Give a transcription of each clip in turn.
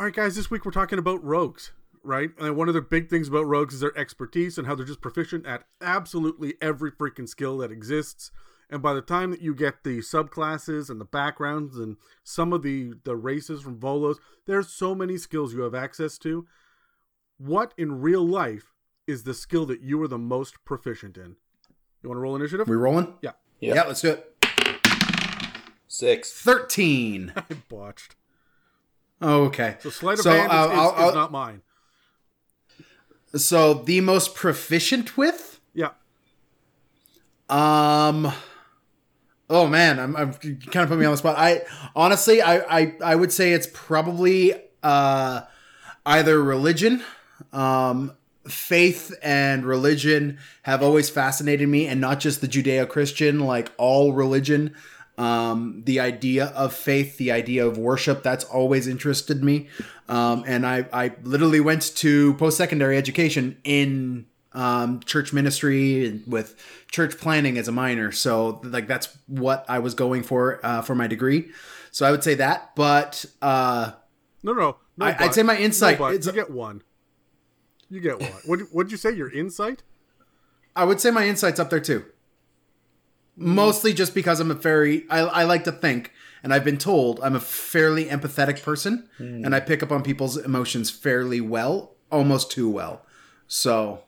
All right, guys, this week we're talking about rogues, right? And one of the big things about rogues is their expertise and how they're just proficient at absolutely every freaking skill that exists. And by the time that you get the subclasses and the backgrounds and some of the the races from Volos, there's so many skills you have access to. What in real life is the skill that you are the most proficient in? You want to roll initiative? We rolling? Yeah. Yeah, Yeah. let's do it. Six. 13. I botched. Okay. So sleight of So, hand is, uh, is- I'll- is I'll- not mine. So the most proficient with? Yeah. Um Oh man, I'm, I'm kind of put me on the spot. I honestly, I, I, I would say it's probably uh, either religion, um, faith, and religion have always fascinated me, and not just the Judeo-Christian, like all religion. Um, the idea of faith, the idea of worship, that's always interested me. Um, and I, I literally went to post-secondary education in um, church ministry with church planning as a minor. So like that's what I was going for uh, for my degree. So I would say that. But uh, No, no, no. I- I'd say my insight- No, it's- you get one. You get one. What what did you say? Your insight? I would say my insight's up there too. Mostly just because I'm a very I, I like to think, and I've been told I'm a fairly empathetic person, and I pick up on people's emotions fairly well, almost too well. So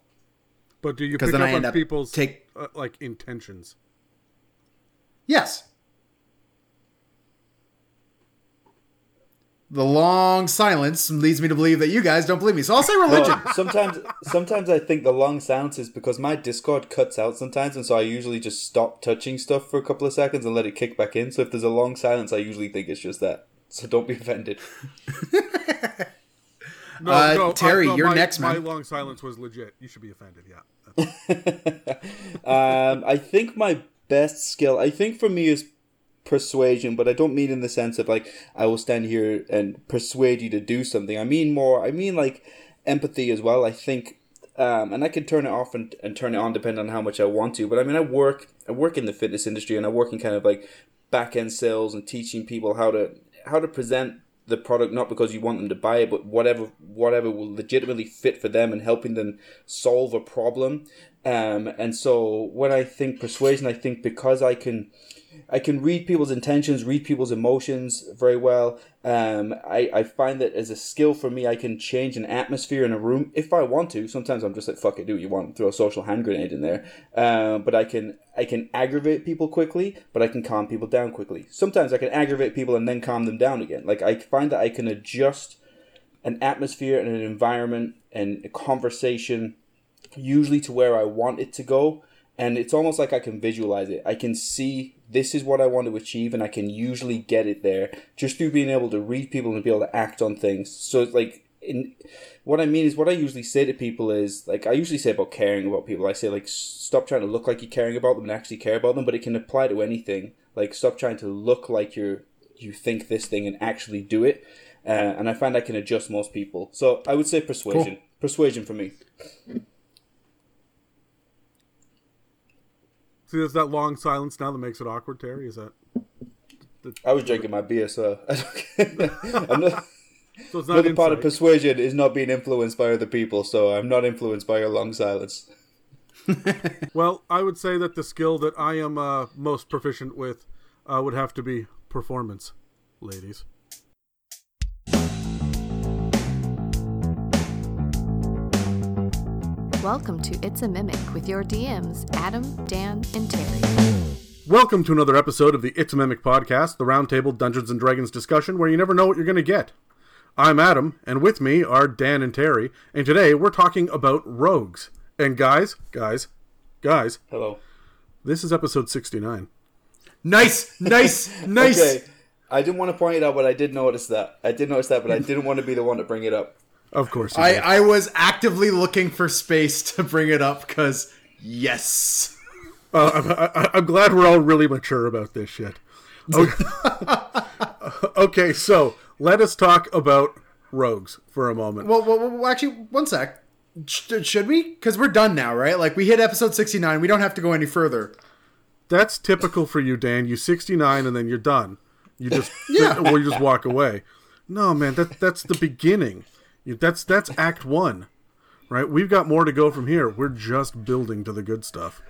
But do you pick then up I on end up people's take- uh, like intentions? yes. The long silence leads me to believe that you guys don't believe me. So I'll say religion. Well, sometimes, sometimes I think the long silence is because my Discord cuts out sometimes, and so I usually just stop touching stuff for a couple of seconds and let it kick back in. So if there's a long silence, I usually think it's just that. So don't be offended. No, Uh, no, Terry, no, you're my, next, My long silence was legit. You should be offended. Yeah. Um, I think my best skill, I think for me is persuasion, but I don't mean in the sense of like I will stand here and persuade you to do something. I mean more. I mean like empathy as well. I think, um, and I can turn it off and, and turn it on depending on how much I want to. But I mean, I work I work in the fitness industry and I work in kind of like back end sales and teaching people how to how to present the product not because you want them to buy it but whatever whatever will legitimately fit for them and helping them solve a problem um, and so when i think persuasion i think because i can I can read people's intentions, read people's emotions very well. Um, I, I find that as a skill for me, I can change an atmosphere in a room if I want to. Sometimes I'm just like, fuck it, do what you want, throw a social hand grenade in there. Um, but I can I can aggravate people quickly, but I can calm people down quickly. Sometimes I can aggravate people and then calm them down again. Like I find that I can adjust an atmosphere and an environment and a conversation usually to where I want it to go. And it's almost like I can visualize it. I can see this is what I want to achieve, and I can usually get it there just through being able to read people and be able to act on things. So it's like, in what I mean is, what I usually say to people is like I usually say about caring about people. I say like stop trying to look like you're caring about them and actually care about them, but it can apply to anything. Like stop trying to look like you're you think this thing and actually do it. Uh, and I find I can adjust most people. So I would say persuasion. Persuasion for me. See, there's that long silence now that makes it awkward. Terry, is that? I was drinking my beer, so I don't I'm not, So it's not another part of persuasion is not being influenced by other people. So I'm not influenced by your long silence. Well, I would say that the skill that I am uh, most proficient with uh, would have to be performance, ladies. Welcome to It's a Mimic with your DMs, Adam, Dan, and Terry. Welcome to another episode of the It's a Mimic podcast, the roundtable Dungeons and Dragons discussion where you never know what you're going to get. I'm Adam, and with me are Dan and Terry, and today we're talking about rogues. And guys, guys, guys, Hello. this is episode 69. Nice, nice, nice. Okay. I didn't want to point it out, but I did notice that. I did notice that, but I didn't want to be the one to bring it up. Of course. you I. I was actively looking for space to bring it up because yes. Uh, I'm, I, I'm glad we're all really mature about this shit. Okay. okay, so let us talk about rogues for a moment. Well, well, well actually, one sec. Sh- should we? Because we're done now, right? Like we hit episode sixty nine. We don't have to go any further. That's typical for you, Dan. You 69 and then you're done. You just Yeah. or you just walk away. No, man, that that's the beginning. That's that's Act One, right? We've got more to go from here. We're just building to the good stuff.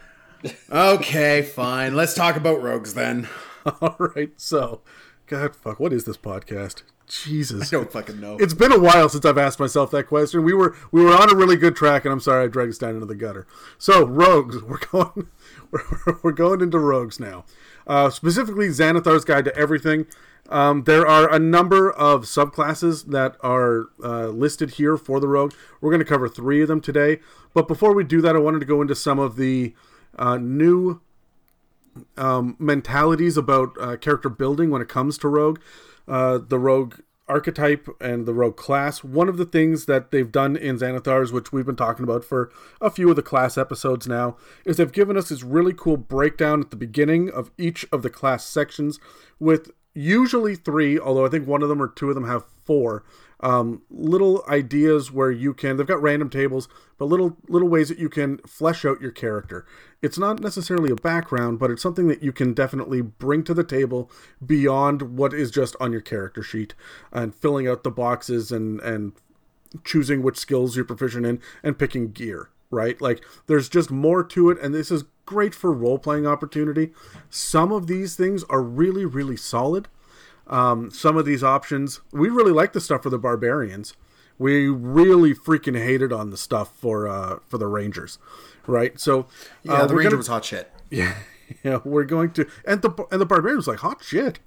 Okay, fine. Let's talk about rogues then. All right, so, God, fuck, what is this podcast? Jesus, I don't fucking know. it's been a while since I've asked myself that question. We were we were on a really good track, and I'm sorry I dragged us down into the gutter. So rogues, we're going we're, we're going into rogues now. Uh, specifically, Xanathar's Guide to Everything. Um, there are a number of subclasses that are uh, listed here for the rogue. We're going to cover three of them today. But before we do that, I wanted to go into some of the uh, new um, mentalities about uh, character building when it comes to rogue uh, the rogue archetype and the rogue class one of the things that they've done in xanathars which we've been talking about for a few of the class episodes now is they've given us this really cool breakdown at the beginning of each of the class sections with usually three although i think one of them or two of them have four um, little ideas where you can they've got random tables but little little ways that you can flesh out your character. It's not necessarily a background but it's something that you can definitely bring to the table beyond what is just on your character sheet and filling out the boxes and and choosing which skills you're proficient in and picking gear right? Like there's just more to it and this is great for role playing opportunity. Some of these things are really really solid. Um, some of these options we really like the stuff for the barbarians. We really freaking hated on the stuff for uh for the rangers right? So yeah, uh, the we're ranger gonna- was hot shit. yeah yeah we're going to and the and the barbarian was like hot shit.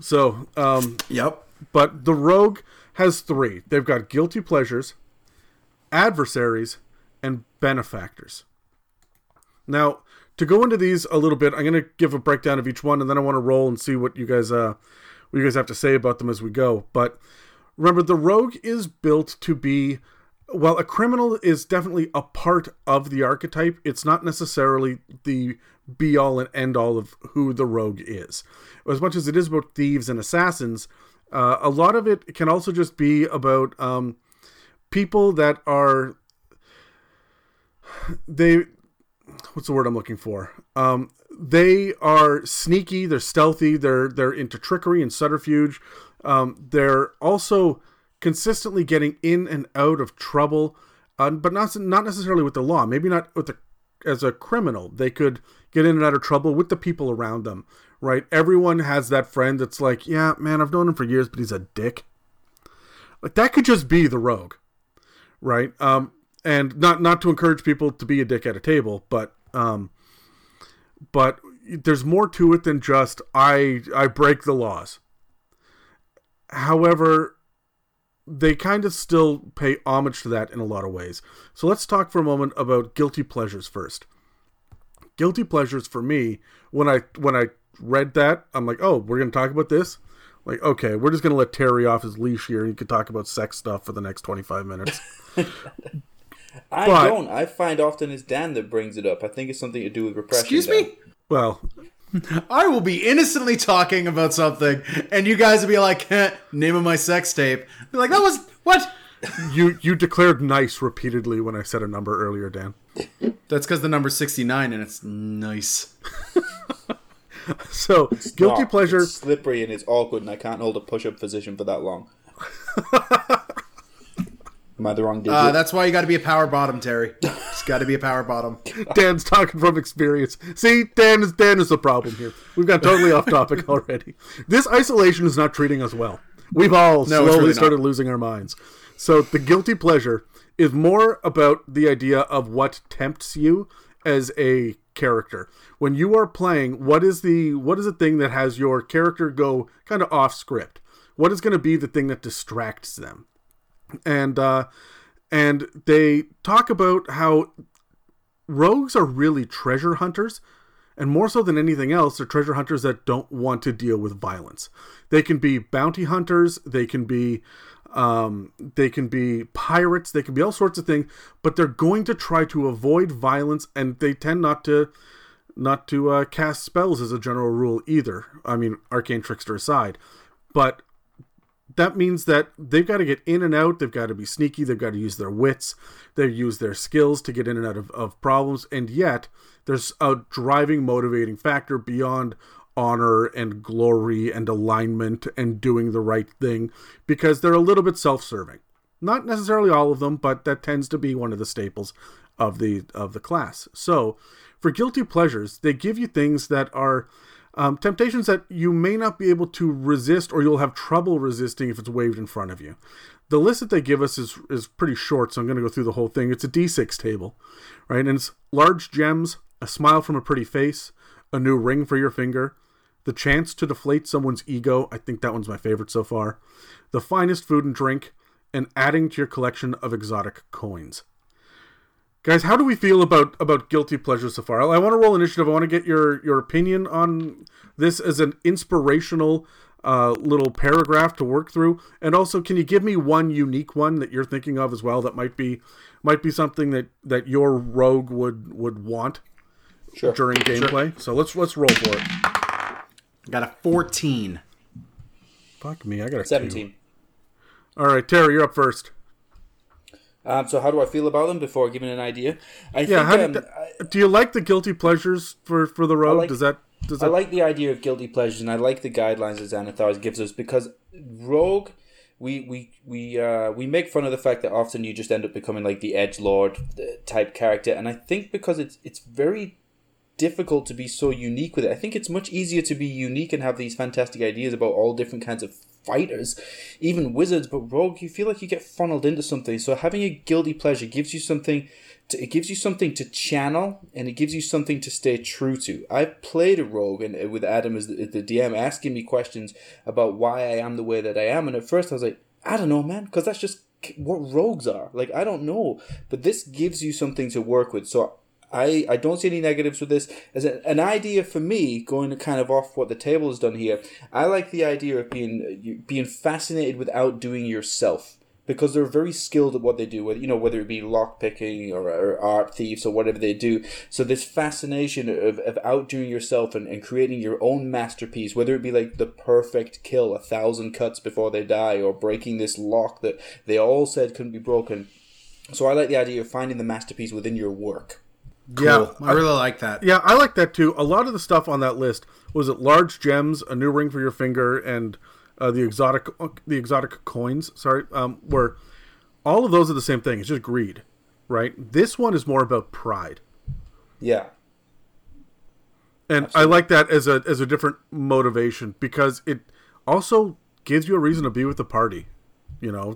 So um Yep. but the rogue has three. They've got guilty pleasures adversaries and benefactors now to go into these a little bit i'm going to give a breakdown of each one and then i want to roll and see what you guys uh what you guys have to say about them as we go but remember the rogue is built to be well. a criminal is definitely a part of the archetype it's not necessarily the be all and end all of who the rogue is as much as it is about thieves and assassins uh, a lot of it can also just be about um, people that are they what's the word I'm looking for? Um, they are sneaky, they're stealthy, they're they're into trickery and subterfuge. Um, they're also consistently getting in and out of trouble, uh, but not not necessarily with the law. Maybe not with the as a criminal. They could get in and out of trouble with the people around them. Right? Everyone has that friend that's like, yeah, man, I've known him for years, but he's a dick. Like that could just be the rogue right? Um, and not not to encourage people to be a dick at a table, but um, but there's more to it than just I I break the laws. However, they kind of still pay homage to that in a lot of ways. So let's talk for a moment about guilty pleasures first. Guilty pleasures for me when I when I read that, I'm like, "Oh, we're going to talk about this?" Like, okay, we're just going to let Terry off his leash here and you can talk about sex stuff for the next 25 minutes. I But- don't. I find often it's Dan that brings it up. I think it's something to do with repression. Excuse Dan. me? well, I will be innocently talking about something, and you guys will be like, "Heh, name of my sex tape. Be like, that was what? you you declared nice repeatedly when I said a number earlier, Dan. That's because the number's 69 and it's nice. So guilty Not. pleasure. It's slippery and it's awkward, and I can't hold a push-up position for that long. Am I the wrong digit? Uh, that's why you got to be a power bottom, Terry. Just got to be a power bottom. Dan's talking from experience. See, Dan is Dan is the problem here. We've got totally off topic already. This isolation is not treating us well. We've all No, slowly really not. started losing our minds. So the guilty pleasure is more about the idea of what tempts you as a character. When you are playing, what is the what is the thing that has your character go kind of off script? What is going to be the thing that distracts them? And uh, and they talk about how rogues are really treasure hunters, and more so than anything else, they're treasure hunters that don't want to deal with violence. They can be bounty hunters, they can be um, they can be pirates, they can be all sorts of things, but they're going to try to avoid violence, and they tend not to not to uh, cast spells as a general rule either. I mean, arcane trickster aside, but that means that they've got to get in and out. They've got to be sneaky. They've got to use their wits. They use their skills to get in and out of, of problems. And yet, there's a driving, motivating factor beyond honor and glory and alignment and doing the right thing because they're a little bit self-serving. Not necessarily all of them, but that tends to be one of the staples of the of the class. So, for guilty pleasures, they give you things that are um, temptations that you may not be able to resist or you'll have trouble resisting if it's waved in front of you. The list that they give us is is pretty short, so I'm going to go through the whole thing. It's a D6 table, right? And it's large gems, a smile from a pretty face, a new ring for your finger, the chance to deflate someone's ego. I think that one's my favorite so far. The finest food and drink, and adding to your collection of exotic coins. Guys, how do we feel about about guilty pleasures so far? I want to roll initiative. I want to get your your opinion on this as an inspirational uh, little paragraph to work through, and also, can you give me one unique one that you're thinking of as well that might be might be something that that your rogue would would want Sure. during gameplay? So let's let's roll for it. Got a 14. Fuck me, I got a two. 17. All right, Terry, you're up first. Um, so how do I feel about them before giving an idea? I Yeah, think how um, do you like the guilty pleasures for for the rogue? like- does that does that... I like the idea of guilty pleasures, and I like the guidelines that Xanathars gives us because Rogue, we we we uh, we make fun of the fact that often you just end up becoming like the edge lord type character, and I think because it's it's very difficult to be so unique with it. I think it's much easier to be unique and have these fantastic ideas about all different kinds of fighters, even wizards. But rogue, you feel like you get funneled into something. So having a guilty pleasure gives you something. To, it gives you something to channel, and it gives you something to stay true to. I've played a rogue, and uh, with Adam as the, the DM asking me questions about why I am the way that I am, and at first I was like, I don't know, man, because that's just what rogues are. Like I don't know, but this gives you something to work with. So I, I don't see any negatives with this. As a, an idea for me, going to kind of off what the table has done here, I like the idea of being being fascinated with outdoing yourself because they're very skilled at what they do. Whether you know whether it be lock picking or, or art thieves or whatever they do. So this fascination of, of outdoing yourself and, and creating your own masterpiece, whether it be like the perfect kill, a thousand cuts before they die, or breaking this lock that they all said couldn't be broken. So I like the idea of finding the masterpiece within your work. Yeah Cool. I really like that. Yeah, I like that too. A lot of the stuff on that list was it large gems, a new ring for your finger, and uh, the exotic the exotic coins. Sorry, um, where all of those are the same thing. It's just greed, right? This one is more about pride, Yeah. and I like that as a as a different motivation because it also gives you a reason to be with the party. You know,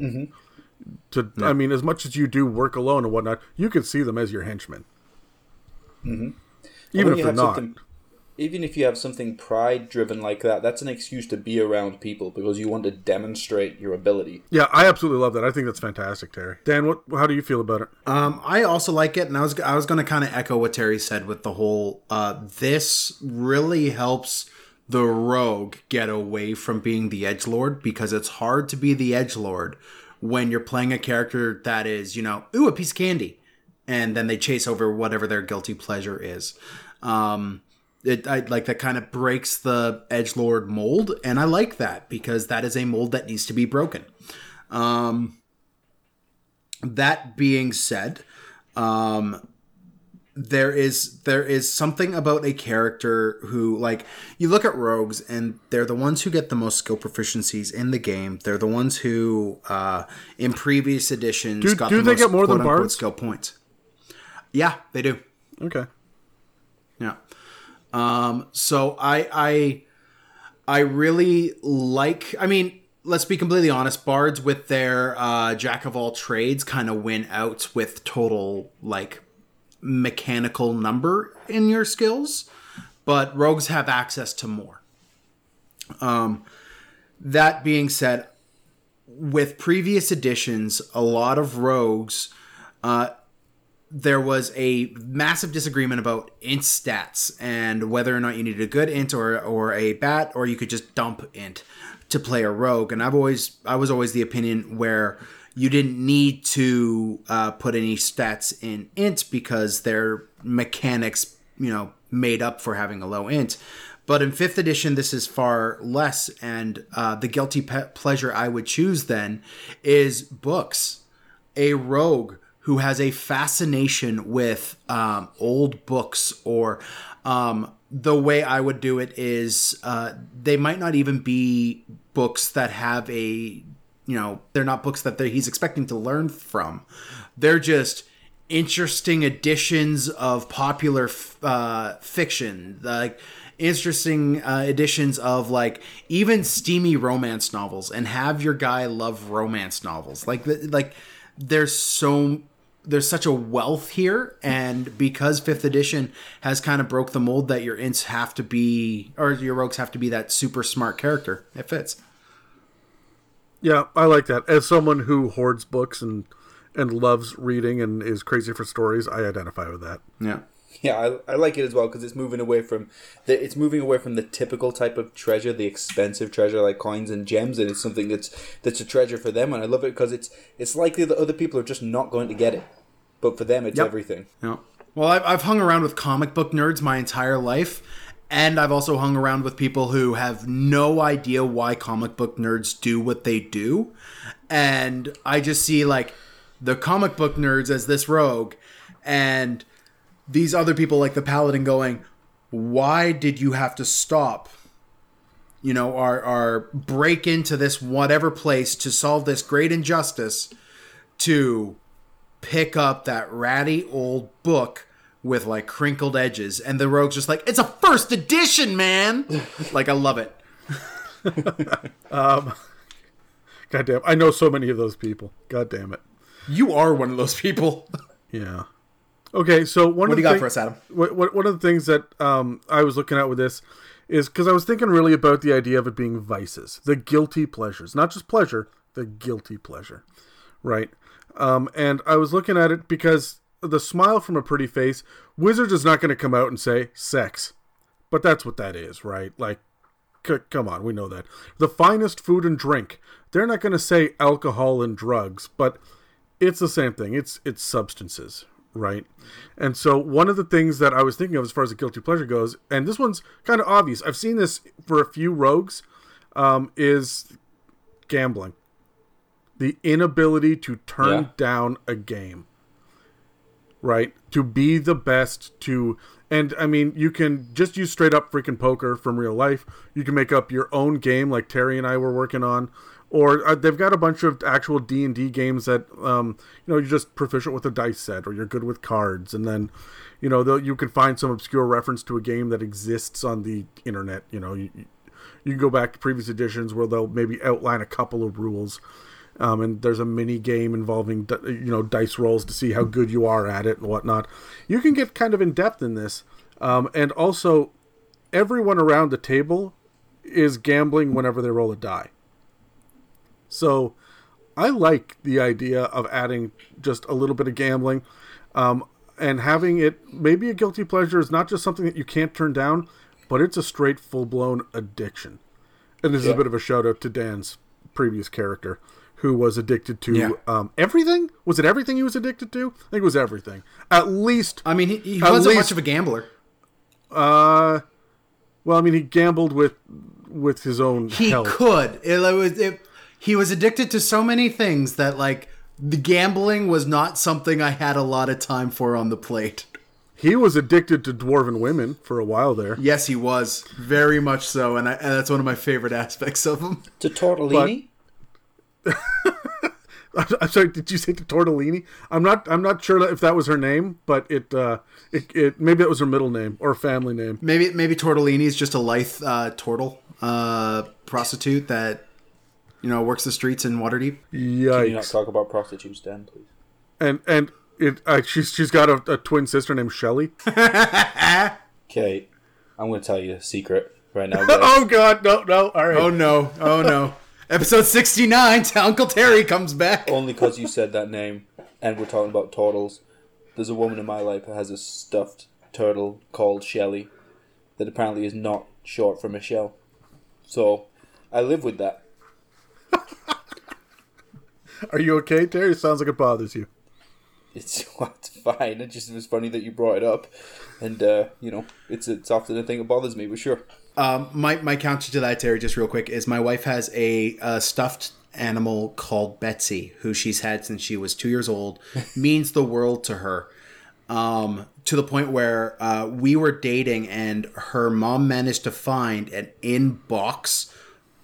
to I mean, as much as you do work alone and whatnot, you can see them as your henchmen. When Even if you they're have not. something- Even if you have something pride driven like that, that's an excuse to be around people because you want to demonstrate your ability. Yeah, I absolutely love that. I think that's fantastic, Terry. Dan, what? How do you feel about it? Um, I also like it, and I was I was going to kind of echo what Terry said with the whole. Uh, this really helps the rogue get away from being the edge lord because it's hard to be the edge lord when you're playing a character that is, you know, ooh, a piece of candy, and then they chase over whatever their guilty pleasure is. Um, it I like that kind of breaks the edge lord mold, and I like that because that is a mold that needs to be broken. Um, that being said, um, there is there is something about a character who like you look at rogues and they're the ones who get the most skill proficiencies in the game. They're the ones who uh, in previous editions Do- got do the they most get more than bards? skill points. Yeah, they do. Okay. Yeah. Um, so I I I really like I mean, let's be completely honest, bards with their uh jack of all trades kind of win out with total like mechanical number in your skills, but rogues have access to more. Um that being said, with previous editions, a lot of rogues uh, there was a massive disagreement about int stats and whether or not you needed a good int or or a bat or you could just dump int to play a rogue. And i've always i was always the opinion where you didn't need to uh, put any stats in int because their mechanics you know made up for having a low int. But in fifth edition this is far less. And uh, the guilty pe- pleasure i would choose then is books. A rogue who has a fascination with um, old books or um, the way I would do it is uh, they might not even be books that have a you know they're not books that he's expecting to learn from. They're just interesting editions of popular f- uh, fiction, like interesting uh, editions of like even steamy romance novels, and have your guy love romance novels. Like like there's so there's such a wealth here and because fifth edition has kind of broke the mold that your ints have to be or your rogues have to be that super smart character it fits Yeah, I like that. As someone who hoards books and and loves reading and is crazy for stories, I identify with that. yeah Yeah, I, I like it as well because it's moving away from the it's moving away from the typical type of treasure, the expensive treasure like coins and gems, and it's something that's that's a treasure for them, and I love it because it's it's likely that other people are just not going to get it, but for them it's Yep. everything. yeah well I've, I've hung around with comic book nerds my entire life and i've also hung around with people who have no idea why comic book nerds do what they do and i just see like the comic book nerds as this rogue and these other people like the paladin going why did you have to stop you know our our break into this whatever place to solve this great injustice to pick up that ratty old book with like crinkled edges and the rogue's just like it's a first edition man like i love it um, God damn, I know so many of those people. God damn it. you are one of those people Yeah. Okay, so one what of do you the got thing- for us adam What, what, one of the things that um, I was looking at with this is because I was thinking really about the idea of it being vices, the guilty pleasures, not just pleasure, the guilty pleasure, right? Um, and I was looking at it because the smile from a pretty face, Wizards is not going to come out and say sex, but that's what that is, right? Like, c- come on, we know that. The finest food and drink, they're not going to say alcohol and drugs, but it's the same thing. It's it's substances, right? And so one of the things that I was thinking of as far as the guilty pleasure goes, and this one's kind of obvious. I've seen this for a few rogues, um, is gambling. The inability to turn Yeah. down a game. Right? To be the best to and I mean you can just use straight up freaking poker from real life. You can make up your own game like Terry and I were working on or uh, they've got a bunch of actual D and D games that um, you know you're just proficient with a dice set, or you're good with cards, and then you know you can find some obscure reference to a game that exists on the internet. You know, you you can go back to previous editions where they'll maybe outline a couple of rules, um, and there's a mini game involving you know dice rolls to see how good you are at it and whatnot. You can get kind of in depth in this, um, and also everyone around the table is gambling whenever they roll a die. So I like the idea of adding just a little bit of gambling um, and having it maybe a guilty pleasure is not just something that you can't turn down, but it's a straight full blown addiction. And this is a bit of a shout out to Dan's previous character who was addicted to Yeah. um, everything. Was it everything he was addicted to? I think it was everything. At least, i mean he, he wasn't least- much of a gambler uh, well, I mean, he gambled with with his own he health. could it, was it, he was addicted to so many things that like the gambling was not something i had a lot of time for on the plate He was addicted to dwarven women for a while there. yes he was very much so and, I, and that's one of my favorite aspects of him To tortellini, I'm sorry. Did you say to Tortellini? I'm not. I'm not sure if that was her name, but it. Uh, it, it maybe that was her middle name or family name. Maybe maybe Tortellini is just a lithe uh, turtle uh, prostitute that you know works the streets in Waterdeep. can you not talk about prostitutes, Dan, please? And and it. Uh, she's she's got a, a twin sister named Shelly. Okay, I'm going to tell you a secret right now. guys. oh God! No no. All right. Oh no! Oh no! Episode sixty nine. Uncle Terry comes back. Only because you said that name, and we're talking about turtles. There's a woman in my life who has a stuffed turtle called Shelly, that apparently is not short for Michelle. So, I live with that. Are you okay, Terry? Sounds like it bothers you. It's, it's fine. It just was funny that you brought it up, and uh, you know, it's it's often a thing that bothers me. But sure, Um, my my counter to that, Terry, just real quick, is my wife has a, uh stuffed animal called Betsy, who she's had since she was two years old. means the world to her. um, to the point where uh, we were dating, and her mom managed to find an in-box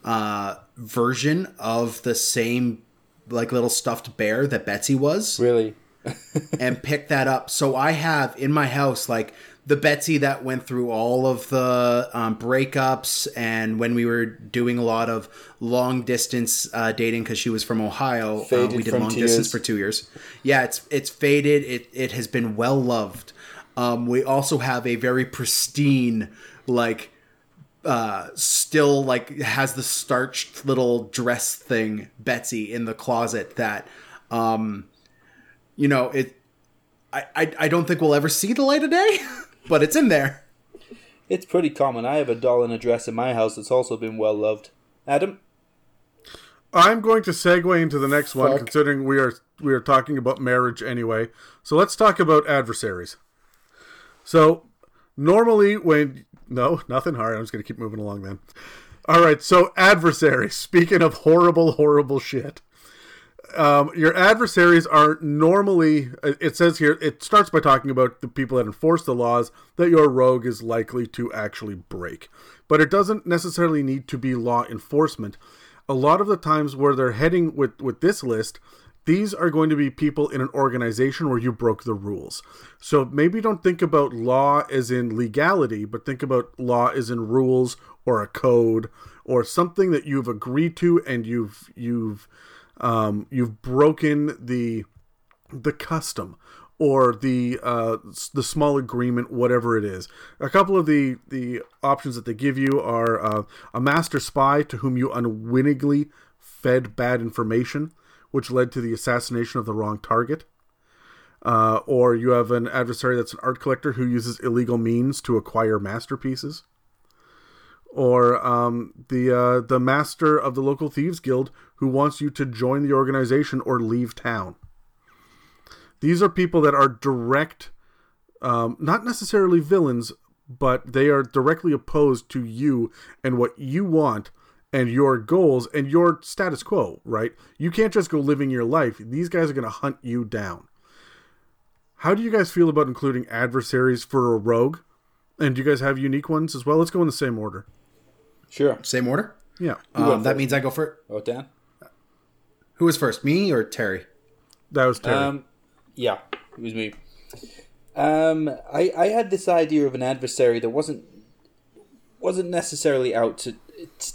uh, version of the same like little stuffed bear that Betsy was Really? and pick that up. So I have in my house like the Betsy that went through all of the um, breakups and when we were doing a lot of long distance uh, dating because she was from Ohio. Um, Faded we did long tears. distance for two years. Yeah, it's it's faded. It it has been well loved. Um, we also have a very pristine like uh, still like has the starched little dress thing Betsy in the closet that um you know it I, I I don't think we'll ever see the light of day but it's in there It's pretty common. I have a doll and a dress in my house that's also been well loved. Adam? I'm going to segue into the next one, considering we are we are talking about marriage anyway. So let's talk about adversaries. So normally, when no, nothing hard. I'm just going to keep moving along then. All right. So adversaries. Speaking of horrible, horrible shit, um, your adversaries are normally. It says here. It starts by talking about the people that enforce the laws that your rogue is likely to actually break, but it doesn't necessarily need to be law enforcement a lot of the times where they're heading with with this list these are going to be people in an organization where you broke the rules so maybe don't think about law as in legality but think about law as in rules or a code or something that you've agreed to and you've you've um, you've broken the the custom or the uh, the small agreement, whatever it is. A couple of the the options that they give you are uh, a master spy to whom you unwittingly fed bad information, which led to the assassination of the wrong target. Uh, or you have an adversary that's an art collector who uses illegal means to acquire masterpieces. Or um, the uh, the master of the local thieves guild who wants you to join the organization or leave town. These are people that are direct, um, not necessarily villains, but they are directly opposed to you and what you want and your goals and your status quo, right? You can't just go living your life. These guys are going to hunt you down. How do you guys feel about including adversaries for a rogue? And do you guys have unique ones as well? Let's go in the same order. Sure. same order Yeah. um, that means I go first. Oh, Dan? who was first me or Terry That was Terry. Um, yeah, it was me. Um, I I had this idea of an adversary that wasn't wasn't necessarily out to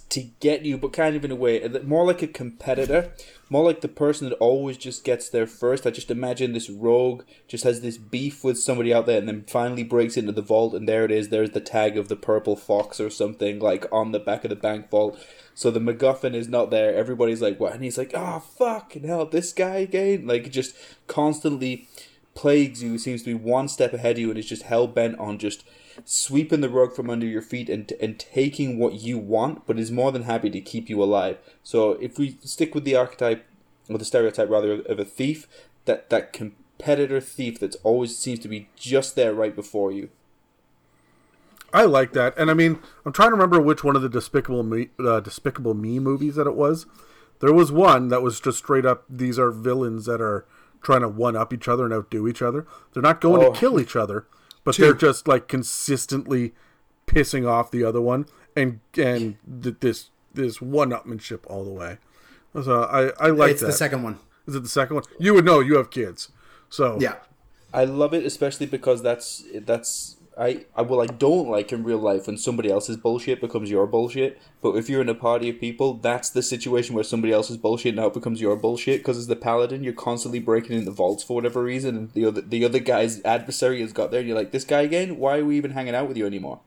to get you, but kind of in a way uh, more like a competitor, more like the person that always just gets there first. I just imagine this rogue just has this beef with somebody out there, and then finally breaks into the vault, and there it is. There's the tag of the purple fox or something like on the back of the bank vault. So the MacGuffin is not there. Everybody's like, "What?" And he's like, ah, "Oh fucking hell, this guy again!" Like just constantly plagues you. Seems to be one step ahead of you, and is just hell bent on just sweeping the rug from under your feet and and taking what you want, but is more than happy to keep you alive. So if we stick with the archetype or the stereotype rather of a thief, that that competitor thief that's always seems to be just there right before you. I like that, and I mean, I'm trying to remember which one of the Despicable Me, uh, Despicable Me movies that it was. There was one that was just straight up. These are villains that are trying to one up each other and outdo each other. They're not going Oh. to kill each other, but they're just like consistently pissing off the other one, and and th- this this one upmanship all the way. So I I like it's that. the second one Is it the second one? You would know. You have kids, so yeah I love it, especially because that's that's I, I well I don't like in real life when somebody else's bullshit becomes your bullshit. But if you're in a party of people, that's the situation where somebody else's bullshit now becomes your bullshit. Because as the paladin, you're constantly breaking in the vaults for whatever reason, and the other the other guy's adversary has got there, and you're like, this guy again? Why are we even hanging out with you anymore?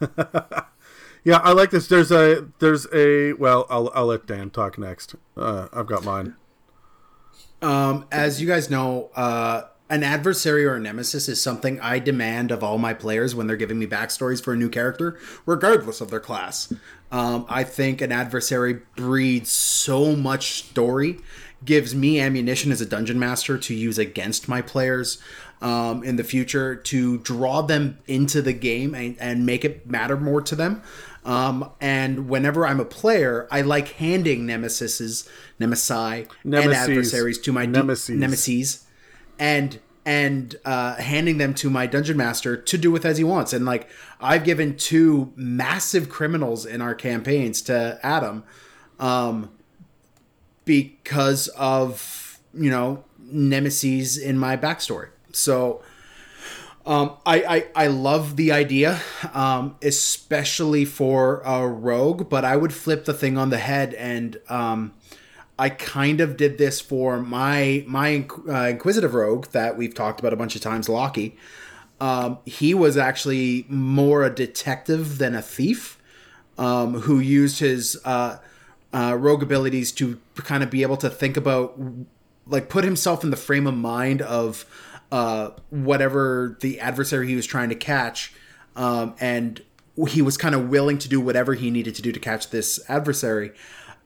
Yeah, I like this. There's a there's a well, I'll I'll let Dan talk next. Uh, I've got mine. Um, as you guys know, uh, an adversary or a nemesis is something I demand of all my players when they're giving me backstories for a new character, regardless of their class. Um, I think an adversary breeds so much story, gives me ammunition as a dungeon master to use against my players um, in the future to draw them into the game and, and make it matter more to them. Um, and whenever I'm a player, I like handing nemesises, nemesi, and adversaries to my Nemesis. nemesis, and and uh, handing them to my dungeon master to do with as he wants. And like I've given two massive criminals in our campaigns to Adam, um, because of you know nemesis in my backstory. So. Um, I, I, I love the idea, um, especially for a rogue, but I would flip the thing on the head and um, I kind of did this for my my uh, inquisitive rogue that we've talked about a bunch of times, Lockie. Um, he was actually more a detective than a thief, um, who used his uh, uh, rogue abilities to kind of be able to think about, like, put himself in the frame of mind of uh, whatever the adversary he was trying to catch, um, and he was kind of willing to do whatever he needed to do to catch this adversary.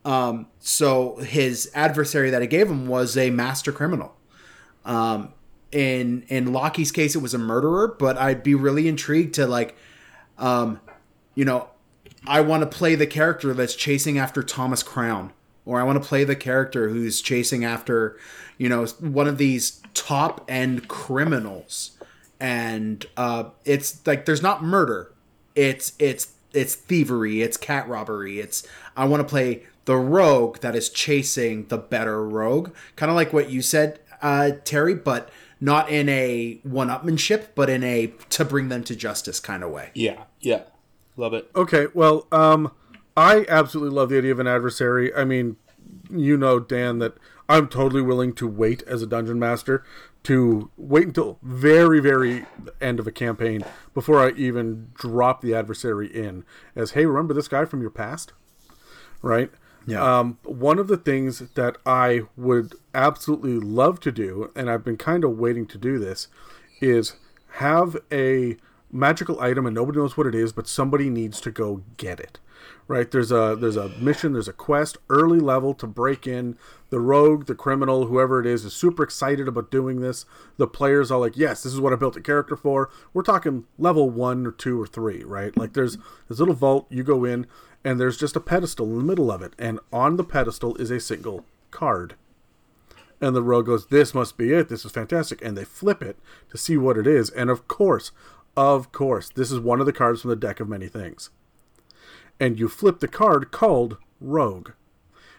Um, so his adversary that I gave him was a master criminal. Um, in in Lockie's case, it was a murderer, but I'd be really intrigued to like, um, you know, I want to play the character that's chasing after Thomas Crown, or I want to play the character who's chasing after, you know, one of these top end criminals, and uh, it's like there's not murder, it's it's it's thievery, it's cat robbery, it's I want to play the rogue that is chasing the better rogue. Kind of like what you said, uh, Terry, but not in a one upmanship, but in a to bring them to justice kind of way. Yeah, yeah. Love it. Okay, well, um, I absolutely love the idea of an adversary. I mean, you know, Dan, that I'm totally willing to wait as a dungeon master to wait until very, very end of a campaign before I even drop the adversary in. As, hey, remember this guy from your past? Right? Yeah. Um, one of the things that I would absolutely love to do, and I've been kind of waiting to do this, is have a magical item and nobody knows what it is, but somebody needs to go get it. Right? There's a there's a mission, there's a quest, early level to break in. The rogue, the criminal, whoever it is, is super excited about doing this. The players are like, "Yes, this is what I built a character for." We're talking level one or two or three, right? Like there's this little vault, you go in, and there's just a pedestal in the middle of it, and on the pedestal is a single card. And the rogue goes, This must be it. This is fantastic. And they flip it to see what it is. And of course, of course, this is one of the cards from the deck of many things. And you flip the card called Rogue.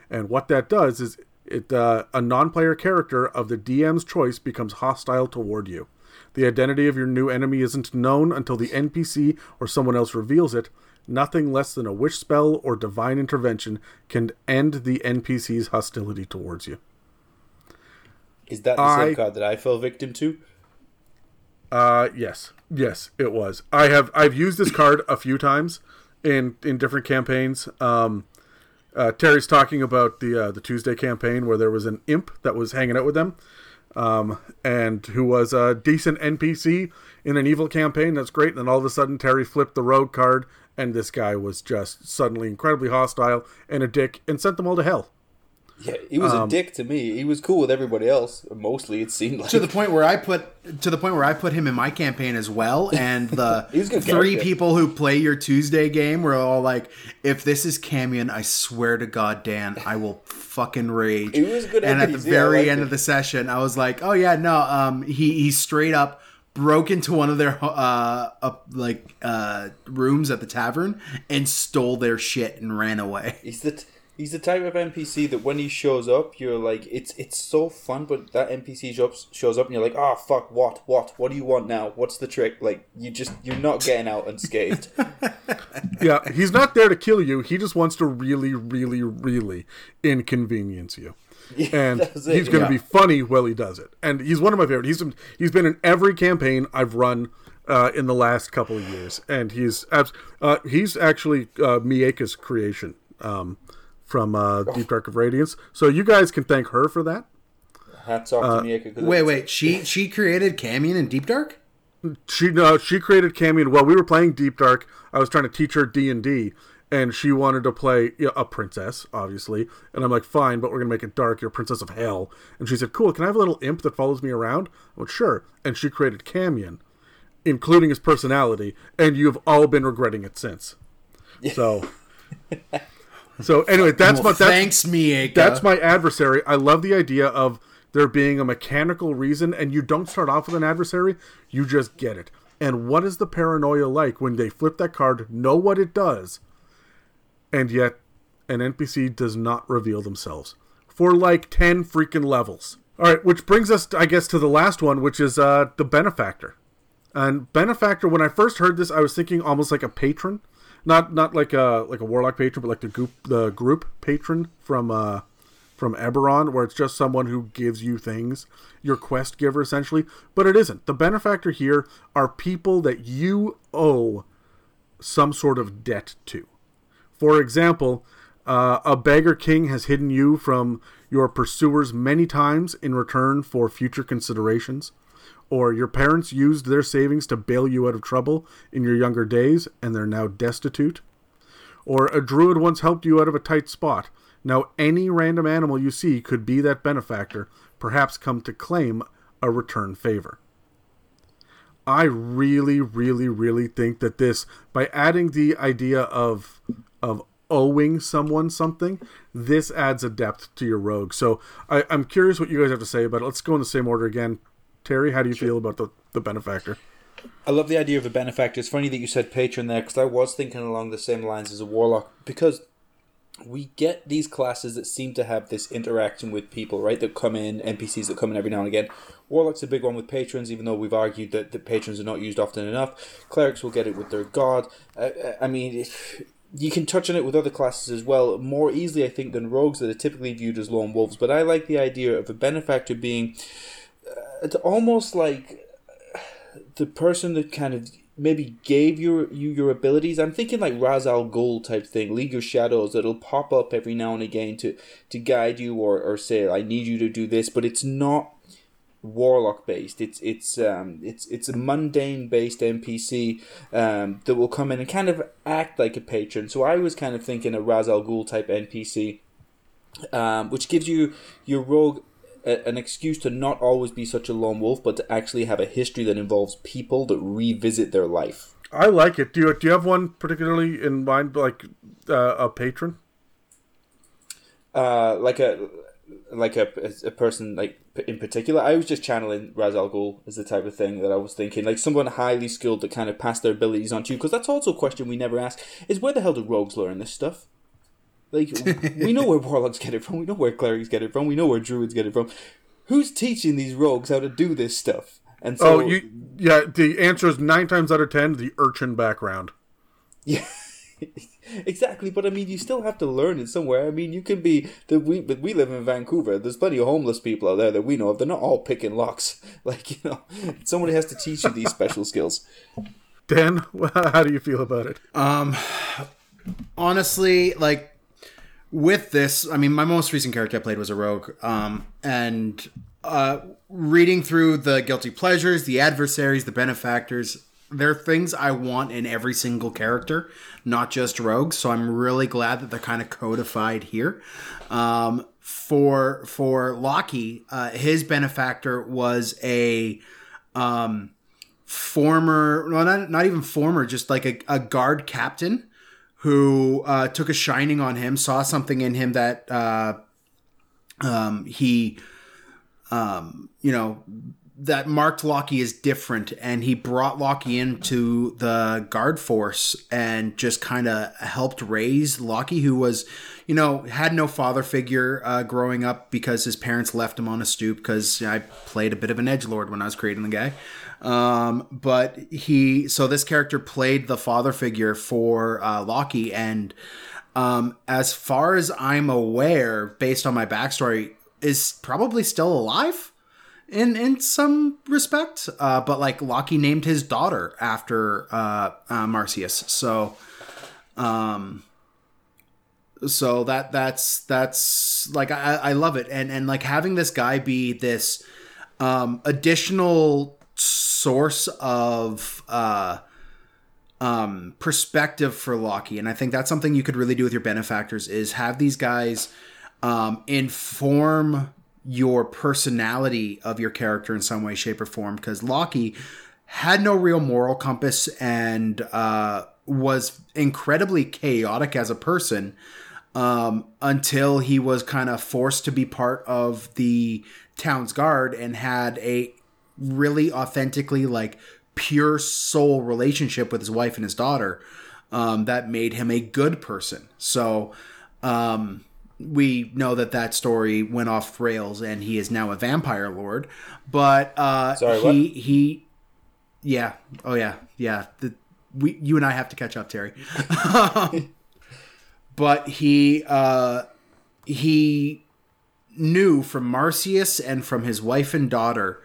And what that does is it uh, a non-player character of the DM's choice becomes hostile toward you. The identity of your new enemy isn't known until the NPC or someone else reveals it. Nothing less than a wish spell or divine intervention can end the NPC's hostility towards you. Is that the I- same card that I fell victim to? Uh, yes, yes, it was. I have I've used this card a few times in in different campaigns. Um, uh, Terry's talking about the uh, the Tuesday campaign where there was an imp that was hanging out with them, um, and who was a decent NPC in an evil campaign. That's great. And then all of a sudden, Terry flipped the rogue card, and this guy was just suddenly incredibly hostile and a dick, and sent them all to hell. Yeah, he was Um, a dick to me. He was cool with everybody else. Mostly, it seemed like. to the point where I put to the point where I put him in my campaign as well, and the He was a good three character. people who play your Tuesday game were all like, "If this is Camion, I swear to God, Dan, I will fucking rage." He was good And at the enemies, yeah, very end it. of the session, I was like, "Oh yeah, no." Um, he he straight up broke into one of their uh, uh like uh rooms at the tavern and stole their shit and ran away. He's the t- he's the type of NPC that when he shows up, you're like, it's it's so fun. But that NPC shows shows up and you're like, oh fuck, what what what do you want now? What's the trick? Like you just you're not getting out unscathed. Yeah, he's not there to kill you. He just wants to really, really, really inconvenience you. and it, he's going to yeah. be funny while he does it. And he's one of my favorite. He's he's been in every campaign I've run uh, in the last couple of years, and he's abs- uh, he's actually uh, Mieka's creation um, from uh, Deep Dark of Radiance. So you guys can thank her for that. Hats off Uh, to Mieka. 'cause Wait, wait, she she created Camion in Deep Dark. She no, she created Camion while we were playing Deep Dark. I was trying to teach her D and D, and she wanted to play you know, a princess, obviously. And I'm like, fine, but we're gonna make it dark. You're a princess of hell. And she said, cool. Can I have a little imp that follows me around? I went, sure. And she created Camion, including his personality, and you've all been regretting it since. So, so anyway, that's Well, my that's, thanks, Mieka. that's my adversary. I love the idea of there being a mechanical reason, and you don't start off with an adversary, you just get it. And what is the paranoia like when they flip that card, know what it does, and yet an NPC does not reveal themselves for like 10 freaking levels? All right, which brings us, I guess, to the last one, which is uh, the benefactor. And benefactor, when I first heard this, I was thinking almost like a patron, not not like a like a warlock patron, but like the group the group patron from uh, from Eberron, where it's just someone who gives you things, your quest giver essentially. But it isn't. The benefactor here are people that you owe some sort of debt to. For example, uh, a beggar king has hidden you from your pursuers many times in return for future considerations or your parents used their savings to bail you out of trouble in your younger days and they're now destitute, or a druid once helped you out of a tight spot. Now, any random animal you see could be that benefactor, perhaps come to claim a return favor. I really, really, really think that this, by adding the idea of of owing someone something, this adds a depth to your rogue. So I, I'm curious what you guys have to say about it. Let's go in the same order again. Terry, how do you feel about the, the benefactor? I love the idea of a benefactor. It's funny that you said patron there because I was thinking along the same lines as a warlock because we get these classes that seem to have this interaction with people, right? That come in, NPCs that come in every now and again. Warlock's a big one with patrons, even though we've argued that the patrons are not used often enough. Clerics will get it with their god. I, I mean, you can touch on it with other classes as well, more easily, I think, than rogues that are typically viewed as lone wolves. But I like the idea of a benefactor being uh, it's almost like uh, the person that kind of maybe gave your you your abilities. I'm thinking like Ra's al Ghul type thing, League of Shadows that'll pop up every now and again to to guide you or, or say I need you to do this, but it's not warlock based. It's it's um it's it's a mundane based NPC um that will come in and kind of act like a patron. So I was kind of thinking a Ra's al Ghul type NPC, um, which gives you your rogue a, an excuse to not always be such a lone wolf, but to actually have a history that involves people that revisit their life. I like it. Do you do you have one particularly in mind, like uh, a patron? Uh, like a like a, a person like in particular. I was just channeling Ra's al Ghul as the type of thing that I was thinking, like someone highly skilled that kind of passed their abilities on to you. Because that's also a question we never ask: is where the hell do rogues learn this stuff? Like we know where warlocks get it from, we know where clerics get it from, we know where druids get it from. Who's teaching these rogues how to do this stuff? And so, oh, you, yeah. The answer is nine times out of ten the urchin background. Yeah. exactly, but I mean, you still have to learn it somewhere. I mean, you can be the we, but we live in Vancouver. There's plenty of homeless people out there that we know of. They're not all picking locks. Like you know, somebody has to teach you these special skills. Dan, how do you feel about it? Um, honestly, like with this, I mean, my most recent character I played was a rogue, um, and uh, reading through the guilty pleasures, the adversaries, the benefactors, they're things I want in every single character, not just rogues. So I'm really glad that they're kind of codified here. Um, for for Lockie, uh, his benefactor was a um, former, well, not not even former, just like a, a guard captain who uh, took a shining on him, saw something in him that uh, um, he, um, you know, that marked Lockie as different, and he brought Lockie into the guard force and just kind of helped raise Lockie, who was, you know, had no father figure uh, growing up because his parents left him on a stoop. Because I played a bit of an edge lord when I was creating the guy, um, but he, so this character played the father figure for uh, Lockie, and um, as far as I'm aware, based on my backstory, is probably still alive in in some respect. Uh, but like Lockie named his daughter after uh, uh, Marsyas, so um, so that that's that's like I, I love it, and and like having this guy be this um, additional source of uh, um, perspective for Lockie, and I think that's something you could really do with your benefactors is have these guys um, inform your personality of your character in some way, shape, or form. Because Lockie had no real moral compass and uh, was incredibly chaotic as a person. um, until he was kind of forced to be part of the town's guard and had a really authentically like pure soul relationship with his wife and his daughter um, that made him a good person. So um, we know that that story went off rails and he is now a vampire lord. But uh, Sorry, he what? he yeah oh yeah yeah the, we you and I have to catch up, Terry. but he uh, he knew from Marcius and from his wife and daughter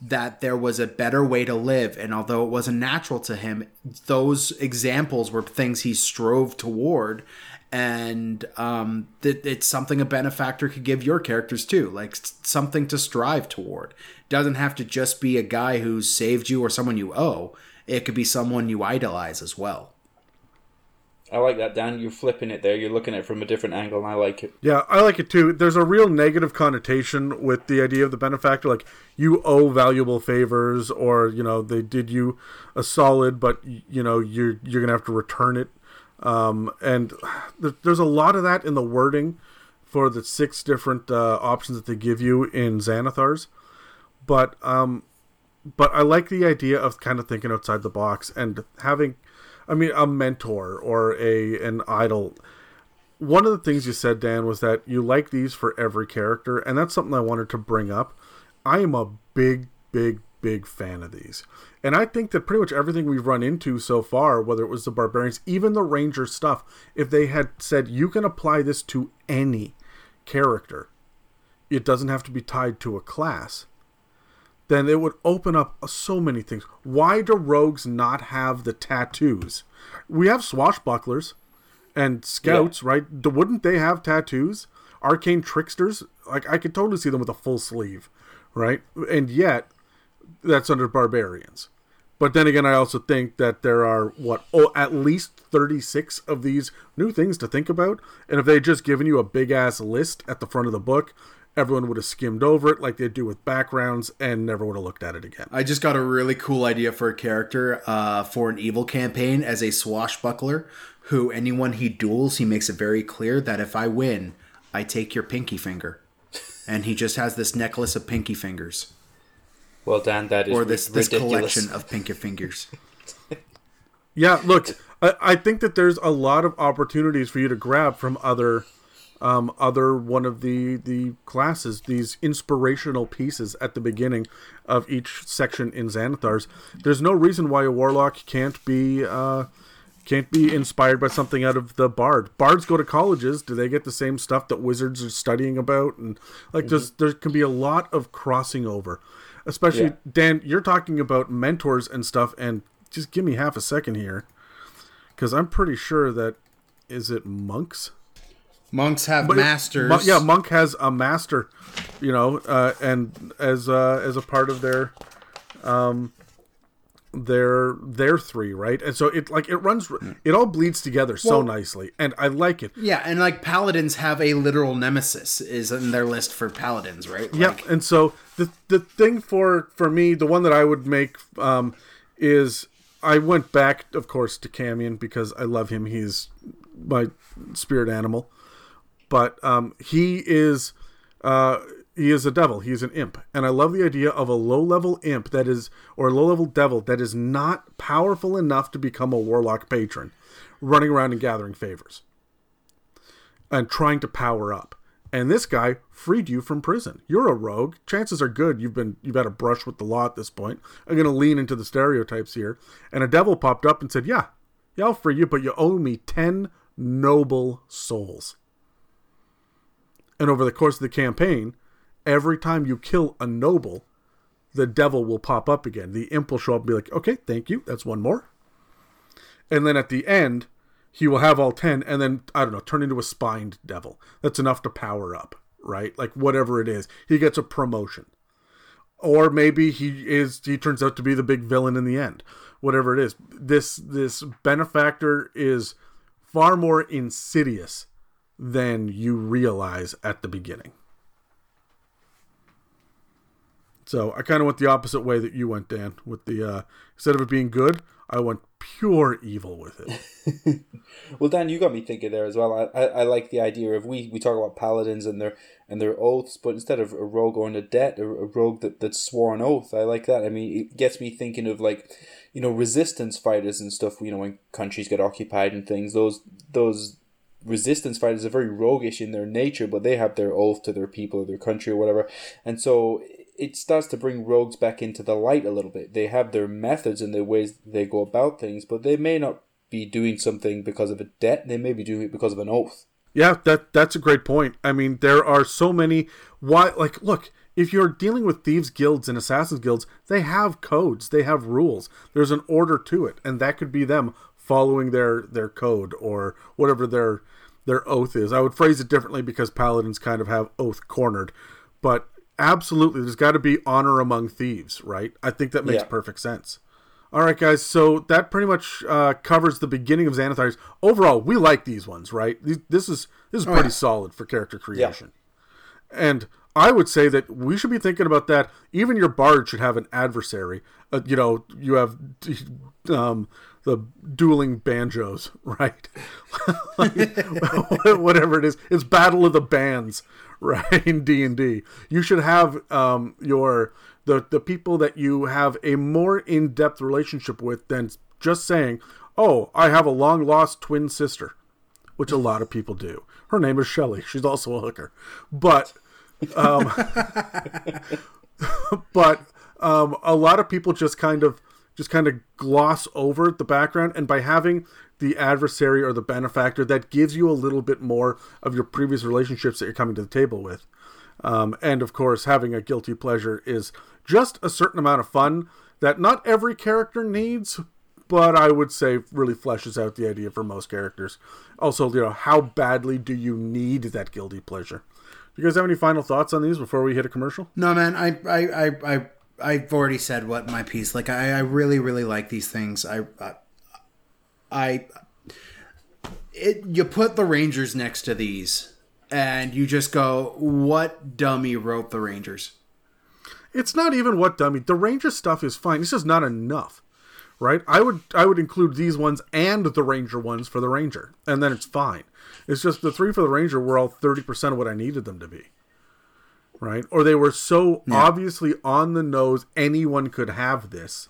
that there was a better way to live and although it wasn't natural to him those examples were things he strove toward and um, that it's something a benefactor could give your characters too like something to strive toward doesn't have to just be a guy who saved you or someone you owe it could be someone you idolize as well I like that, Dan. You're flipping it there. You're looking at it from a different angle, and I like it. Yeah, I like it too. There's a real negative connotation with the idea of the benefactor, like you owe valuable favors, or you know they did you a solid, but you know you're you're gonna have to return it. Um, and there- there's a lot of that in the wording for the six different uh, options that they give you in Xanathar's. But um, but I like the idea of kind of thinking outside the box and having, I mean, a mentor or a an idol one of the things you said, Dan, was that you like these for every character, and that's something I wanted to bring up. I am a big, big, big fan of these. And I think that pretty much everything we've run into so far, whether it was the barbarians, even the ranger stuff, if they had said you can apply this to any character, it doesn't have to be tied to a class, then it would open up so many things. Why do rogues not have the tattoos? We have swashbucklers and scouts, right? Wouldn't they have tattoos? Arcane tricksters, like I could totally see them with a full sleeve, right? And yet, that's under barbarians. But then again, I also think that there are what oh at least thirty six of these new things to think about. And if they had just given you a big ass list at the front of the book, everyone would have skimmed over it like they do with backgrounds and never would have looked at it again. I just got a really cool idea for a character uh, for an evil campaign as a swashbuckler who anyone he duels, he makes it very clear that if I win, I take your pinky finger. And he just has this necklace of pinky fingers. Well, Dan, that is Or this, this collection of pinky fingers. Yeah, look, I, I think that there's a lot of opportunities for you to grab from other, um, other one of the the classes. These inspirational pieces at the beginning of each section in Xanathar's. There's no reason why a warlock can't be uh, can't be inspired by something out of the bard. Bards go to colleges. Do they get the same stuff that wizards are studying about? And like, there's there can be a lot of crossing over. Especially Yeah. Dan, you're talking about mentors and stuff, and just give me half a second here, because I'm pretty sure that is it monks. Monks have But it- masters. Mon- yeah, monk has a master, you know, uh, and as uh, as a part of their um their their three, right? And so it like it runs it all bleeds together so nicely and I like it. Yeah, and like paladins have a literal nemesis is in their list for paladins, right? Yeah, Like, and so the the thing for for me, the one that I would make um, is I went back, of course, to Camion because I love him. He's my spirit animal, but um, he is uh, he is a devil. He's an imp, and I love the idea of a low level imp that is or a low level devil that is not powerful enough to become a warlock patron, running around and gathering favors and trying to power up. And this guy freed you from prison. You're a rogue. Chances are good you've been you've had a brush with the law at this point. I'm gonna lean into the stereotypes here. And a devil popped up and said, Yeah, yeah, I'll free you, but you owe me ten noble souls. And over the course of the campaign, every time you kill a noble, the devil will pop up again. The imp will show up and be like, Okay, thank you, that's one more. And then at the end, he will have all 10 and then i don't know turn into a spined devil. That's enough to power up right? Like whatever it is. He gets a promotion. Or maybe he is he turns out to be the big villain in the end. Whatever it is. This this benefactor is far more insidious than you realize at the beginning. So i kind of went the opposite way that you went dan with the uh instead of it being good I want pure evil with it. Well, Dan, you got me thinking there as well. I, I, I like the idea of we, we talk about paladins and their and their oaths, but instead of a rogue going to debt, a, a rogue that, that swore an oath. I like that. I mean, it gets me thinking of like, you know, resistance fighters and stuff. You know, when countries get occupied and things, those those resistance fighters are very roguish in their nature, but they have their oath to their people or their country or whatever, and so it starts to bring rogues back into the light a little bit. They have their methods and their ways they go about things, but they may not be doing something because of a debt. They may be doing it because of an oath. Yeah, that that's a great point. I mean, there are so many why like look, if you're dealing with thieves guilds and assassins guilds, they have codes, they have rules. There's an order to it, and that could be them following their their code or whatever their their oath is. I would phrase it differently because paladins kind of have oath cornered, but absolutely there's got to be honor among thieves, right? I think that makes Yeah. perfect sense. All right, guys. So that pretty much uh, covers the beginning of Xanathars. Overall, we like these ones, right? This is this is pretty yeah. solid for character creation. And I would say that we should be thinking about that. Even your bard should have an adversary. Uh, you know, you have um, the dueling banjos, right? Whatever it is, it's battle of the bands, right? In D and D, you should have um, your the the people that you have a more in depth relationship with than just saying, "Oh, I have a long lost twin sister," which a lot of people do. Her name is Shelley. She's also a hooker, but um, but um, a lot of people just kind of just kind of gloss over the background and by having the adversary or the benefactor that gives you a little bit more of your previous relationships that you're coming to the table with um, and of course having a guilty pleasure is just a certain amount of fun that not every character needs but i would say really fleshes out the idea for most characters also you know how badly do you need that guilty pleasure do you guys have any final thoughts on these before we hit a commercial No, man, I, I, I, I, I've already said what my piece. Like, I, I really, really like these things. I, I, I it, you put the Rangers next to these, and you just go, "What dummy wrote the Rangers?" it's not even what dummy. The ranger stuff is fine. It's just not enough right? I would i would include these ones and the ranger ones for the ranger and then it's fine. It's just the three for the ranger were all 30% of what i needed them to be right? Or they were so obviously on the nose anyone could have this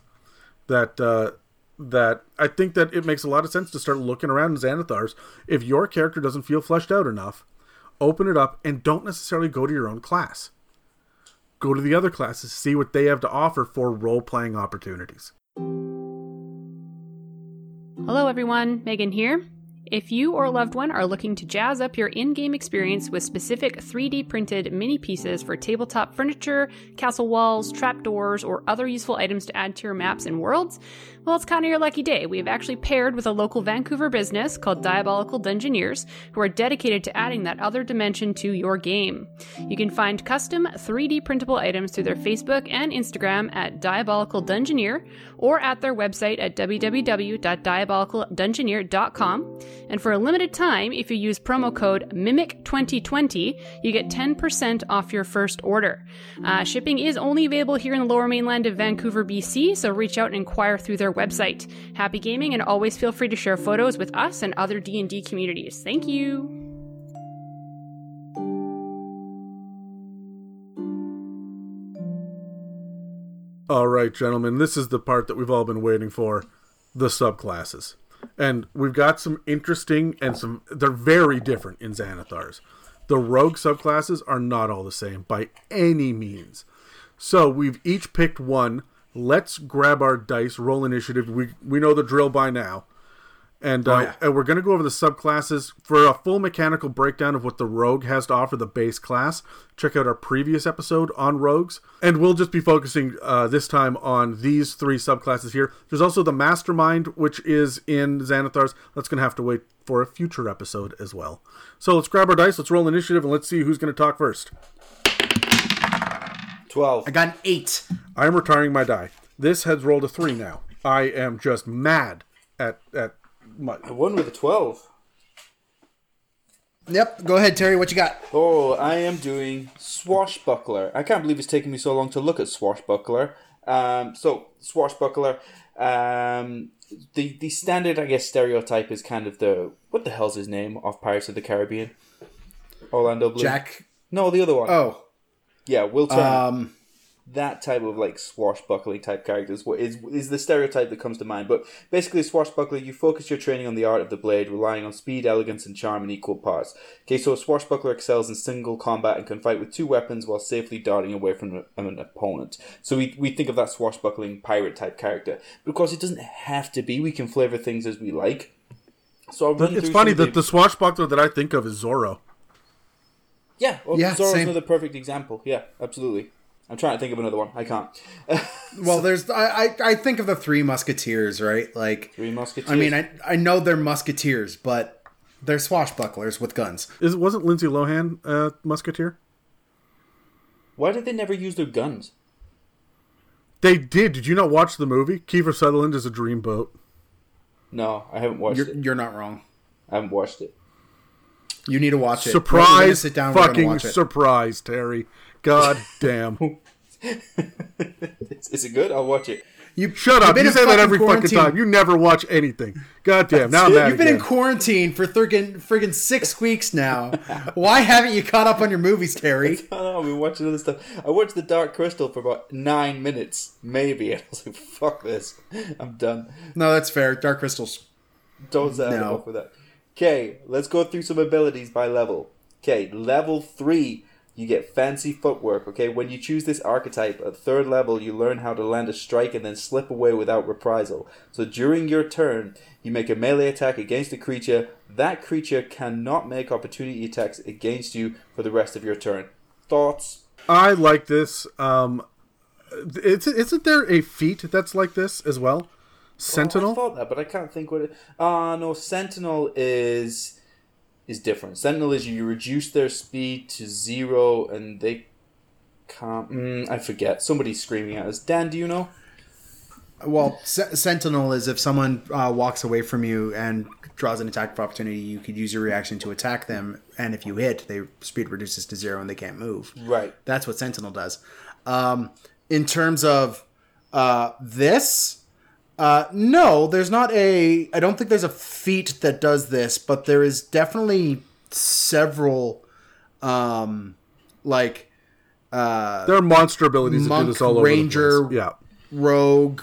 that uh that I think that it makes a lot of sense to start looking around in Xanathars. If your character doesn't feel fleshed out enough, open it up and don't necessarily go to your own class go to the other classes, see what they have to offer for role playing opportunities. Hello, everyone. Megan here. If you or a loved one are looking to jazz up your in game experience with specific 3D printed mini pieces for tabletop furniture, castle walls, trapdoors, or other useful items to add to your maps and worlds, well, it's kind of your lucky day. We have actually paired with a local Vancouver business called Diabolical Dungeoneers, who are dedicated to adding that other dimension to your game. You can find custom 3D printable items through their Facebook and Instagram at Diabolical Dungeoneer or at their website at www.diabolicaldungeoneer.com. And for a limited time, if you use promo code MIMIC2020, you get 10% off your first order. Uh, shipping is only available here in the lower mainland of Vancouver, BC, so reach out and inquire through their website. Happy gaming and always feel free to share photos with us and other D&D communities. Thank you. All right, gentlemen, this is the part that we've all been waiting for the subclasses. And we've got some interesting and some, they're very different in Xanathars. The rogue subclasses are not all the same by any means. So we've each picked one. Let's grab our dice, roll initiative. We, we know the drill by now. And, uh, yeah. and we're going to go over the subclasses for a full mechanical breakdown of what the rogue has to offer the base class. Check out our previous episode on rogues, and we'll just be focusing uh, this time on these three subclasses here. There's also the mastermind, which is in Xanathars. That's going to have to wait for a future episode as well. So let's grab our dice, let's roll initiative, and let's see who's going to talk first. 12. I got an eight. I am retiring my die. This has rolled a three now. I am just mad at at my. I won with a 12. Yep. Go ahead, Terry. What you got? Oh, I am doing Swashbuckler. I can't believe it's taken me so long to look at Swashbuckler. Um, so, Swashbuckler. Um, the the standard, I guess, stereotype is kind of the what the hell's his name of Pirates of the Caribbean? Orlando Bloom. Jack. No, the other one. Oh, yeah, Will Turner. um, that type of like swashbuckling type characters what is is the stereotype that comes to mind. But basically, swashbuckler, you focus your training on the art of the blade, relying on speed, elegance, and charm in equal parts. Okay, so a swashbuckler excels in single combat and can fight with two weapons while safely darting away from an opponent. So we, we think of that swashbuckling pirate type character. But of course, it doesn't have to be. We can flavor things as we like. So It's funny that the swashbuckler that I think of is Zorro. Yeah, well, Yeah, Zorro's same. another perfect example. Yeah, absolutely. I'm trying to think of another one. I can't. well, there's I, I I think of the Three Musketeers, right? Like, Three Musketeers. I mean, I I know they're musketeers, but they're swashbucklers with guns. Is wasn't Lindsay Lohan a musketeer? Why did they never use their guns? They did. Did you not watch the movie? Kiefer Sutherland is a dreamboat. No, I haven't watched You're it. you're not wrong. I haven't watched it. You need to watch it. Surprise! sit down, fucking watch it. surprise, Terry. God damn. Is, is it good? I'll watch it. You Shut you've up. been You say that every fucking time. You never watch anything. God damn. Now I'm mad You've been again. in quarantine for friggin' friggin' six weeks now. Why haven't you caught up on your movies, Terry? I know. I've been watching other stuff. I watched The Dark Crystal for about nine minutes, maybe. And I was like, "Fuck this! I'm done." No, that's fair. Dark Crystals. Don't say No. with that. Okay, let's go through some abilities by level. Okay, level three, you get fancy footwork. Okay, when you choose this archetype at third level, you learn how to land a strike and then slip away without reprisal. So during your turn, you make a melee attack against a creature. That creature cannot make opportunity attacks against you for the rest of your turn. Thoughts? I like this. Um, it's, isn't there a feat that's like this as well? Sentinel? I thought that, but I can't think what it. Ah, no. Sentinel is is different. Sentinel is you reduce their speed to zero, and they can't. Mm, I forget. Somebody's screaming at us. Dan, do you know? Well, Se- Sentinel is if someone uh, walks away from you and draws an attack of opportunity, you could use your reaction to attack them, and if you hit, their speed reduces to zero and they can't move. Right. That's what Sentinel does. Um, in terms of uh, this, uh, no, there's not a. I don't think there's a feat that does this, but there is definitely several, um, like uh, There are monster abilities that do this all over Ranger, the place. Yeah. rogue.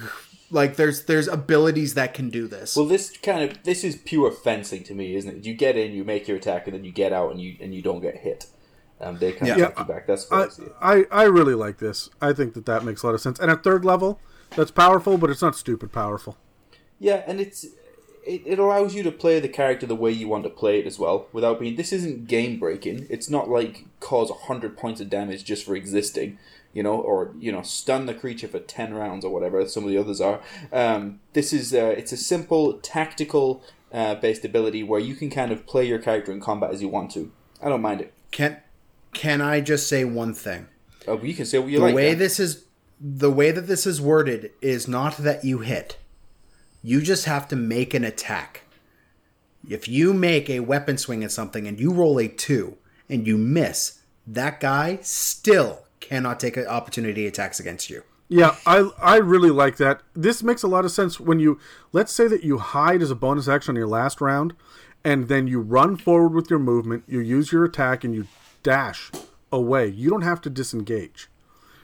Like there's there's abilities that can do this. Well, this kind of this is pure fencing to me, isn't it? You get in, you make your attack, and then you get out, and you and you don't get hit. Um, they kind of Yeah. you back. That's what I, I, I, I really like this. I think that that makes a lot of sense. And at third level, that's powerful, but it's not stupid powerful. Yeah, and it's it, it allows you to play the character the way you want to play it as well, without being. This isn't game breaking. It's not like cause hundred points of damage just for existing, you know, or you know stun the creature for ten rounds or whatever some of the others are. Um, this is uh, it's a simple tactical uh, based ability where you can kind of play your character in combat as you want to. I don't mind it. can can I just say one thing? Uh, you can say what you the like. way Dan. this is the way that this is worded is not that you hit you just have to make an attack if you make a weapon swing at something and you roll a two and you miss that guy still cannot take an opportunity attacks against you Yeah, I I really like that. This makes a lot of sense when you let's say that you hide as a bonus action on your last round, and then you run forward with your movement, you use your attack, and you dash away. You don't have to disengage,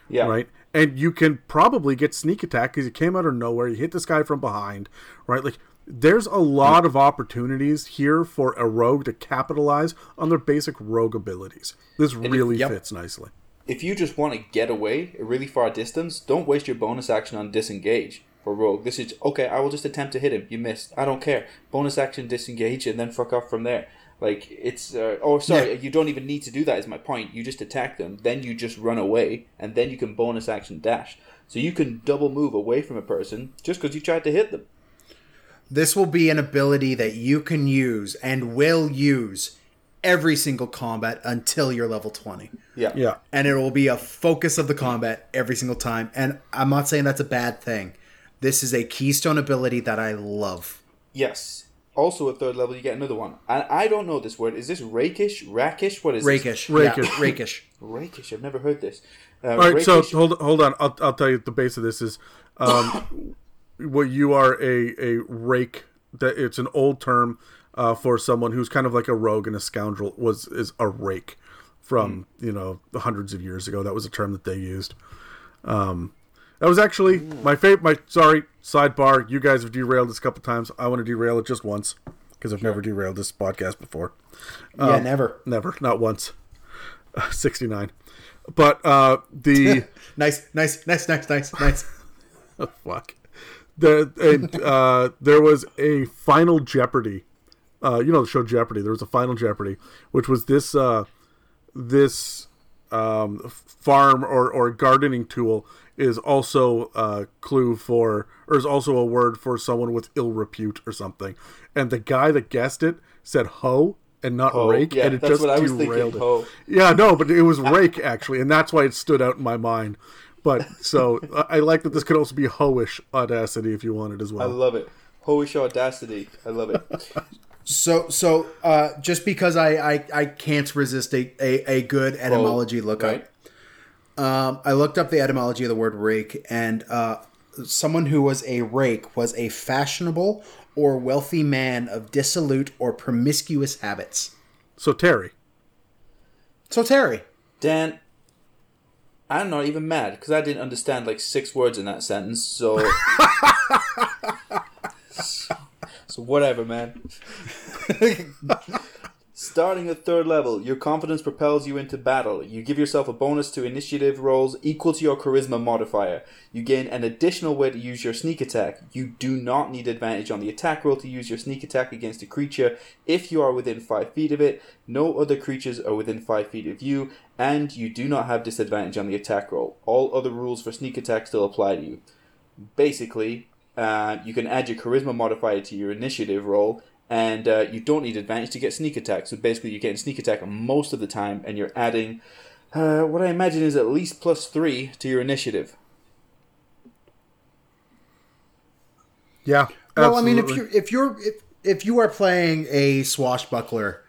yeah, right? And you can probably get sneak attack because you came out of nowhere. You hit this guy from behind, right? Like there's a lot of opportunities here for a rogue to capitalize on their basic rogue abilities. This really yep. fits nicely. if you just want to get away a really far distance, don't waste your bonus action on disengage for rogue. This is okay. I will just attempt to hit him. You missed. I don't care. Bonus action disengage and then fuck off from there. Like it's. Uh, oh, sorry. You don't even need to do that. Is my point. You just attack them, then you just run away, and then you can bonus action dash. So you can double move away from a person just because you tried to hit them. this will be an ability that you can use and will use every single combat until you're level 20 Yeah. Yeah. and it will be a focus of the combat every single time. And I'm not saying that's a bad thing. This is a keystone ability that I love. Yes. Also, at third level, you get another one. I, I don't know this word. Is this rakish? Rakish? What is this? Rakish, Rakish. yeah, rakish. Rakish. I've never heard this. Uh, All right, so hold hold on. I'll, I'll tell you the base of this is, um, what you are a a rake. That it's an old term uh, for someone who's kind of like a rogue and a scoundrel. Was is a rake from you know hundreds of years ago. That was a term that they used. Um, that was actually my favorite. My sorry sidebar. You guys have derailed this a couple times. I want to derail it just once because I've never derailed this podcast before. yeah, never. Never, not once. Uh, Sixty nine. But uh, the Nice, nice, nice, nice, nice, nice. oh, fuck. The and, uh, there was a final Jeopardy. Uh, you know the show Jeopardy. There was a final Jeopardy, which was this uh, this um, farm or, or gardening tool is also a clue for or is also a word for someone with ill repute or something. And the guy that guessed it said hoe and not Hoe. rake, Yeah, and it that's just what I was thinking, derailed it. hoe. Yeah, no, but it was rake actually, and that's why it stood out in my mind. But so I I like that this could also be hoish audacity if you wanted as well. I love it. Hoish audacity. I love it. So, so uh, just because I, I, I can't resist a, a, a good etymology lookup, right? Um, I looked up the etymology of the word rake, and uh, someone who was a rake was a fashionable or wealthy man of dissolute or promiscuous habits. So Terry, So, Terry, Dan, I'm not even mad because I didn't understand like six words in that sentence. So, so whatever, man. Starting at third level, your confidence propels you into battle. You give yourself a bonus to initiative rolls equal to your charisma modifier. You gain an additional way to use your sneak attack. You do not need advantage on the attack roll to use your sneak attack against a creature if you are within 5 feet of it. No other creatures are within 5 feet of you, and you do not have disadvantage on the attack roll. All other rules for sneak attack still apply to you. Basically, uh, you can add your charisma modifier to your initiative roll, and uh, you don't need advantage to get sneak attack. So basically, you're getting sneak attack most of the time, and you're adding uh, what I imagine is at least plus three to your initiative. yeah. well, I mean, if absolutely. you if you're if, if you are playing a swashbuckler,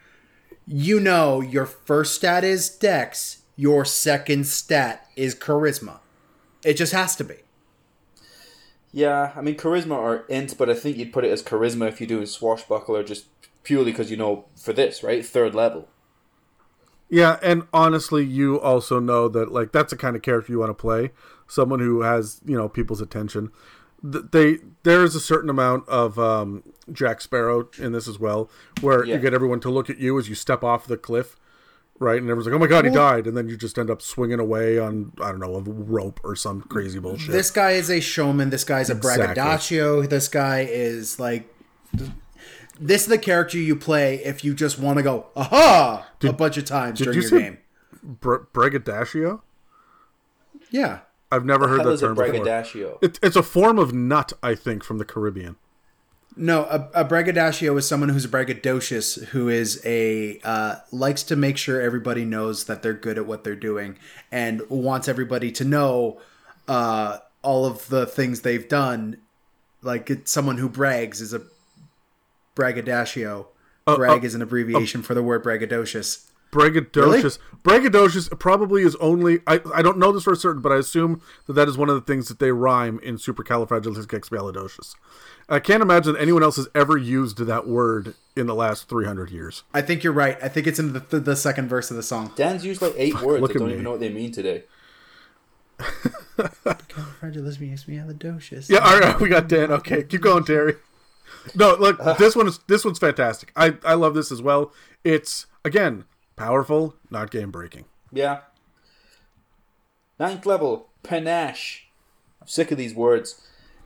you know your first stat is Dex, your second stat is Charisma. It just has to be. Yeah, I mean charisma or int, but I think you'd put it as charisma if you're doing swashbuckler, just purely because you know for this right third level. Yeah, and honestly, you also know that like that's the kind of character you want to play. Someone who has you know people's attention. Th- They there is a certain amount of um, Jack Sparrow in this as well, where Yeah. you get everyone to look at you as you step off the cliff, right? And everyone's like, "Oh my god, he died!" And then you just end up swinging away on I don't know a rope or some crazy bullshit. This guy is a showman. This guy's a Exactly. braggadocio. This guy is like. This is the character you play if you just want to go aha a bunch of times during you your say- game. Br- Braggadocio? Yeah. I've never heard Hell that is a term before. braggadocio. It, it's a form of nut, I think, from the Caribbean. No, a, a braggadocio is someone who's braggadocious, who is a uh, likes to make sure everybody knows that they're good at what they're doing, and wants everybody to know uh, all of the things they've done. Like it's someone who brags is a braggadocio. Brag uh, is an abbreviation for the word braggadocious. Braggadocious. Braggadocious probably is only. I, I don't know this for certain, but I assume that that is one of the things that they rhyme in supercalifragilisticexpialidocious. I can't imagine that anyone else has ever used that word in the last 300 years. I think you're right. I think it's in the, the, the second verse of the song. Dan's used like eight words. look I at don't me. even know what they mean today. Fragilisticexpialidocious. Yeah, all right, we got Dan. Okay, keep going, Terry. No, look, this one is this one's fantastic. I I love this as well. It's again powerful, not game breaking. Yeah. Ninth level, panache. I'm sick of these words.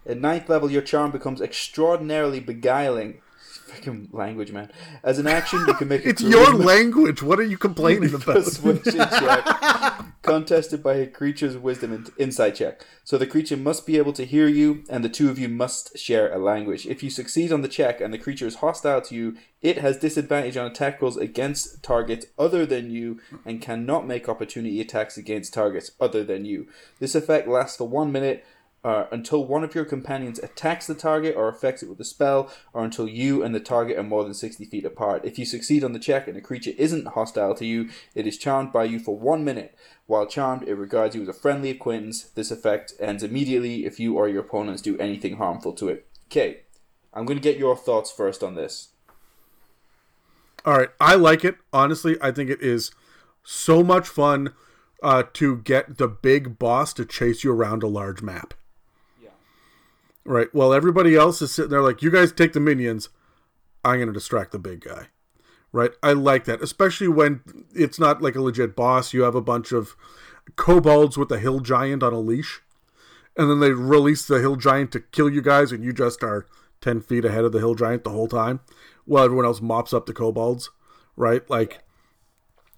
At ninth level, your charm becomes extraordinarily beguiling. Freaking language, man. As an action, you can make a It's your language. What are you complaining about? contested by a creature's wisdom and insight check. So the creature must be able to hear you, and the two of you must share a language. If you succeed on the check and the creature is hostile to you, it has disadvantage on attack rolls against targets other than you, and cannot make opportunity attacks against targets other than you. This effect lasts for one minute. Uh, until one of your companions attacks the target or affects it with a spell, or until you and the target are more than 60 feet apart. If you succeed on the check and a creature isn't hostile to you, it is charmed by you for one minute. While charmed, it regards you as a friendly acquaintance. This effect ends immediately if you or your opponents do anything harmful to it. Okay, I'm going to get your thoughts first on this. All right, I like it. Honestly, I think it is so much fun uh, to get the big boss to chase you around a large map. Right. Well, everybody else is sitting there like, you guys take the minions. I'm going to distract the big guy. Right. I like that, especially when it's not like a legit boss. You have a bunch of kobolds with a hill giant on a leash, and then they release the hill giant to kill you guys, and you just are 10 feet ahead of the hill giant the whole time while everyone else mops up the kobolds. Right. Like,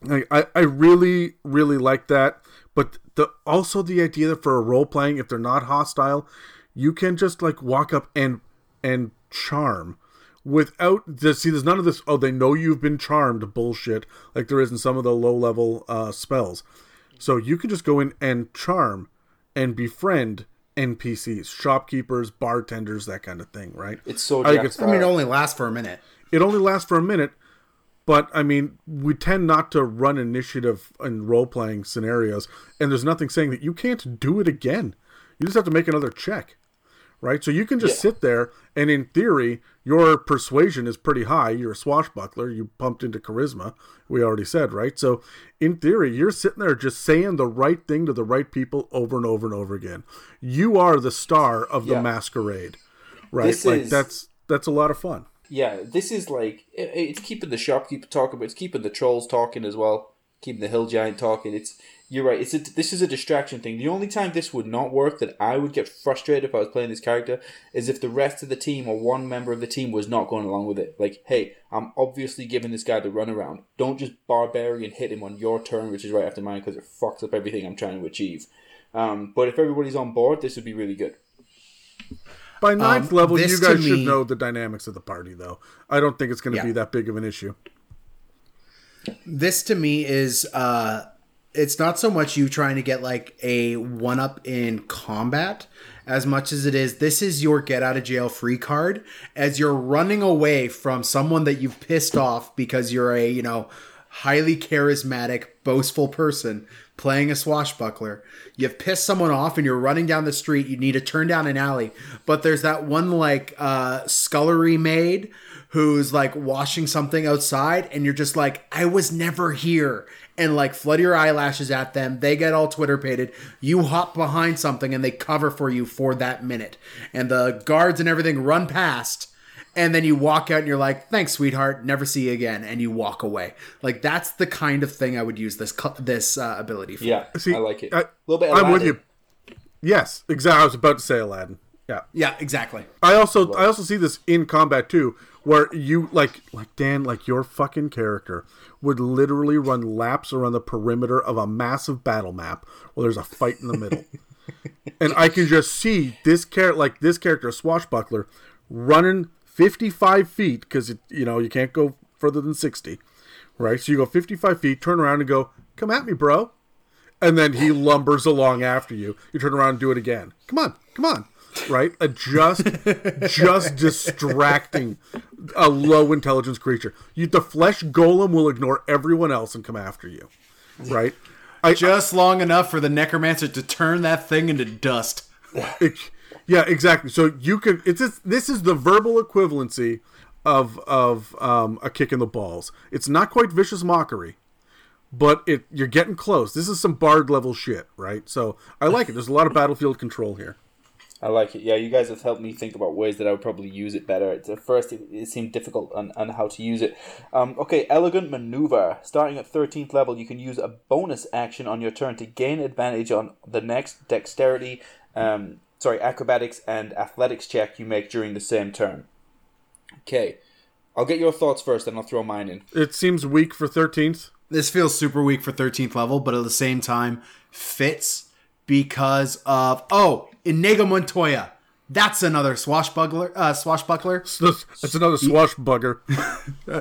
I, I really, really like that. But the also the idea that for a role playing, if they're not hostile, you can just like walk up and and charm without this see there's none of this oh they know you've been charmed bullshit like there is in some of the low level uh spells. So you can just go in and charm and befriend npcs shopkeepers bartenders that kind of thing right? It's so I think Jack it's- I mean, it only lasts for a minute. it only lasts for a minute but i mean we tend not to run initiative in role-playing scenarios and there's nothing saying that you can't do it again. You just have to make another check right? So you can just Yeah. sit there and in theory your persuasion is pretty high. You're a swashbuckler. You pumped into charisma we already said right? So in theory you're sitting there just saying the right thing to the right people over and over and over again. You are the star of the Yeah. masquerade right? This like is- that's that's a lot of fun. Yeah, this is like it, it's keeping the shopkeeper talking, but it's keeping the trolls talking as well, keeping the hill giant talking. It's you're right. It's a, this is a distraction thing. The only time this would not work that I would get frustrated if I was playing this character is if the rest of the team or one member of the team was not going along with it. Like, hey, I'm obviously giving this guy the runaround. Don't just barbarian hit him on your turn, which is right after mine, because it fucks up everything I'm trying to achieve. Um, but if everybody's on board, this would be really good. By ninth Um, level, you to guys should me- know the dynamics of the party, though. I don't think it's going to Yeah. be that big of an issue. this to me is uh it's not so much you trying to get like a one up in combat as much as it is this is your get out of jail free card as you're running away from someone that you've pissed off because you're a you know highly charismatic boastful person playing a swashbuckler. You've pissed someone off and you're running down the street you need to turn down an alley. But there's that one like uh scullery maid who's like washing something outside and you're just like i was never here and like flutter your eyelashes at them they get all twitter pated you hop behind something and they cover for you for that minute and the guards and everything run past and then you walk out and you're like thanks sweetheart never see you again and you walk away like that's the kind of thing i would use this cu- this uh, ability for Yeah, See, I like it. I- a little bit. I'm with you. Yes, exactly. I was about to say Aladdin. Yeah. yeah exactly I also I also see this in combat too, where you like like Dan, like your fucking character would literally run laps around the perimeter of a massive battle map while there's a fight in the middle. and I can just see this character like this character, Swashbuckler, running fifty five feet, because you know, you can't go further than sixty. Right? So you go fifty five feet, turn around and go, Come at me, bro and then he lumbers along after you. You turn around and do it again. Come on, come on, right? A just, just distracting a low intelligence creature. You, the flesh golem will ignore everyone else and come after you, right? I, just long enough for the necromancer to turn that thing into dust it- yeah, exactly. So you can. It's just, this is the verbal equivalency of of um, a kick in the balls. It's not quite vicious mockery, but it you're getting close. This is some bard level shit, right? So I like it. There's a lot of battlefield control here. I like it. Yeah, you guys have helped me think about ways that I would probably use it better. It's, at first, it, it seemed difficult on, on how to use it. Um, okay, Elegant Maneuver. Starting at 13th level, you can use a bonus action on your turn to gain advantage on the next dexterity, um, sorry, acrobatics and athletics check you make during the same turn. Okay, I'll get your thoughts first, then I'll throw mine in. It seems weak for 13th. this feels super weak for 13th level, but at the same time fits because of oh, Inigo Montoya. That's another swashbuckler. Uh, swashbuckler. That's another swashbugger.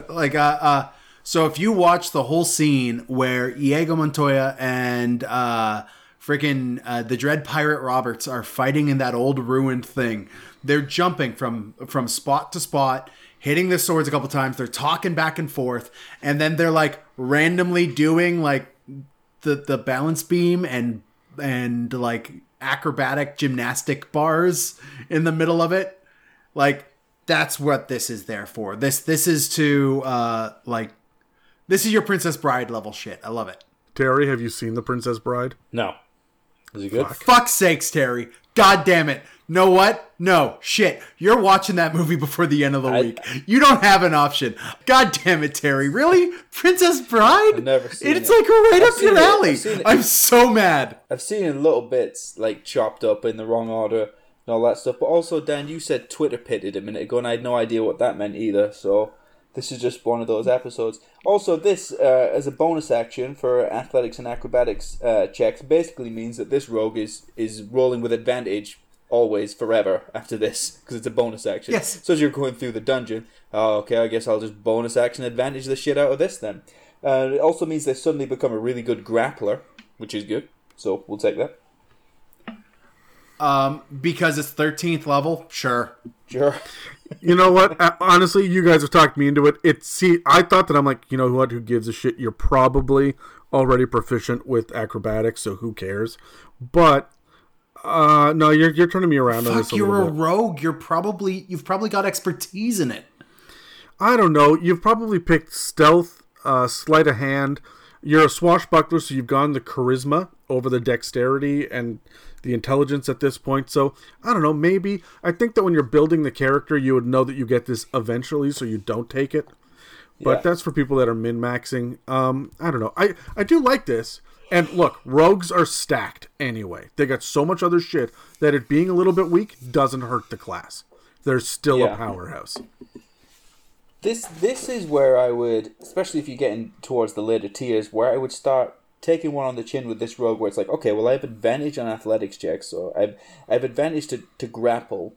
Like uh, uh, so if you watch the whole scene where Diego Montoya and uh, freaking uh, the Dread Pirate Roberts are fighting in that old ruined thing. They're jumping from from spot to spot, hitting their swords a couple times. They're talking back and forth, and then they're like randomly doing like the the balance beam and and like acrobatic gymnastic bars in the middle of it. Like that's what this is there for. This this is to uh like this is your Princess Bride level shit. I love it. Terry, have you seen The Princess Bride? No. Is it good? Fuck sakes, Terry. God damn it. Know what? No. Shit. You're watching that movie before the end of the I- week. You don't have an option. God damn it, Terry. Really? Princess Bride? I've never seen it. It's it. like right I've up your it. alley. It. I'm so mad. I've seen in little bits, like chopped up in the wrong order and all that stuff. But also, Dan, you said Twitter pitted a minute ago, and I had no idea what that meant either. So this is just one of those episodes. Also, this uh, as a bonus action for athletics and acrobatics uh, checks basically means that this rogue is is rolling with advantage always forever after this because it's a bonus action. Yes. So as you're going through the dungeon, oh, okay, I guess I'll just bonus action advantage the shit out of this then. Uh, it also means they suddenly become a really good grappler, which is good. So we'll take that. Um, because it's 13th level, sure. Sure. You know what? Honestly, you guys have talked me into it. It see, I thought that I'm like, you know what? Who gives a shit? You're probably already proficient with acrobatics, so who cares? But uh no, you're you're turning me around on this a you're a rogue. You're probably you've probably got expertise in it. I don't know. You've probably picked stealth, uh, sleight of hand. You're a swashbuckler, so you've gone the charisma over the dexterity and the intelligence at this point. So I don't know. Maybe I think that when you're building the character, you would know that you get this eventually, so you don't take it. But Yeah. that's for people that are min maxing. Um, I don't know. I I do like this. And look, rogues are stacked anyway. They got so much other shit that it being a little bit weak doesn't hurt the class. They're still Yeah. a powerhouse. This this is where I would, especially if you're getting towards the later tiers, where I would start taking one on the chin with this rogue, where it's like, okay, well I have advantage on athletics checks, so I have I have advantage to, to grapple,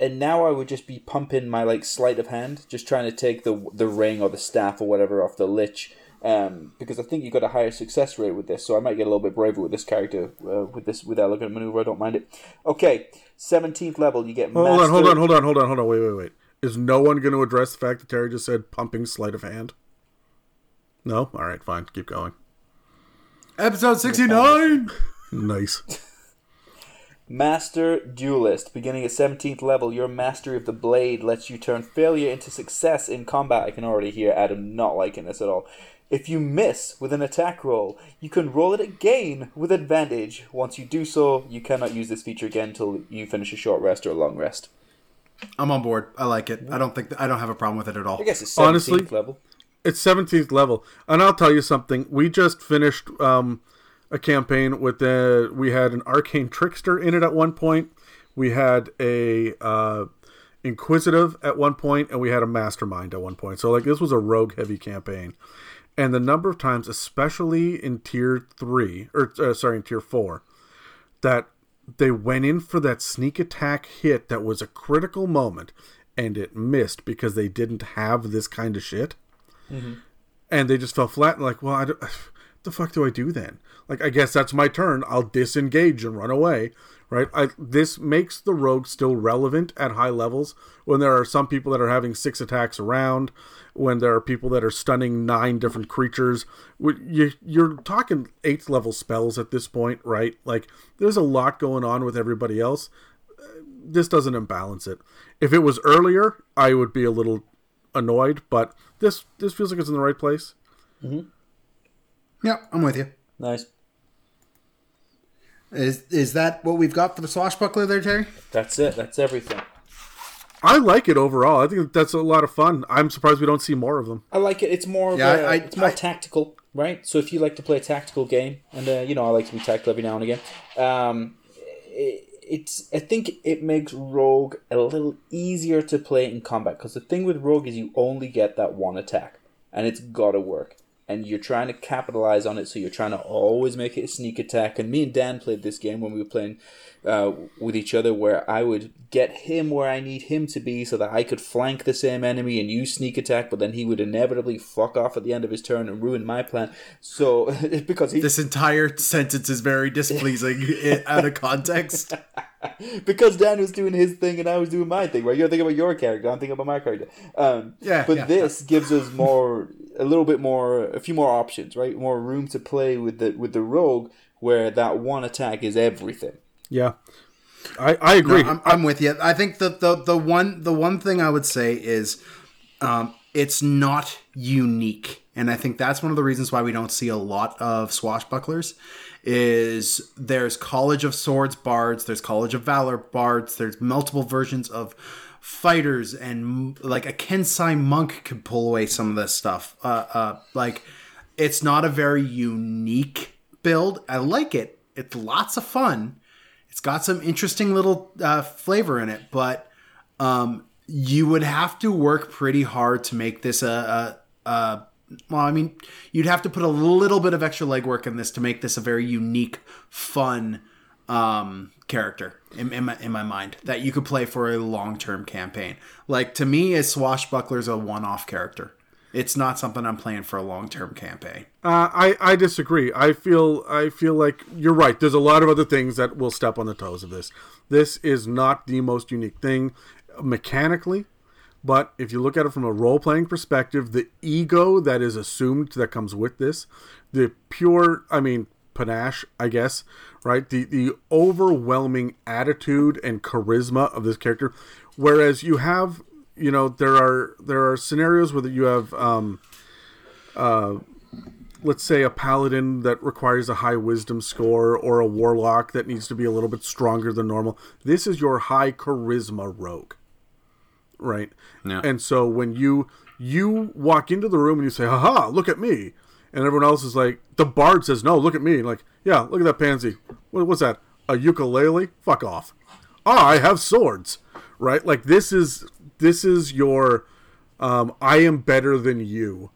and now I would just be pumping my like sleight of hand, just trying to take the the ring or the staff or whatever off the lich. Um, because I think you got a higher success rate with this, so I might get a little bit braver with this character uh, with this with elegant maneuver. I don't mind it. Okay, seventeenth level, you get. Hold on, hold on, hold on, hold on, hold on. Wait, wait, wait. Is no one going to address the fact that Terry just said pumping sleight of hand? No? All right, fine. Keep going. Episode 69. Nice. Master Duelist. Beginning at 17th level, your mastery of the blade lets you turn failure into success in combat. I can already hear Adam not liking this at all. If you miss with an attack roll, you can roll it again with advantage. Once you do so, you cannot use this feature again until you finish a short rest or a long rest. I'm on board. I like it. I don't think I don't have a problem with it at all. I guess it's 17th Honestly- level. It's 17th level. And I'll tell you something. We just finished um, a campaign with the. We had an arcane trickster in it at one point. We had a uh, inquisitive at one point, and we had a mastermind at one point. So, like, this was a rogue heavy campaign. And the number of times, especially in tier three, or uh, sorry, in tier four, that they went in for that sneak attack hit that was a critical moment and it missed because they didn't have this kind of shit. And they just fell flat and like well I don't, the fuck do i do then? Like i guess that's my turn. I'll disengage and run away right I, this makes the rogue still relevant at high levels when there are some people that are having six attacks around when there are people that are stunning nine different creatures you, you're talking eighth level spells at this point right like there's a lot going on with everybody else this doesn't imbalance it. If it was earlier, I would be a little annoyed, but this this feels like it's in the right place. Mm-hmm. Yeah, I'm with you. Nice. Is is that what we've got for the swashbuckler there, Terry? That's it. That's everything. I like it overall. I think that's a lot of fun. I'm surprised we don't see more of them. I like it. It's more of Yeah, a, I- it's more I- tactical, right? So if you like to play a tactical game, and uh, you know I like to be tactical every now and again, um, it, it's I think it makes Rogue a little easier to play in combat because the thing with Rogue is you only get that one attack, and it's gotta work. And you're trying to capitalize on it, so you're trying to always make it a sneak attack. And me and Dan played this game when we were playing uh, with each other, where I would get him where I need him to be, so that I could flank the same enemy and use sneak attack, but then he would inevitably fuck off at the end of his turn and ruin my plan. So because he This entire sentence is very displeasing out of context. because Dan was doing his thing and I was doing my thing, right? You're thinking about your character, I'm thinking about my character. Um, Yeah, But yeah, this gives us more, a little bit more, a few more options, right? More room to play with the with the rogue, where that one attack is everything. Yeah, I I agree. I'm, I'm with you. I think that the the one the one thing I would say is um, it's not unique, and I think that's one of the reasons why we don't see a lot of swashbucklers. Is there's College of Swords bards, there's College of Valor bards, there's multiple versions of fighters, and like a Kensai monk could pull away some of this stuff. Uh, uh, like it's not a very unique build. I like it. It's lots of fun. It's got some interesting little uh, flavor in it, but um, you would have to work pretty hard to make this a, a, a. Well, I mean, you'd have to put a little bit of extra legwork in this to make this a very unique, fun um, character in, in, my, in my mind that you could play for a long term campaign. Like to me, a swashbuckler's a one off character. It's not something I'm playing for a long term campaign. Uh, I I disagree. I feel I feel like you're right. There's a lot of other things that will step on the toes of this. This is not the most unique thing mechanically, but if you look at it from a role playing perspective, the ego that is assumed that comes with this, the pure I mean panache, I guess, right? The the overwhelming attitude and charisma of this character, whereas you have you know there are there are scenarios where you have um let's say a paladin that requires a high wisdom score or a warlock that needs to be a little bit stronger than normal. This is your high charisma rogue. Right? Yeah. And so when you you walk into the room and you say, "Haha, look at me." And everyone else is like, the bard says, "No, look at me." Like, "Yeah, look at that pansy. What, what's that? A ukulele? Fuck off." Ah, I have swords. Right? Like this is this is your um I am better than you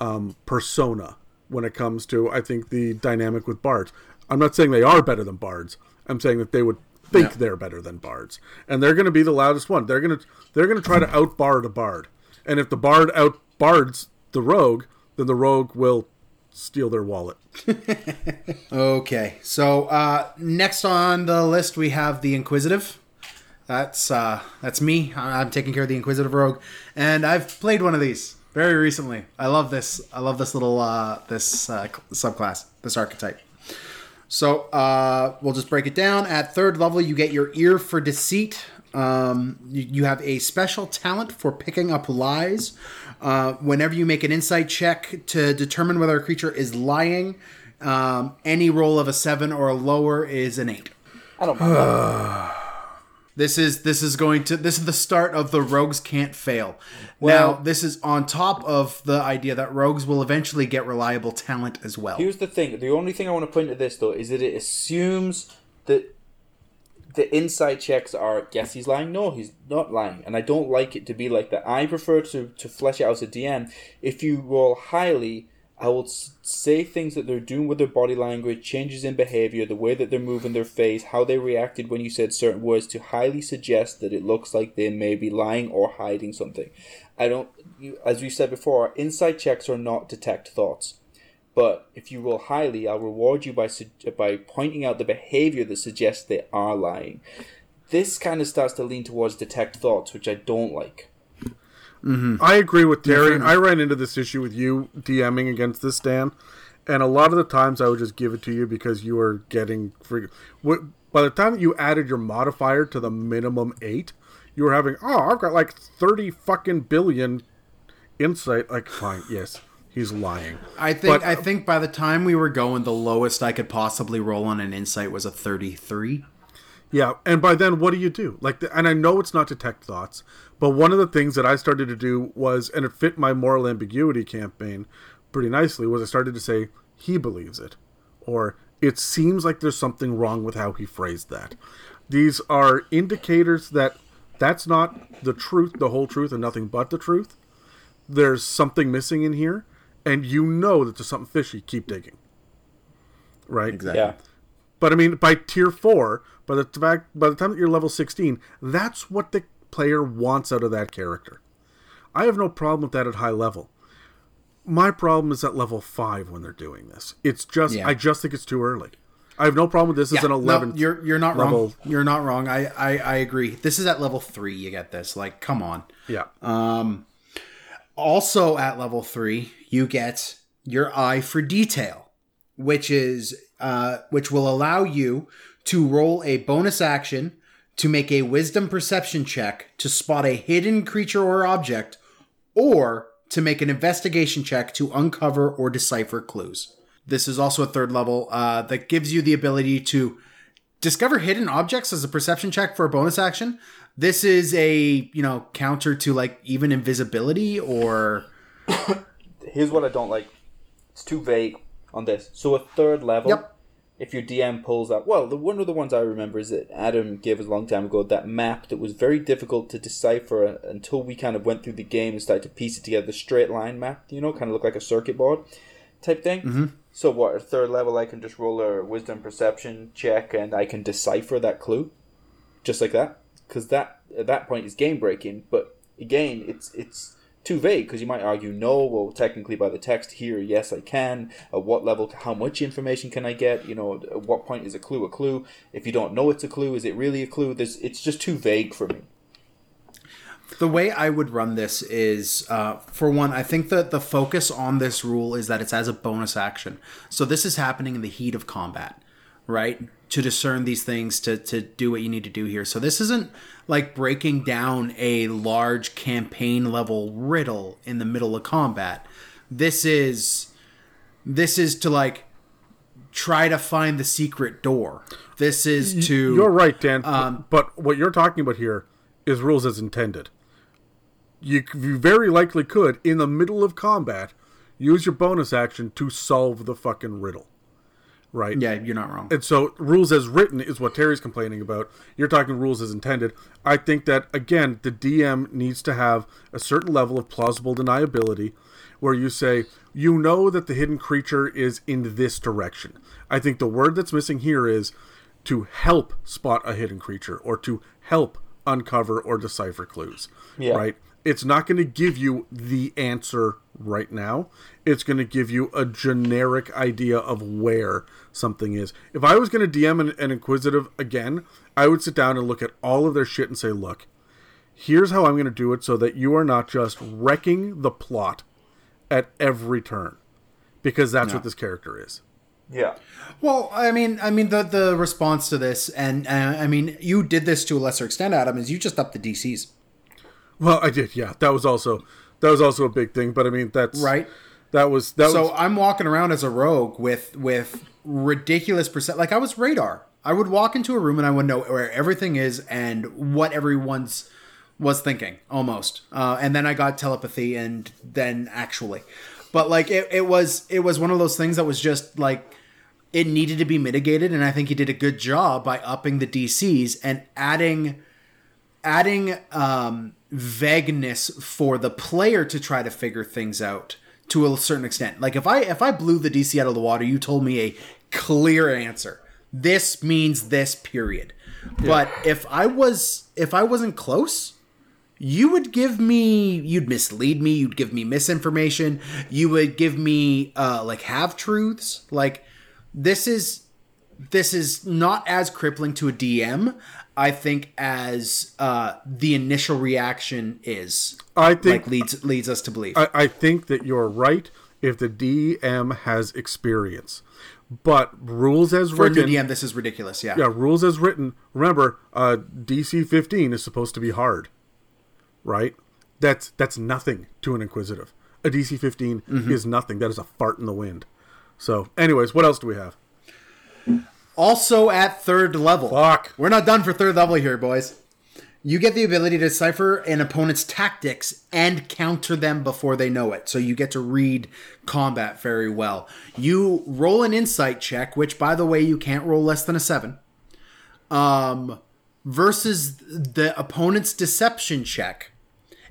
um, persona when it comes to I think the dynamic with bards. I'm not saying they are better than bards. I'm saying that they would think Yeah. they're better than bards, and they're going to be the loudest one. They're going to they're going to try to out bard a bard, and if the bard out bards the rogue, then the rogue will steal their wallet. Okay, so uh, next on the list we have the Inquisitive. That's uh, that's me. I'm taking care of the Inquisitive Rogue, and I've played one of these very recently. I love this. I love this little uh, this uh, subclass, this archetype. So uh, we'll just break it down. At third level, you get your ear for deceit. Um, you, you have a special talent for picking up lies. Uh, whenever you make an insight check to determine whether a creature is lying, um, any roll of a seven or a lower is an eight. I don't mind. This is this is going to this is the start of the rogues can't fail. Well- now this is on top of the idea that rogues will eventually get reliable talent as well. Here's the thing. The only thing I want to point to this though is that it assumes that the insight checks are yes he's lying, no he's not lying, and I don't like it to be like that. I prefer to to flesh it out as a DM. If you roll highly, I will say things that they're doing with their body language, changes in behavior, the way that they're moving their face, how they reacted when you said certain words to highly suggest that it looks like they may be lying or hiding something. I don't, you, as we said before, insight checks are not detect thoughts. But if you roll highly, I'll reward you by by pointing out the behavior that suggests they are lying. This kind of starts to lean towards detect thoughts, which I don't like. Mm-hmm. I agree with Terry. I ran into this issue with you DMing against this Dan, and a lot of the times I would just give it to you because you were getting free. What, by the time you added your modifier to the minimum eight, you were having oh I've got like thirty fucking billion insight. Like fine, yes, he's lying. I think But- I think by the time we were going, the lowest I could possibly roll on an insight was a thirty-three. Yeah, and by then, what do you do? Like, the, and I know it's not detect thoughts, but one of the things that I started to do was, and it fit my moral ambiguity campaign pretty nicely, was I started to say he believes it, or it seems like there's something wrong with how he phrased that. These are indicators that that's not the truth, the whole truth, and nothing but the truth. There's something missing in here, and you know that there's something fishy, keep digging. Right? Exactly. Yeah. But I mean, by tier four, by the fact, by the time that you're level sixteen, that's what the player wants out of that character. I have no problem with that at high level. My problem is at level five when they're doing this. It's just, Yeah. I just think it's too early. I have no problem with this as an no, eleven. you're you're not wrong. You're not wrong. I, I I agree. This is at level three. You get this. Like, come on. yeah, Um. Also at level three, you get your eye for detail, which is uh, which will allow you to roll a bonus action to make a wisdom perception check to spot a hidden creature or object, or to make an investigation check to uncover or decipher clues. This is also a third level uh, that gives you the ability to discover hidden objects as a perception check for a bonus action. This is a you know counter to like even invisibility or Here's what I don't like. It's too vague on this. So a third level. Yep. If your DM pulls up, well, the one of the ones I remember is that Adam gave us a long time ago that map that was very difficult to decipher until we kind of went through the game and started to piece it together. The straight line map, you know, kind of look like a circuit board type thing. Mm-hmm. So what? A third level, I can just roll a wisdom perception check and I can decipher that clue, just like that. Because that at that point is game breaking. But again, it's it's too vague because you might argue no. Well, technically by the text here, yes, I can. At what level? How much information can I get? You know, at what point is a clue a clue? If you don't know it's a clue, is it really a clue? There's it's just too vague for me. the way I would run this is, uh, for one, I think that the focus on this rule is that it's as a bonus action. So this is happening in the heat of combat, right? To discern these things, to to do what you need to do here. So this isn't like breaking down a large campaign level riddle in the middle of combat. This is this is to like try to find the secret door. This is to you're right, Dan. um, but what you're talking about here is rules as intended. You, you very likely could, in the middle of combat, use your bonus action to solve the fucking riddle. Right? Yeah, you're not wrong. And so, rules as written is what Terry's complaining about. You're talking rules as intended. I think that, again, the DM needs to have a certain level of plausible deniability where you say, you know that the hidden creature is in this direction. I think the word that's missing here is to help spot a hidden creature or to help uncover or decipher clues. Yeah. Right? It's not going to give you the answer right now. It's going to give you a generic idea of where something is. If I was going to DM an, an Inquisitive again, I would sit down and look at all of their shit and say, look, here's how I'm going to do it so that you are not just wrecking the plot at every turn. Because that's what this character is. Yeah. Well, I mean, I mean the the response to this, and uh, I mean, you did this to a lesser extent, Adam, is you just upped the DCs, Well, I did, yeah. That was also that was also a big thing, but I mean that's right? That was that So was I'm walking around as a rogue with with ridiculous percent. Like I was radar. I would walk into a room and I would know where everything is and what everyone's was thinking almost. Uh, and then I got telepathy and then actually, but like it, it was it was one of those things that was just like it needed to be mitigated and I think he did a good job by upping the DCs and adding adding um, vagueness for the player to try to figure things out to a certain extent. Like if I if I blew the DC out of the water, you told me a clear answer. This means this period. But if I was if I wasn't close, you would give me you'd mislead me, you'd give me misinformation, you would give me uh like half truths. Like this is this is not as crippling to a DM, I think, as uh, the initial reaction is. I think like leads leads us to believe. I, I think that you're right if the DM has experience. But rules as For written DM, this is ridiculous. Yeah. Yeah, rules as written. Remember, uh, DC 15 is supposed to be hard, right? That's that's nothing to an inquisitive. A DC 15 Mm-hmm. is nothing. That is a fart in the wind. So, anyways, what else do we have? Also at third level. Fuck. We're not done for third level here, boys. You get the ability to decipher an opponent's tactics and counter them before they know it. So you get to read combat very well. You roll an insight check, which, by the way, you can't roll less than a seven, um, versus the opponent's deception check.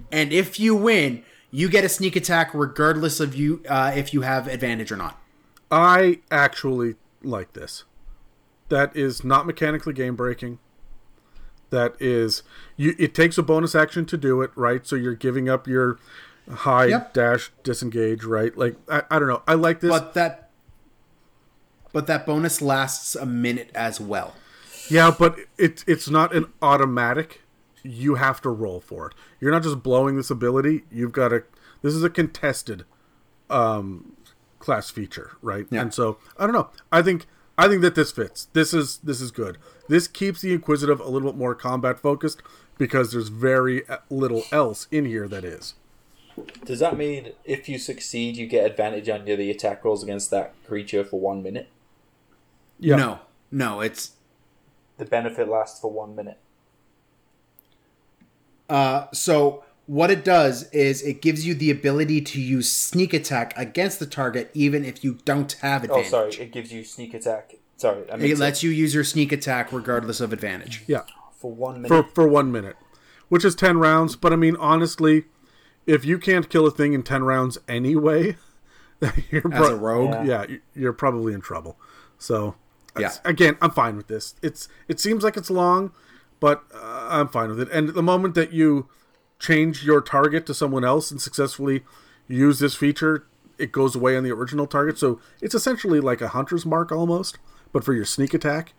And if you win, you get a sneak attack regardless of you uh, if you have advantage or not. I actually like this. That is not mechanically game breaking. That is you it takes a bonus action to do it, right? So you're giving up your high Yep. dash disengage, right? Like I, I don't know. I like this. But that but that bonus lasts a minute as well. Yeah, but it, it's not an automatic. You have to roll for it. You're not just blowing this ability. You've got to. This is a contested um, class feature, right? Yeah. And so I don't know. I think I think that this fits. This is this is good. This keeps the inquisitive a little bit more combat focused because there's very uh, little else in here that is. Does that mean if you succeed, you get advantage on your the attack rolls against that creature for one minute? Yeah. No. No, it's The benefit lasts for one minute. Uh, so what it does is it gives you the ability to use sneak attack against the target even if you don't have it. Oh, sorry, it gives you sneak attack. Sorry, I It lets you use your sneak attack regardless of advantage. Yeah. for one minute. for for one minute, which is ten rounds. But I mean, honestly, if you can't kill a thing in ten rounds anyway, you're As a rogue, Yeah. yeah, you're probably in trouble. So, Yeah. again, I'm fine with this. It's it seems like it's long, but uh, I'm fine with it. And the moment that you change your target to someone else and successfully use this feature, it goes away on the original target. So it's essentially like a hunter's mark almost, but for your sneak attack,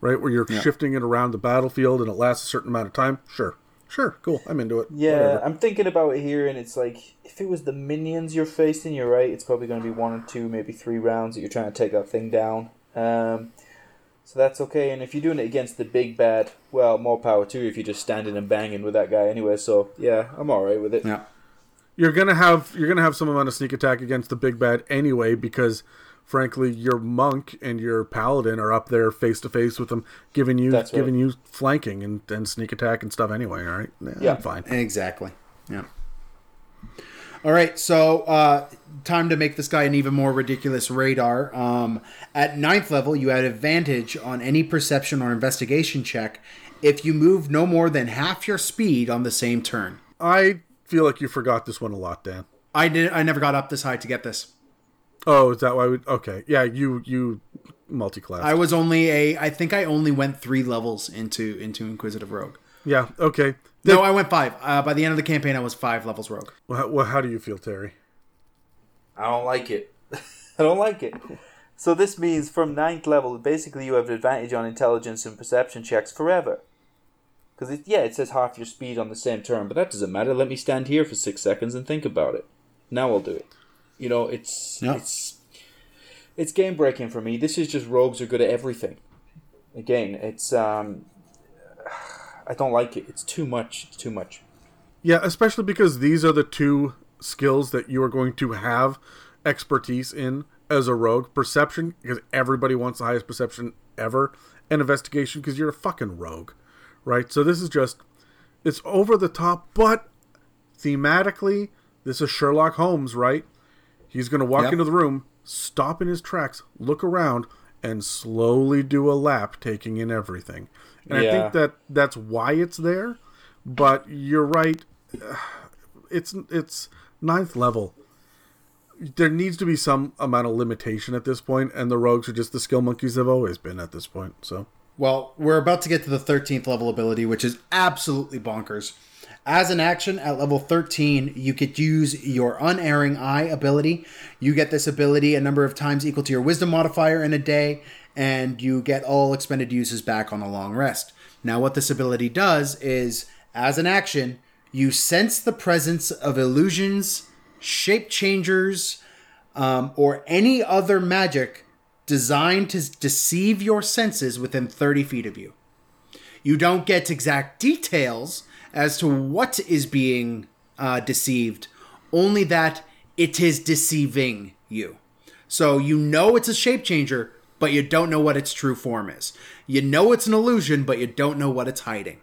right? Where you're shifting it around the battlefield and it lasts a certain amount of time. Sure, sure, cool. I'm into it. Yeah, Whatever. I'm thinking about it here, and it's like if it was the minions you're facing, you're right. It's probably going to be one or two, maybe three rounds that you're trying to take that thing down. Um, so that's okay. And if you're doing it against the big bad, well, more power to you if you're just standing and banging with that guy anyway. So yeah, I'm all right with it. Yeah. you're gonna have you're gonna have some amount of sneak attack against the big bad anyway because frankly your monk and your paladin are up there face to face with them giving you That's right. giving you flanking and, and sneak attack and stuff anyway all right yeah, Yeah. I'm fine Exactly. Yeah. All right, so uh, time to make this guy an even more ridiculous radar. Um, at ninth level, you had advantage on any perception or investigation check if you move no more than half your speed on the same turn. i feel like you forgot this one a lot dan I did. I never got up this high to get this. oh is that why we okay yeah you you multi-class I was only a. I think I only went three levels into into Inquisitive Rogue. yeah okay No, I went five. Uh, by the end of the campaign, I was five levels Rogue. well, how, well, how do you feel terry I don't like it. I don't like it. So this means from ninth level, basically you have advantage on intelligence and perception checks forever. Because it, yeah, it says half your speed on the same turn, but that doesn't matter. Let me stand here for six seconds and think about it. Now I'll do it. You know, it's Yeah. it's it's game breaking for me. This is just rogues are good at everything. Again, it's um, I don't like it. It's too much. It's too much. Yeah, especially because these are the two skills that you are going to have expertise in as a rogue. Perception, because everybody wants the highest perception ever, and investigation, because you're a fucking rogue, right? So this is just, it's over the top, but thematically, this is Sherlock Holmes, right? He's going to walk Yep. into the room, stop in his tracks, look around, and slowly do a lap, taking in everything. And I think that that's why it's there. But you're right. It's it's ninth level. There needs to be some amount of limitation at this point, and the rogues are just the skill monkeys they've always been at this point. So Well, we're about to get to the 13th level ability, which is absolutely bonkers. As an action at level 13, you could use your Unerring Eye ability. You get this ability a number of times equal to your Wisdom modifier in a day, and you get all expended uses back on a long rest. Now, what this ability does is, as an action, you sense the presence of illusions, shape changers, um, or any other magic designed to deceive your senses within 30 feet of you. You don't get exact details as to what is being uh, deceived, only that it is deceiving you. So you know it's a shape changer, but you don't know what its true form is. You know it's an illusion, but you don't know what it's hiding.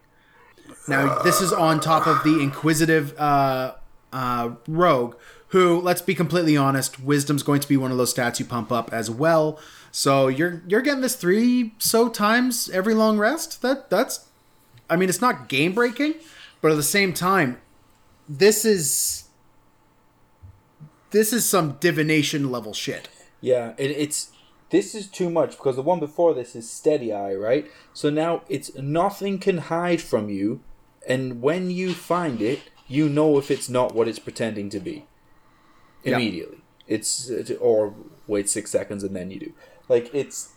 Now, this is on top of the inquisitive uh, uh, rogue, who, let's be completely honest, wisdom's going to be one of those stats you pump up as well. So you're you're getting this three so times every long rest. That that's, I mean, it's not game breaking, but at the same time, this is this is some divination level shit. Yeah, it, it's this is too much because the one before this is steady eye, right? So now it's nothing can hide from you, and when you find it, you know if it's not what it's pretending to be. Yeah. Immediately, it's or wait six seconds and then you do. Like it's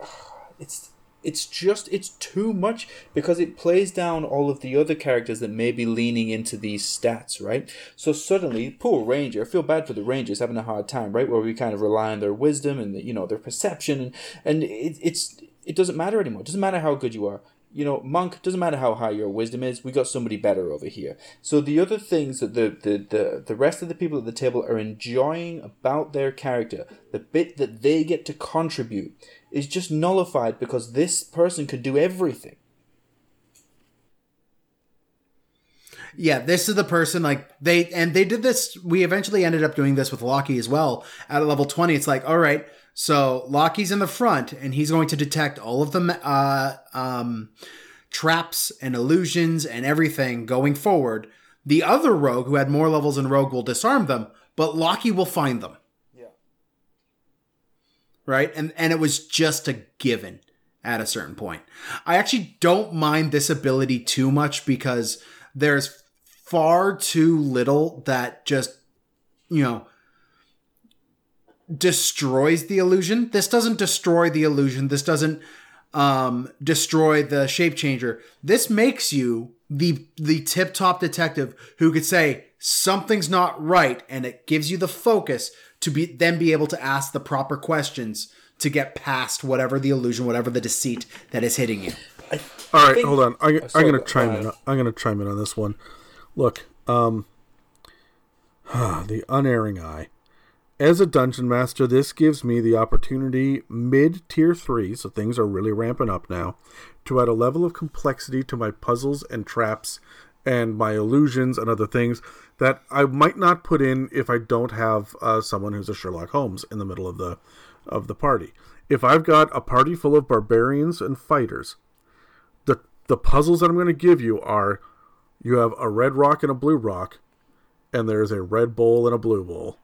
it's it's just it's too much because it plays down all of the other characters that may be leaning into these stats, right? So suddenly, poor ranger, I feel bad for the rangers having a hard time, right? Where we kind of rely on their wisdom and you know their perception, and and it, it's it doesn't matter anymore. It doesn't matter how good you are. You know, monk doesn't matter how high your wisdom is. We got somebody better over here. So the other things that the the the, the rest of the people at the table are enjoying about their character, the bit that they get to contribute is just nullified because this person can do everything. Yeah, this is the person like they and they did this. We eventually ended up doing this with Loki as well. At level twenty, it's like, all right, so Loki's in the front and he's going to detect all of the uh, um, traps and illusions and everything going forward. The other rogue who had more levels than rogue will disarm them, but Loki will find them. Yeah. right? And and it was just a given at a certain point. I actually don't mind this ability too much because there's far too little that just you know destroys the illusion. This doesn't destroy the illusion. This doesn't um destroy the shape changer. This makes you the the tip top detective who could say something's not right and it gives you the focus to be then be able to ask the proper questions to get past whatever the illusion, whatever the deceit that is hitting you. All right, think- hold on. I, I'm gonna chime in. I'm gonna chime in on this one. Look, um, the unerring eye. As a dungeon master, this gives me the opportunity mid tier three, so things are really ramping up now, to add a level of complexity to my puzzles and traps and my illusions and other things that I might not put in if I don't have uh, someone who's a Sherlock Holmes in the middle of the of the party. If I've got a party full of barbarians and fighters, the the puzzles that I'm going to give you are you have a red rock and a blue rock, and there's a red bowl and a blue bowl.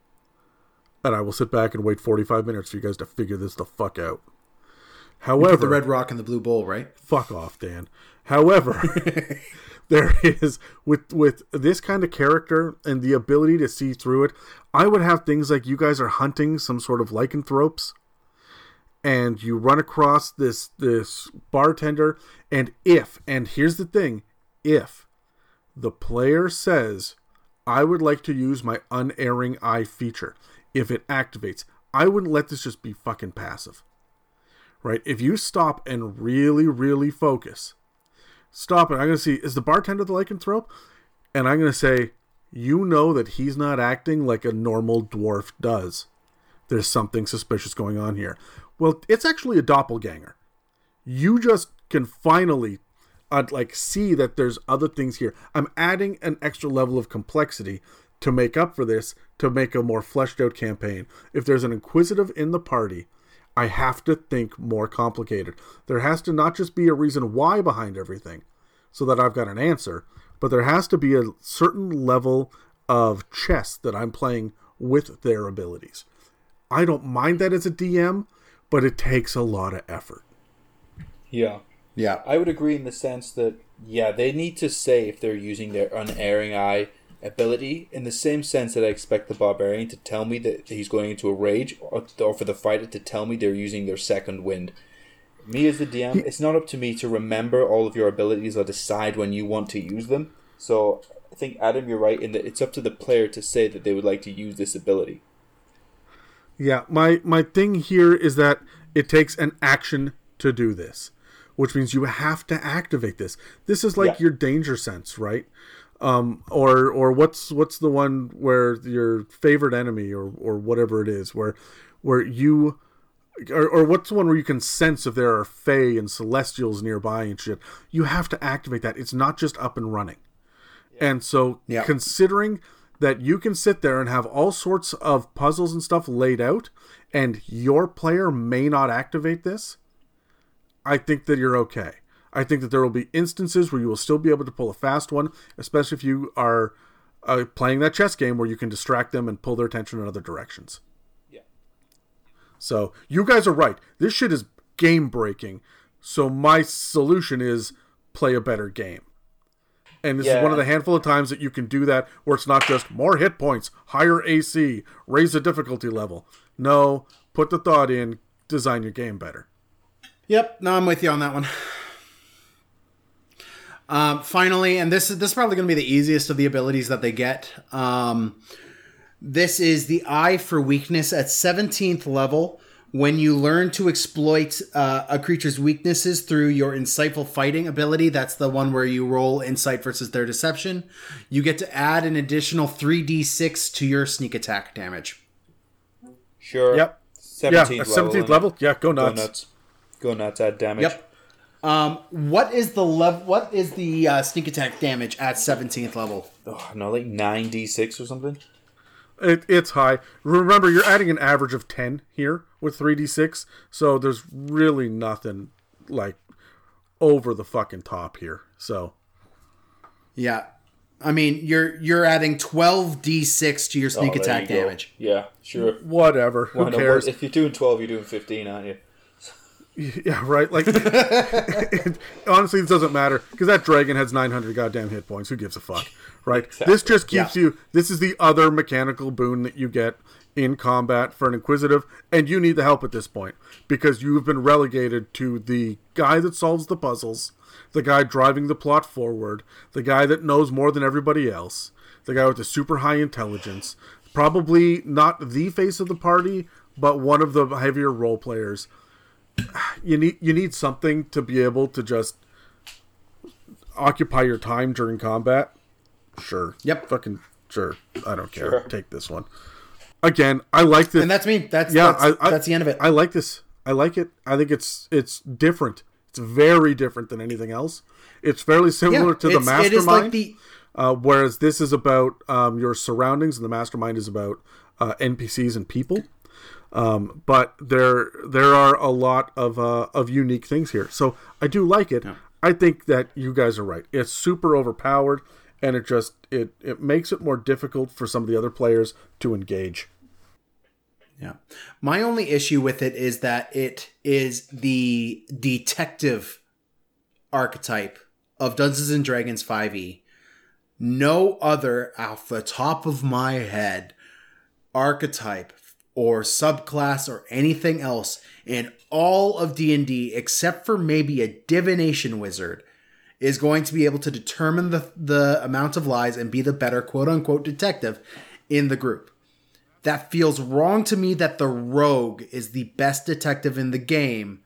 And I will sit back and wait 45 minutes for you guys to figure this the fuck out. However, the red rock and the blue bowl, right? fuck off, Dan. However, there is with with this kind of character and the ability to see through it. I would have things like you guys are hunting some sort of lycanthropes, and you run across this this bartender, and if and here's the thing, if the player says, "I would like to use my unerring eye feature," if it activates, I wouldn't let this just be fucking passive right? If you stop and really, really focus, stop it. I'm going to see, is the bartender the lycanthrope? And I'm going to say, you know that he's not acting like a normal dwarf does. There's something suspicious going on here. Well, it's actually a doppelganger. You just can finally uh, like see that there's other things here. I'm adding an extra level of complexity to make up for this to make a more fleshed out campaign. If there's an inquisitive in the party, I have to think more complicated. There has to not just be a reason why behind everything so that I've got an answer, but there has to be a certain level of chess that I'm playing with their abilities. I don't mind that as a DM, but it takes a lot of effort. Yeah. Yeah. I would agree in the sense that yeah, they need to say if they're using their unerring eye ability in the same sense that I expect the barbarian to tell me that he's going into a rage, or, or for the fighter to tell me they're using their second wind. Me as the DM, it's not up to me to remember all of your abilities or decide when you want to use them. So I think Adam, you're right in that it's up to the player to say that they would like to use this ability. Yeah, my my thing here is that it takes an action to do this, which means you have to activate this. This is like Yeah. your danger sense, right? Um, or or what's what's the one where your favorite enemy or or whatever it is, where where you or, or what's the one where you can sense if there are fae and celestials nearby and shit. You have to activate that. It's not just up and running. And so, Yeah. considering that you can sit there and have all sorts of puzzles and stuff laid out, and your player may not activate this, I think that you're okay. I think that there will be instances where you will still be able to pull a fast one, especially if you are uh, playing that chess game where you can distract them and pull their attention in other directions. Yeah. So you guys are right. This shit is game breaking. So my solution is play a better game. And this is one of the handful of times that you can do that where it's not just more hit points, higher AC, raise the difficulty level. No, put the thought in, design your game better. Yep, no, I'm with you on that one. Um, finally, and this is this is probably going to be the easiest of the abilities that they get. Um, this is the Eye for Weakness at 17th level. When you learn to exploit uh, a creature's weaknesses through your insightful fighting ability, that's the one where you roll insight versus their deception. You get to add an additional 3d6 to your sneak attack damage. Sure. Yep. 17th yeah, level. at 17th level, yeah, go nuts. Go nuts. nuts. Go nuts. Add damage. Yep. Um, what is the level? What is the uh, sneak attack damage at 17th level? Oh, no, like 9d6 or something. It, it's high. Remember, you're adding an average of 10 here with 3d6, so there's really nothing like over the fucking top here. So, Yeah, I mean you're you're adding 12 d6 to your Oh, sneak there attack you go. damage. Yeah, sure. whatever. Who Why not? cares? If you're doing 12, you're doing 15, aren't you? Yeah, right. Like, honestly, it doesn't matter because that dragon has 900 goddamn hit points. Who gives a fuck, right? This just keeps Yeah. you. This is the other mechanical boon that you get in combat for an inquisitive, and you need the help at this point because you've been relegated to the guy that solves the puzzles, the guy driving the plot forward, the guy that knows more than everybody else, the guy with the super high intelligence, probably not the face of the party, but one of the heavier role players you need you need something to be able to just occupy your time during combat. Sure. Yep. Fucking sure. I don't care. Sure. Take this one. Again, I like this. And that's me. That's yeah, that's, I, I, that's the end of it. I like this. I like it. I think it's it's different. It's very different than anything else. It's fairly similar yeah, to the mastermind. Like the Uh, whereas this is about um, your surroundings, and the mastermind is about uh, NPCs and people. Um, but there there are a lot of uh, of unique things here, so I do like it. I think that you guys are right. It's super overpowered, and it just it it makes it more difficult for some of the other players to engage. Yeah. My only issue with it is that it is the detective archetype of Dungeons and Dragons 5e. No other off the top of my head archetype or subclass or anything else in all of D&D except for maybe a divination wizard is going to be able to determine the the amount of lies and be the better quote unquote detective in the group. That feels wrong to me that the rogue is the best detective in the game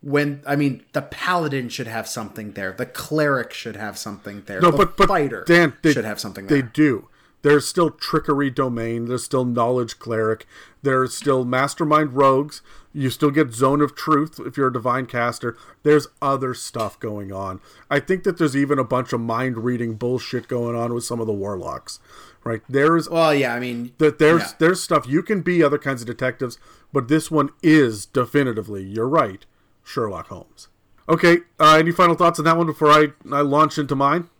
when i mean the paladin should have something there. The cleric should have something there. No, the but but fighter Dan, they, should have something They there. do. There's still trickery domain. There's still knowledge cleric. There's still mastermind rogues. You still get zone of truth if you're a divine caster. There's other stuff going on. I think that there's even a bunch of mind reading bullshit going on with some of the warlocks. Right there is well yeah i mean that there's yeah. there's stuff you can be other kinds of detectives, but this one is definitively. You're right, Sherlock Holmes. Okay, uh, any final thoughts on that one before I I launch into mine?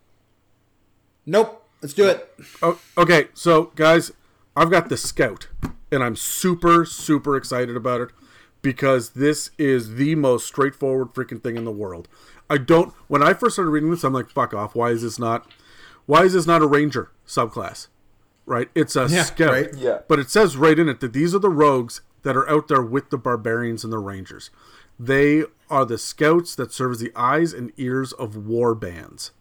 nope let's do it Oh, okay, so guys, I've got the Scout, and I'm super, super excited about it because this is the most straightforward freaking thing in the world. I don't. When I first started reading this, I'm like, "Fuck off! Why is this not? Why is this not a Ranger subclass? Right? It's a Scout. right. Yeah. But it says right in it that these are the rogues that are out there with the barbarians and the Rangers. They are the scouts that serve as the eyes and ears of war bands.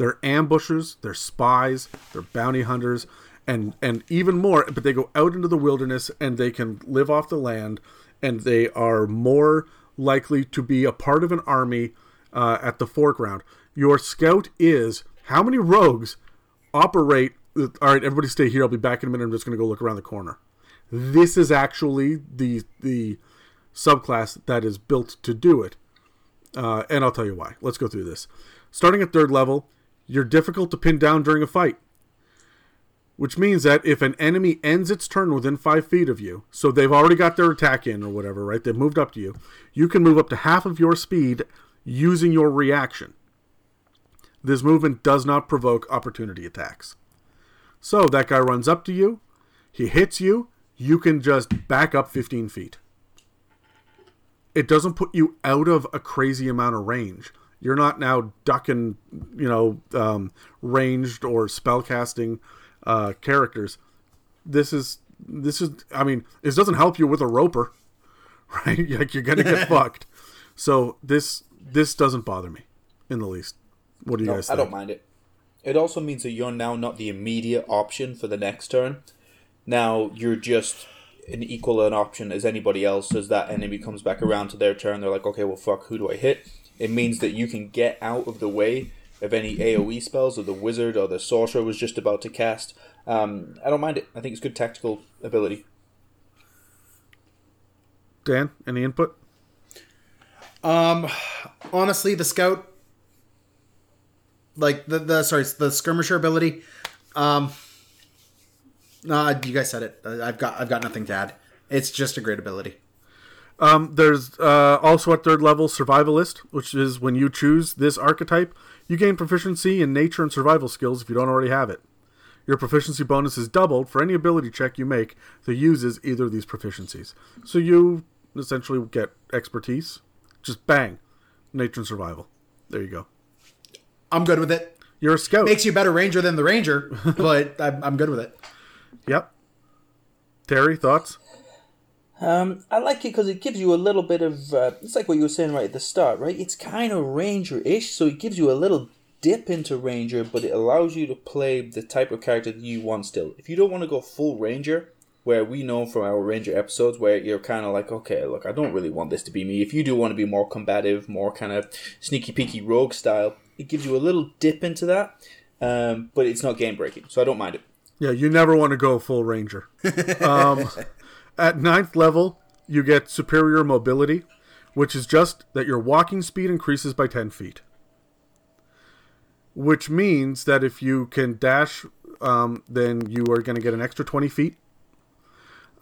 They're ambushers, they're spies, they're bounty hunters, and and even more. But they go out into the wilderness and they can live off the land, and they are more likely to be a part of an army uh, at the foreground. Your scout is how many rogues operate? All right, everybody stay here. I'll be back in a minute. I'm just going to go look around the corner. This is actually the the subclass that is built to do it. Uh, and I'll tell you why. Let's go through this. Starting at third level, you're difficult to pin down during a fight. Which means that if an enemy ends its turn within five feet of you, so they've already got their attack in or whatever, right? They've moved up to you. You can move up to half of your speed using your reaction. This movement does not provoke opportunity attacks. So that guy runs up to you, he hits you, you can just back up 15 feet. It doesn't put you out of a crazy amount of range. You're not now ducking, you know, um, ranged or spellcasting uh, characters. This is this is. I mean, this doesn't help you with a roper, right? like you're gonna get fucked. So this this doesn't bother me in the least. What do you No, guys I don't mind it. It also means that you're now not the immediate option for the next turn. Now you're just an equal an option as anybody else as that enemy comes back around to their turn. They're like, okay, well, fuck, who do I hit? It means that you can get out of the way of any AoE spells that the wizard or the sorcerer was just about to cast. Um, I don't mind it. I think it's good tactical ability. Dan, any input? Um, honestly, the scout, like the the sorry, the skirmisher ability. Um, nah, you guys said it. I've got I've got nothing to add. It's just a great ability. Um, there's uh, also at third level survivalist, which is when you choose this archetype, you gain proficiency in nature and survival skills if you don't already have it. Your proficiency bonus is doubled for any ability check you make that uses either of these proficiencies. So you essentially get expertise. Just bang, nature and survival. There you go. I'm good with it. You're a scout. Makes you a better ranger than the ranger, but I'm, I'm good with it. yep. Terry, thoughts? Um, I like it because it gives you a little bit of. Uh, it's like what you were saying right at the start, right? It's kind of ranger-ish, so it gives you a little dip into ranger, but it allows you to play the type of character that you want still. If you don't want to go full ranger, where we know from our ranger episodes, where you're kind of like, okay, look, I don't really want this to be me. If you do want to be more combative, more kind of sneaky peeky rogue style, it gives you a little dip into that, um, but it's not game breaking, so I don't mind it. Yeah, you never want to go full ranger. um, at ninth level, you get superior mobility, which is just that your walking speed increases by 10 feet. Which means that if you can dash, um, then you are going to get an extra 20 feet.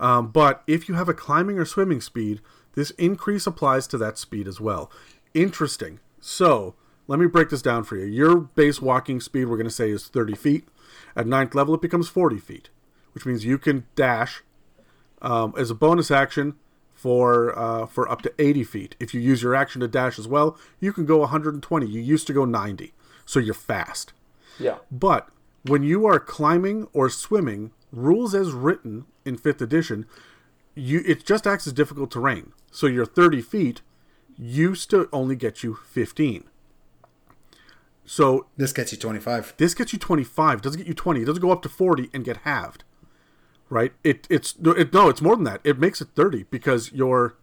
Um, but if you have a climbing or swimming speed, this increase applies to that speed as well. Interesting. So, let me break this down for you. Your base walking speed, we're going to say, is 30 feet. At ninth level, it becomes 40 feet, which means you can dash um, as a bonus action for uh, for up to 80 feet. If you use your action to dash as well, you can go 120. You used to go 90, so you're fast. Yeah. But when you are climbing or swimming, rules as written in fifth edition, you it just acts as difficult terrain. So your 30 feet used to only get you 15. So This gets you 25. this gets you 25. Doesn't get you 20. It doesn't go up to 40 and get halved. Right? It it's it, no, it's more than that. It makes it 30 because your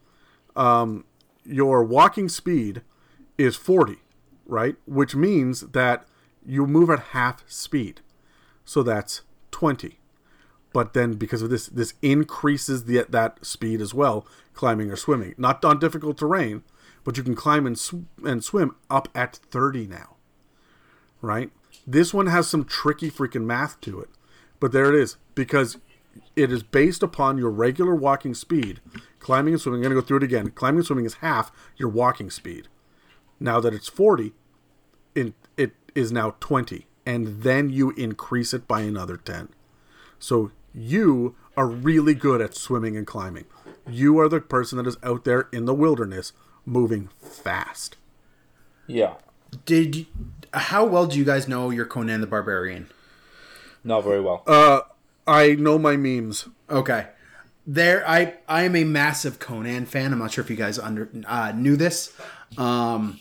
um your walking speed is 40, right? Which means that you move at half speed. So that's 20. But then because of this this increases the that speed as well, climbing or swimming. Not on difficult terrain, but you can climb and sw- and swim up at 30 now right? This one has some tricky freaking math to it. But there it is because it is based upon your regular walking speed. Climbing and swimming, I'm going to go through it again. Climbing and swimming is half your walking speed. Now that it's 40, it, it is now 20. And then you increase it by another 10. So you are really good at swimming and climbing. You are the person that is out there in the wilderness moving fast. Yeah. Did how well do you guys know your Conan the Barbarian? Not very well. Uh, I know my memes. Okay. There I I am a massive Conan fan. I'm not sure if you guys under uh, knew this. Um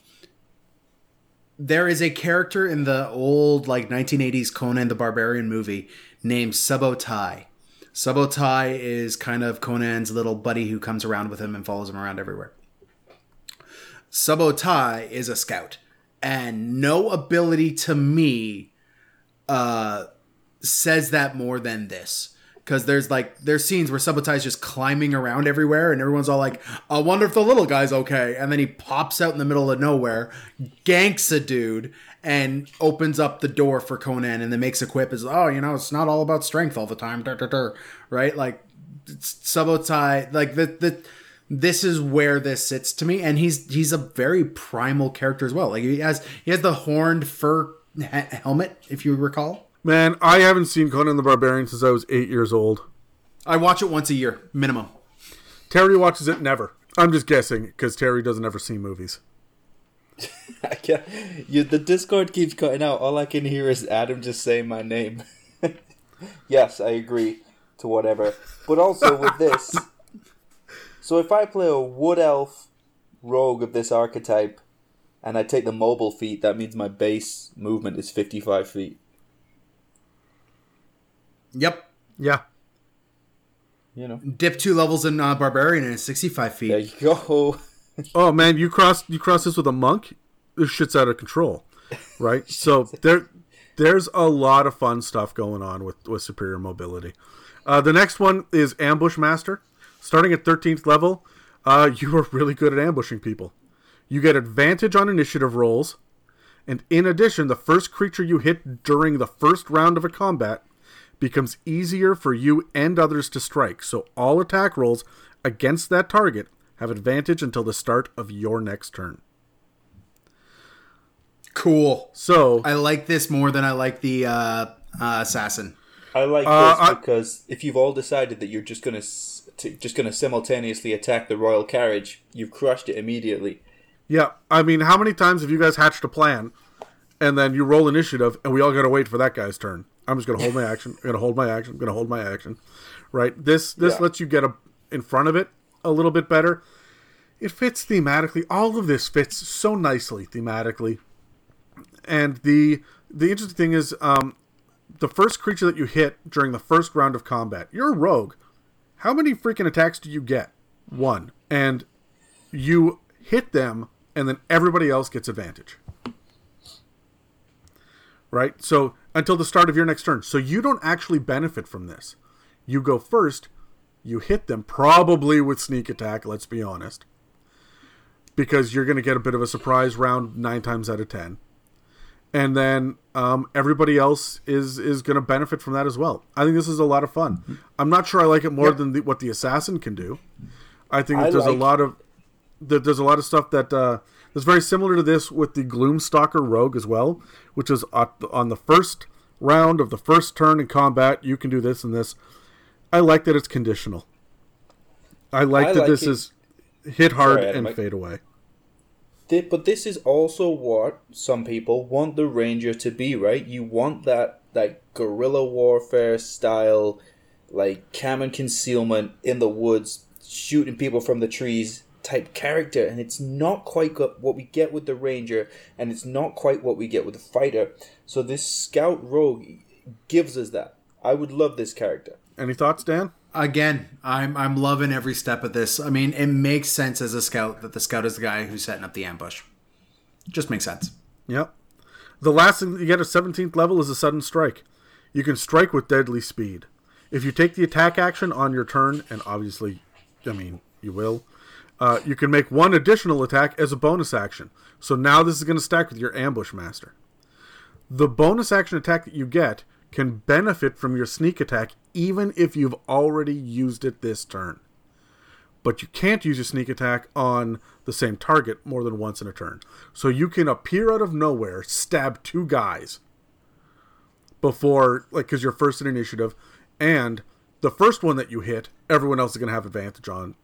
there is a character in the old like 1980s Conan the Barbarian movie named Subotai. Subotai is kind of Conan's little buddy who comes around with him and follows him around everywhere. Subotai is a scout, and no ability to me uh, says that more than this. Because there's like there's scenes where Subotai's just climbing around everywhere, and everyone's all like, "I wonder if the little guy's okay." And then he pops out in the middle of nowhere, ganks a dude, and opens up the door for Conan, and then makes a quip as, "Oh, you know, it's not all about strength all the time." Dur, dur, dur. Right? Like Subotai, like the the this is where this sits to me, and he's he's a very primal character as well. Like he has he has the horned fur he- helmet, if you recall. Man, I haven't seen Conan the Barbarian since I was eight years old. I watch it once a year, minimum. Terry watches it never. I'm just guessing because Terry doesn't ever see movies. I can't, you, the Discord keeps cutting out. All I can hear is Adam just saying my name. yes, I agree to whatever. But also with this, so if I play a wood elf rogue of this archetype, and I take the mobile feat, that means my base movement is 55 feet. Yep. Yeah. You know, Dip two levels in uh, Barbarian and it's 65 feet. there you go. Oh man, you cross you cross this with a monk, this shit's out of control, right? so there, there's a lot of fun stuff going on with with superior mobility. Uh, the next one is ambush master. Starting at 13th level, uh, you are really good at ambushing people. You get advantage on initiative rolls, and in addition, the first creature you hit during the first round of a combat becomes easier for you and others to strike. So all attack rolls against that target have advantage until the start of your next turn. Cool. So I like this more than I like the uh, uh, Assassin. I like Uh, this I- because if you've all decided that you're just gonna s- to, just gonna simultaneously attack the royal carriage, you've crushed it immediately. yeah, I mean, how many times have you guys hatched a plan, and then you roll initiative, and we all got to wait for that guy's turn? I'm just gonna hold my action. I'm gonna hold my action. I'm gonna hold my action. Right. This this Yeah. lets you get a, in front of it a little bit better. It fits thematically. All of this fits so nicely thematically. And the the interesting thing is, um, the first creature that you hit during the first round of combat, you're a rogue. How many freaking attacks do you get? One. And you hit them, and then everybody else gets advantage. Right? So until the start of your next turn. So you don't actually benefit from this. You go first, you hit them, probably with sneak attack, let's be honest. Because you're going to get a bit of a surprise round nine times out of ten. And then um, everybody else is is going to benefit from that as well. I think this is a lot of fun. I'm not sure I like it more than the, what the assassin can do. I think that I there's a lot of that there's a lot of stuff that uh, is very similar to this with the Gloomstalker Rogue as well, which is on the first round of the first turn in combat. You can do this and this. I like that it's conditional. I like I that like this it- is hit hard Sorry, and fade away. But this is also what some people want the ranger to be, right? You want that that guerrilla warfare style, like cam and concealment in the woods, shooting people from the trees type character, and it's not quite what we get with the ranger, and it's not quite what we get with the fighter. So this scout rogue gives us that. I would love this character. Any thoughts, Dan? Again, I'm I'm loving every step of this. I mean, it makes sense as a scout that the scout is the guy who's setting up the ambush. Just makes sense. Yep. The last thing that you get at 17th level is a sudden strike. You can strike with deadly speed. If you take the attack action on your turn, and obviously, I mean, you will, uh, you can make one additional attack as a bonus action. So now this is going to stack with your ambush master. The bonus action attack that you get can benefit from your sneak attack even if you've already used it this turn. But you can't use your sneak attack on the same target more than once in a turn. So you can appear out of nowhere, stab two guys before, like, because you're first in initiative, and the first one that you hit, everyone else is going to have advantage on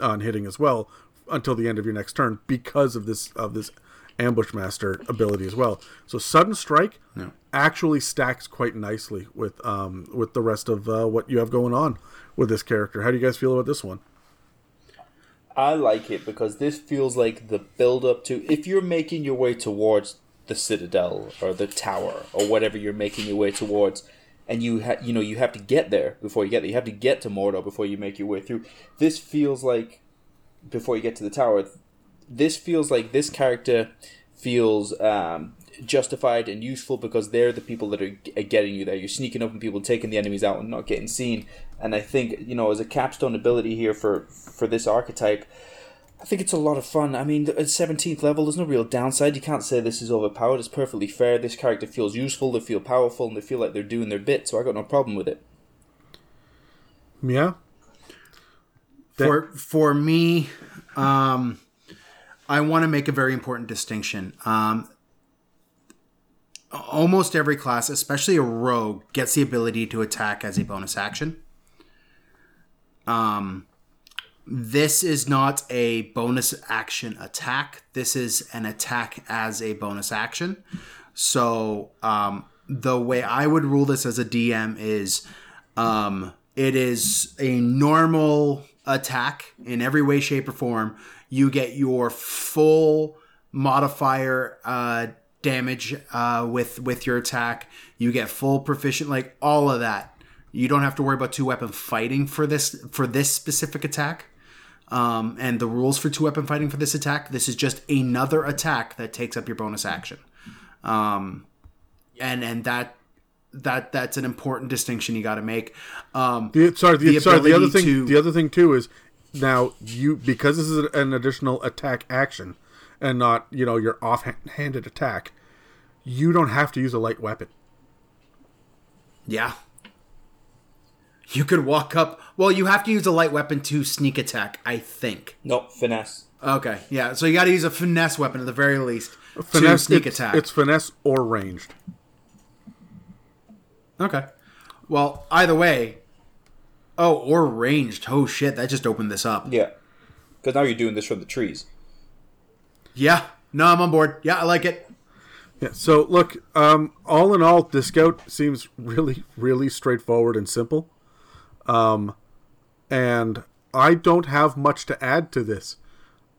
on hitting as well until the end of your next turn because of this of this ambush master ability as well. So sudden strike actually stacks quite nicely with um with the rest of uh, what you have going on with this character. How do you guys feel about this one? I like it because this feels like the build up to if you're making your way towards the citadel or the tower or whatever you're making your way towards and you ha- you know you have to get there before you get there you have to get to Mordor before you make your way through this feels like before you get to the tower this feels like this character feels um, justified and useful because they're the people that are getting you there. You're sneaking up on people, taking the enemies out, and not getting seen. And I think you know, as a capstone ability here for for this archetype, I think it's a lot of fun. I mean, at seventeenth level, there's no real downside. You can't say this is overpowered. It's perfectly fair. This character feels useful. They feel powerful, and they feel like they're doing their bit. So I got no problem with it. Yeah. For for me, um, I want to make a very important distinction. Um, almost every class, especially a rogue, gets the ability to attack as a bonus action. Um, this is not a bonus action attack. This is an attack as a bonus action. So, um, the way I would rule this as a DM is um, it is a normal attack in every way, shape, or form. You get your full modifier uh, damage uh, with with your attack. You get full proficient, like all of that. You don't have to worry about two weapon fighting for this for this specific attack. Um, and the rules for two weapon fighting for this attack. This is just another attack that takes up your bonus action. Um, and and that that that's an important distinction you got to make. Um, The, sorry, the, The sorry. The other thing, to- the other thing too is now you because this is an additional attack action, and not you know your offhanded attack. You don't have to use a light weapon. yeah, you could walk up. Well, you have to use a light weapon to sneak attack. I think. No, finesse. Okay, yeah. So you got to use a finesse weapon at the very least to sneak it's, attack. It's finesse or ranged. Okay. Well, either way. Oh, or ranged. Oh shit, that just opened this up. Yeah. Because now you're doing this from the trees. Yeah. No, I'm on board. Yeah, I like it. Yeah. So look, um, all in all, this scout seems really, really straightforward and simple. Um, and I don't have much to add to this.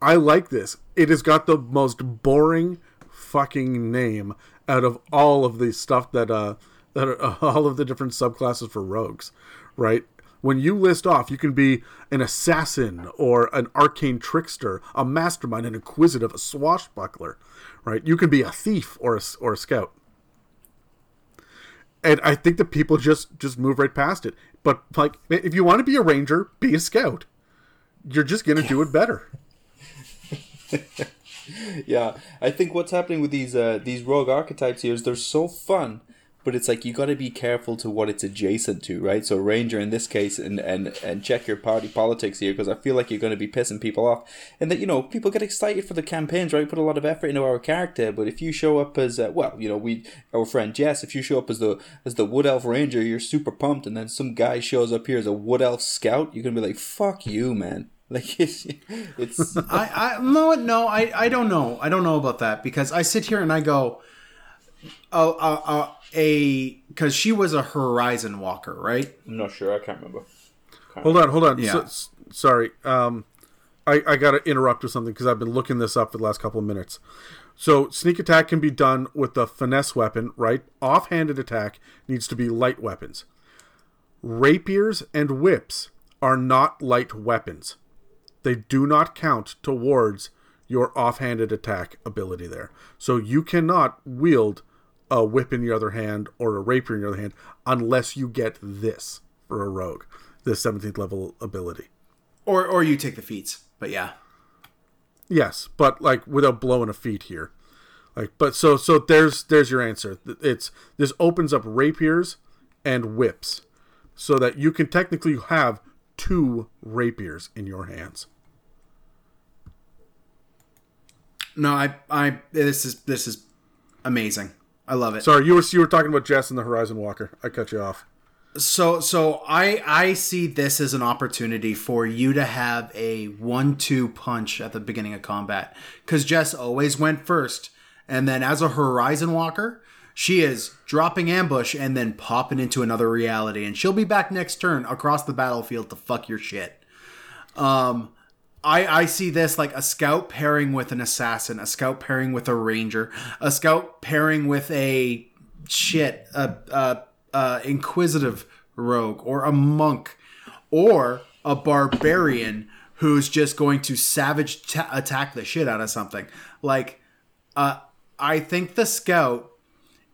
I like this. It has got the most boring fucking name out of all of the stuff that uh that are all of the different subclasses for rogues, right? When you list off, you can be an assassin or an arcane trickster, a mastermind, an inquisitive, a swashbuckler, right? You can be a thief or a, or a scout. And I think that people just just move right past it. But like, if you want to be a ranger, be a scout. You're just gonna do it better. Yeah, I think what's happening with these uh, these rogue archetypes here is they're so fun, but it's like you got to be careful to what it's adjacent to, right? So ranger in this case, and and and check your party politics here because I feel like you're going to be pissing people off, and that you know people get excited for the campaigns, right? Put a lot of effort into our character, but if you show up as uh, well, you know, we our friend Jess, if you show up as the as the wood elf ranger, you're super pumped, and then some guy shows up here as a wood elf scout, you're gonna be like, "Fuck you, man." Like it's, it's I, I no no I, I don't know I don't know about that because I sit here and I go oh uh, uh, a because she was a horizon walker right I'm not sure. I can't remember. Hold on, hold on. Yeah. So- s- sorry. Um, I, I got to interrupt with something because I've been looking this up for the last couple of minutes. So sneak attack can be done with the finesse weapon, right? Offhanded attack needs to be light weapons. Rapiers and whips are not light weapons. They do not count towards your offhanded attack ability there. So you cannot wield a whip in the other hand or a rapier in the other hand unless you get this for a rogue, the 17th level ability. or or you take the feats but yeah Yes, but like without blowing a feat here. Like but so so there's there's your answer. It's this opens up rapiers and whips so that you can technically have two rapiers in your hands. no I I this is this is amazing I love it Sorry, you were you were talking about Jess and the Horizon Walker. I cut you off. So so I I see this as an opportunity for you to have a one-two punch at the beginning of combat cuz Jess always went first and then as a horizon walker she is dropping ambush and then popping into another reality and she'll be back next turn across the battlefield to fuck your shit. Um I, I see this like a scout pairing with an assassin, a scout pairing with a ranger, a scout pairing with a shit, a, a, a inquisitive rogue, or a monk, or a barbarian who's just going to savage ta- attack the shit out of something. Like, uh, I think the scout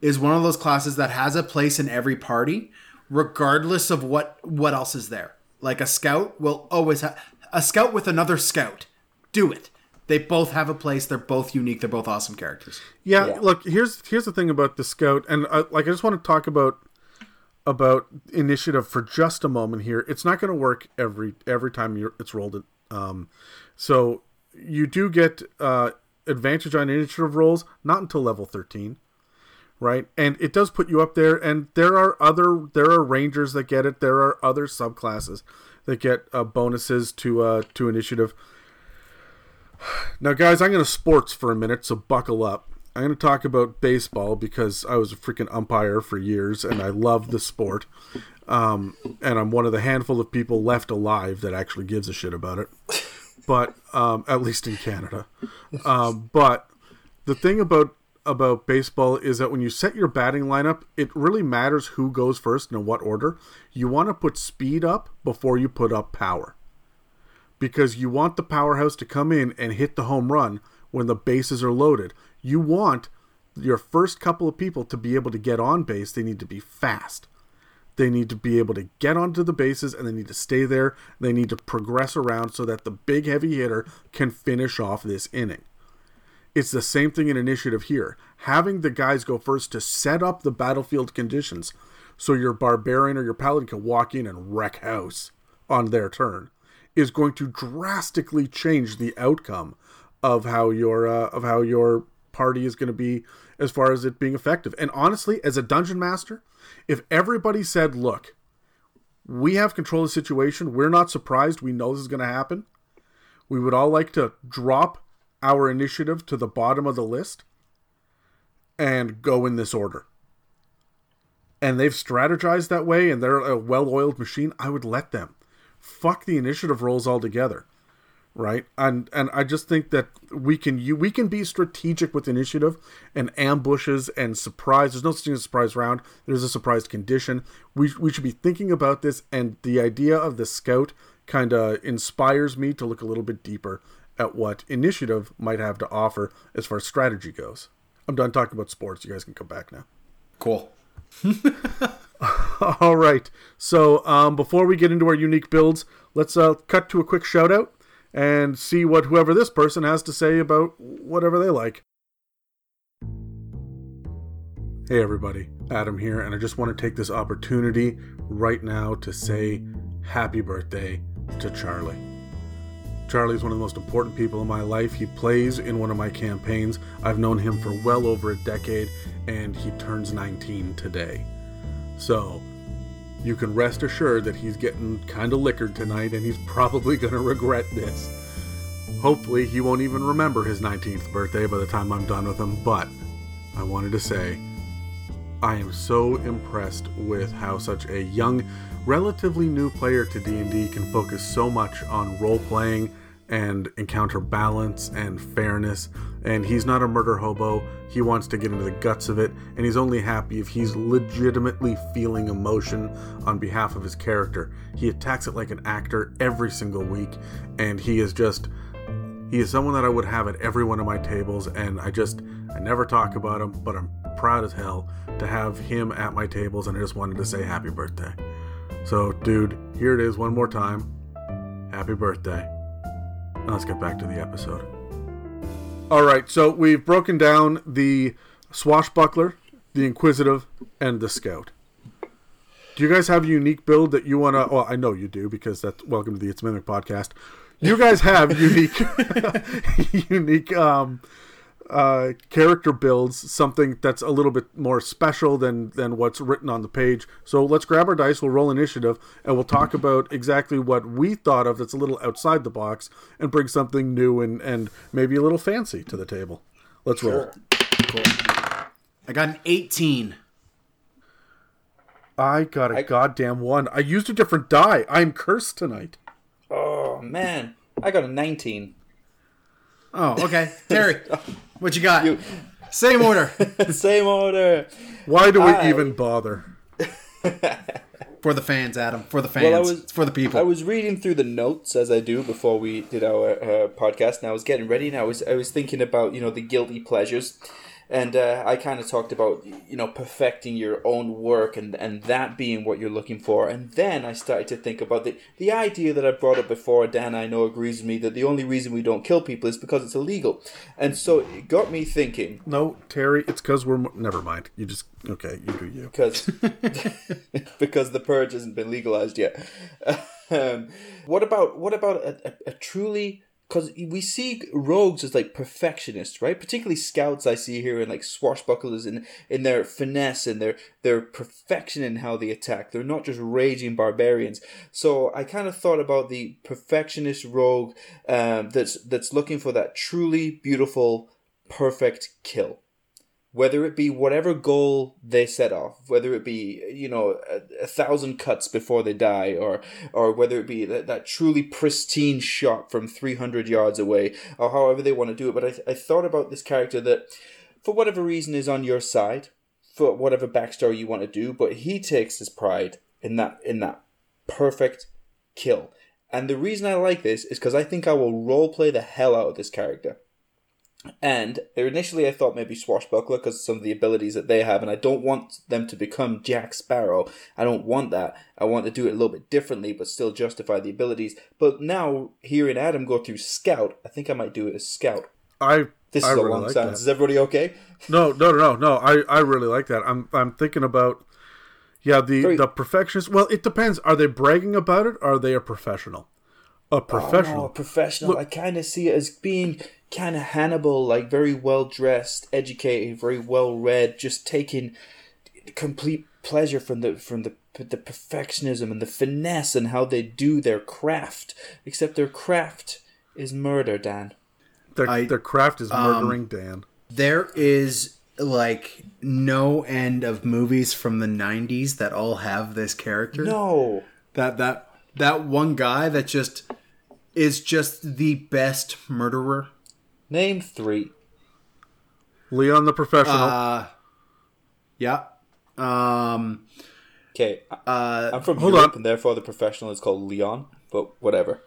is one of those classes that has a place in every party, regardless of what what else is there. Like a scout will always have a scout with another scout. Do it. They both have a place. They're both unique. They're both awesome characters. Yeah, Yeah. look, here's here's the thing about the scout, and uh, like I just want to talk about about initiative for just a moment here. It's not going to work every every time you're, it's rolled. Um, so you do get uh, advantage on initiative rolls, not until level thirteen, right? And it does put you up there. And there are other there are rangers that get it. There are other subclasses that get uh, bonuses to uh, to initiative. Now, guys, I'm going to sports for a minute, so buckle up. I'm going to talk about baseball because I was a freaking umpire for years and I love the sport. Um, and I'm one of the handful of people left alive that actually gives a shit about it. But um, at least in Canada. Um, but the thing about about baseball is that when you set your batting lineup, it really matters who goes first and in what order. You want to put speed up before you put up power. Because you want the powerhouse to come in and hit the home run when the bases are loaded. You want your first couple of people to be able to get on base, they need to be fast. They need to be able to get onto the bases and they need to stay there. They need to progress around so that the big heavy hitter can finish off this inning. It's the same thing in initiative here. Having the guys go first to set up the battlefield conditions so your barbarian or your paladin can walk in and wreck house on their turn is going to drastically change the outcome of how your uh, of how your party is going to be as far as it being effective. And honestly, as a dungeon master, if everybody said, "Look, we have control of the situation. We're not surprised. We know this is going to happen. We would all like to drop our initiative to the bottom of the list and go in this order." And they've strategized that way and they're a well-oiled machine, I would let them. Fuck the initiative rolls altogether right? And and i just think that we can you we can be strategic with initiative and ambushes and surprise. There's no such thing as a surprise round. There's a surprise condition. We, we should be thinking about this and the idea of the scout kind of inspires me to look a little bit deeper at what initiative might have to offer as far as strategy goes i'm done talking about sports you guys can come back now Cool. all right so um, before we get into our unique builds let's uh, cut to a quick shout out and see what whoever this person has to say about whatever they like. Hey everybody, Adam here, and I just want to take this opportunity right now to say happy birthday to Charlie. Charlie is one of the most important people in my life. He plays in one of my campaigns. I've known him for well over a decade, and he turns 19 today. So, you can rest assured that he's getting kind of liquored tonight and he's probably going to regret this. Hopefully, he won't even remember his 19th birthday by the time I'm done with him, but I wanted to say I am so impressed with how such a young, relatively new player to D&D can focus so much on role playing and encounter balance and fairness. And he's not a murder hobo. He wants to get into the guts of it, and he's only happy if he's legitimately feeling emotion on behalf of his character. He attacks it like an actor every single week, and he is just. He is someone that I would have at every one of my tables, and I just. I never talk about him, but I'm proud as hell to have him at my tables, and I just wanted to say happy birthday. So, dude, here it is one more time. Happy birthday. Now let's get back to the episode. All right, so we've broken down the swashbuckler, the inquisitive, and the scout. Do you guys have a unique build that you want to? Well, I know you do because that's welcome to the It's Mimic podcast. You guys have unique, unique um, uh, character builds, something that's a little bit more special than than what's written on the page. So let's grab our dice, we'll roll initiative, and we'll talk about exactly what we thought of that's a little outside the box, and bring something new and and maybe a little fancy to the table. Let's roll. I got an 18. I got a goddamn one. I used a different die. I'm cursed tonight. Oh man, I got a 19. Oh, okay. Terry, what you got? Same order Same order. Why do we I- even bother? for the fans, Adam. For the fans. Well, I was it's for the people. I was reading through the notes as I do before we did our uh, podcast, and I was getting ready, and I was I was thinking about you know the guilty pleasures, and uh, I kind of talked about you know perfecting your own work and and that being what you're looking for, and then I started to think about the the idea that I brought up before. Dan, I know agrees with me that the only reason we don't kill people is because it's illegal, and so it got me thinking. No, Terry, it's because we're. Never mind. You just. Okay, you do you. because because the purge hasn't been legalized yet. Um, what about what about a, a, a truly because we see rogues as like perfectionists, right? Particularly scouts, I see here, and like swashbucklers in in their finesse and their their perfection in how they attack. They're not just raging barbarians. So I kind of thought about the perfectionist rogue um, that's that's looking for that truly beautiful, perfect kill whether it be whatever goal they set off, whether it be you know a, a thousand cuts before they die, or or whether it be that, that truly pristine shot from three hundred yards away, or however they want to do it. But I, I thought about this character that, for whatever reason, is on your side, for whatever backstory you want to do, but he takes his pride in that in that perfect kill. And the reason I like this is because I think I will role play the hell out of this character. And initially, I thought maybe Swashbuckler because some of the abilities that they have, and I don't want them to become Jack Sparrow. I don't want that. I want to do it a little bit differently, but still justify the abilities. But now, hearing Adam go through Scout, I think I might do it as Scout. I This I is a really long like sentence. Is everybody okay? No, no, no, no, no. I, I really like that. I'm I'm thinking about yeah, the Very- the perfectionist. Well, it depends. Are they bragging about it? Or are they a professional? A professional. Oh, no, professional. I kind of see it as being kind of Hannibal, like very well dressed, educated, very well read, just taking complete pleasure from the from the the perfectionism and the finesse and how they do their craft. Except their craft is murder, Dan. Their, I- their craft is um, murdering Dan. There is like no end of movies from the 90s that all have this character. No, That that that one guy that just is just the best murderer. name three. Leon the professional. Uh yeah. Um Okay, uh I'm from hold Europe, on. and therefore the professional is called Leon. But whatever.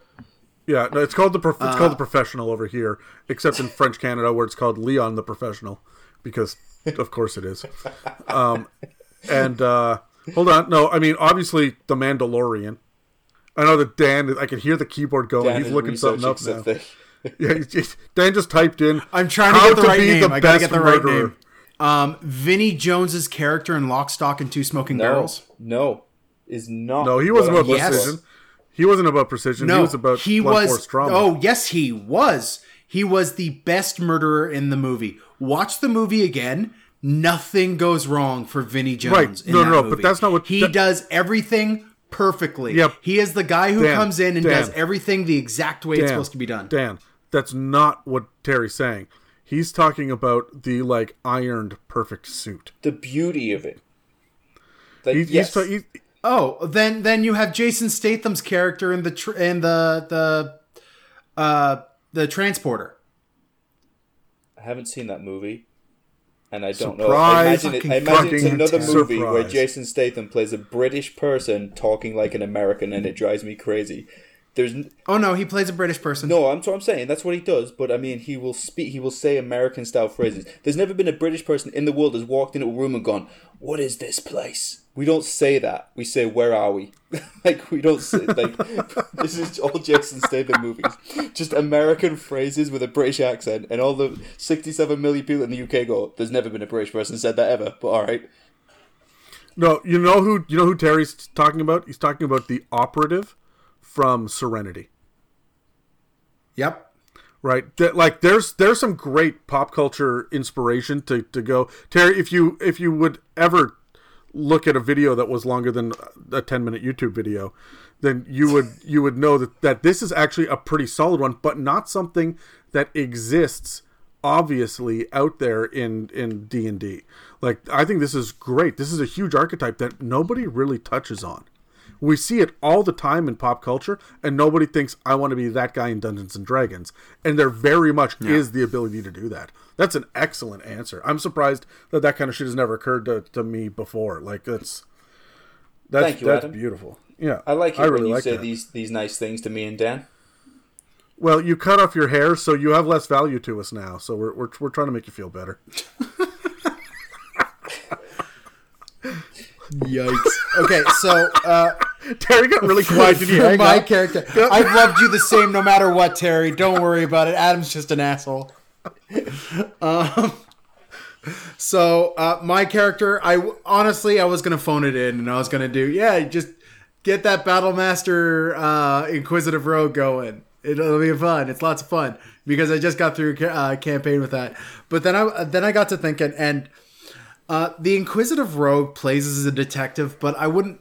yeah, no, it's called the prof- it's uh, called the professional over here, except in French Canada where it's called Leon the professional, because of course it is. Um, and uh, hold on, no, I mean obviously the Mandalorian. I know that Dan. I can hear the keyboard going. Dan He's looking something up now. something. Yeah, he's just, Dan just typed in. I'm trying to how get the right be name. I gotta best get the right murderer. name. Um Vinnie Jones's character in Lock, Stock, and Two Smoking No, Barrels. no, is not. No, he wasn't about I'm precision. He wasn't about precision. No, he was about he was. force trauma. Oh, yes, he was. He was the best murderer in the movie. Watch the movie again. Nothing goes wrong for Vinnie Jones. Right. In No, that no, no, but that's not what- he that- does. Everything perfectly. Yep. He is the guy who Dan, comes in and Dan. does everything the exact way it's supposed to be done. Dan, that's not what Terry's saying. He's talking about the like ironed perfect suit. the beauty of it. Like, He's, yes, he's, he's Oh, then then you have Jason Statham's character in the tr- in the the uh the transporter. I haven't seen that movie, and I don't Surprise, know. I imagine, it, I imagine it's fucking another movie where surprise. Jason Statham plays a British person talking like an American, and it drives me crazy. There's n- Oh no, he plays a British person. no, I'm so I'm saying that's what he does. But I mean, he will speak. He will say American style phrases. There's never been a British person in the world that's walked into a room and gone, "What is this place?" We don't say that. We say, "Where are we?" like we don't say like this is all Jason Statham movies. Just American phrases with a British accent, and all the 67 million people in the UK go, "There's never been a British person said that ever." But all right, no. You know who? You know who Terry's talking about? He's talking about the operative from Serenity. Yep. right that like there's there's some great pop culture inspiration to to go terry if you if you would ever look at a video that was longer than a 10 minute youtube video then you would you would know that that this is actually a pretty solid one but not something that exists obviously out there in in d&d like i think this is great. This is a huge archetype that nobody really touches on we see it all the time in pop culture, and nobody thinks I want to be that guy in Dungeons and Dragons. And there very much is the ability to do that. That's an excellent answer. I'm surprised that that kind of shit has never occurred to, to me before. Like that's that's Thank you, that's Adam. beautiful. Yeah, I like it I when you like say that. these these nice things to me and Dan. Well, you cut off your hair, so you have less value to us now. So we're we're, we're trying to make you feel better. Yikes. Okay, so uh, Terry got really quiet. Did he for hang my up? character, I've loved you the same no matter what, Terry. Don't worry about it. Adam's just an asshole. Um, so uh, my character, I honestly, I was gonna phone it in, and I was gonna do, yeah, just get that Battle Master uh, Inquisitive Rogue going. It'll be fun. It's lots of fun because I just got through a uh, campaign with that. But then I then I got to thinking, and uh, the Inquisitive Rogue plays as a detective, but I wouldn't.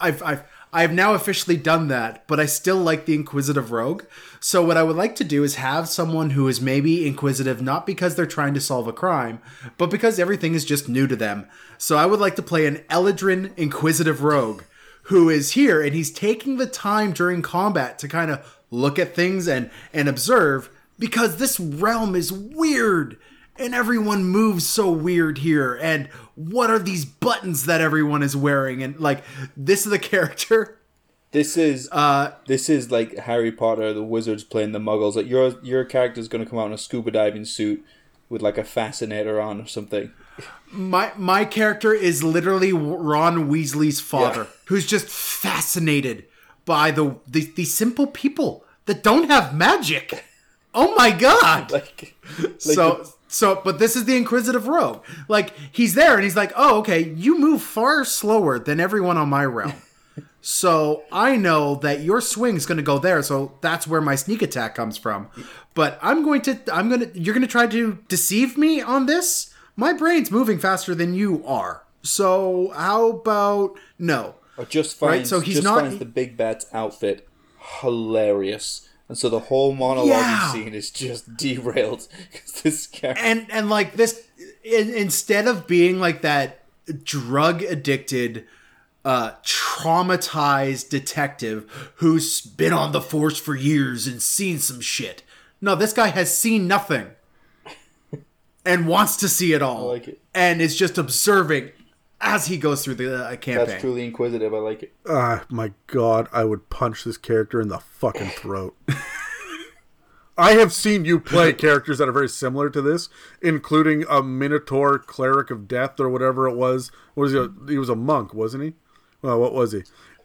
I've I've I've now officially done that, but I still like the Inquisitive Rogue. So what I would like to do is have someone who is maybe inquisitive not because they're trying to solve a crime, but because everything is just new to them. So I would like to play an Eladrin Inquisitive Rogue who is here and he's taking the time during combat to kind of look at things and and observe because this realm is weird and everyone moves so weird here and what are these buttons that everyone is wearing and like this is the character This is uh this is like Harry Potter, the wizards playing the muggles. Like your your character's gonna come out in a scuba diving suit with like a fascinator on or something. my my character is literally Ron Weasley's father Yeah. who's just fascinated by the, the the simple people that don't have magic oh my god Like, like so so but this is the inquisitive rogue. Like he's there and he's like oh okay you move far slower than everyone on my realm. So i know that your swing's going to go there so that's where my sneak attack comes from. But i'm going to i'm going to you're going to try to deceive me on this? My brain's moving faster than you are. So how about no. Or just finds, Right, so he's just not- finds the Big Bat's outfit hilarious, and so the whole monologue Yeah. scene is just derailed because this character. and and like this in, instead of being like that drug addicted uh traumatized detective who's been on the force for years and seen some shit no this guy has seen nothing and wants to see it all like it. and is just observing as he goes through the uh, campaign That's truly inquisitive. I like it. Ah, my God, I would punch this character in the fucking throat. I have seen you play characters that are very similar to this, including a Minotaur cleric of death or whatever it was. What was he? He was a monk, wasn't he? Well, what was he?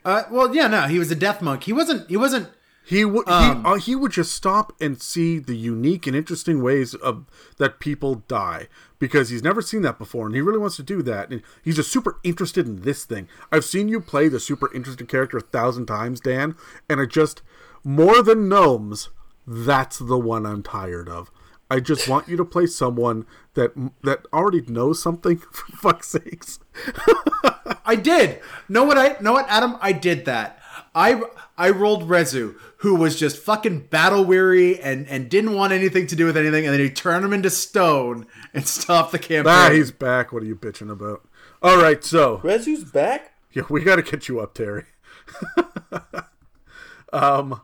uh, well yeah no he was a death monk he wasn't he wasn't He would Um, he, uh, he would just stop and see the unique and interesting ways of that people die because he's never seen that before and he really wants to do that and he's just super interested in this thing. I've seen you play the super interesting character a thousand times, Dan, and I just more than gnomes, that's the one I'm tired of. I just want you to play someone that that already knows something for fuck's sakes. I did. Know what I know what Adam? I did that. I I rolled Rezu, who was just fucking battle weary and and didn't want anything to do with anything, and then he turned him into stone and stopped the campaign. Ah, he's back. What are you bitching about? All right, so Rezu's back. Yeah, we got to get you up, Terry. um,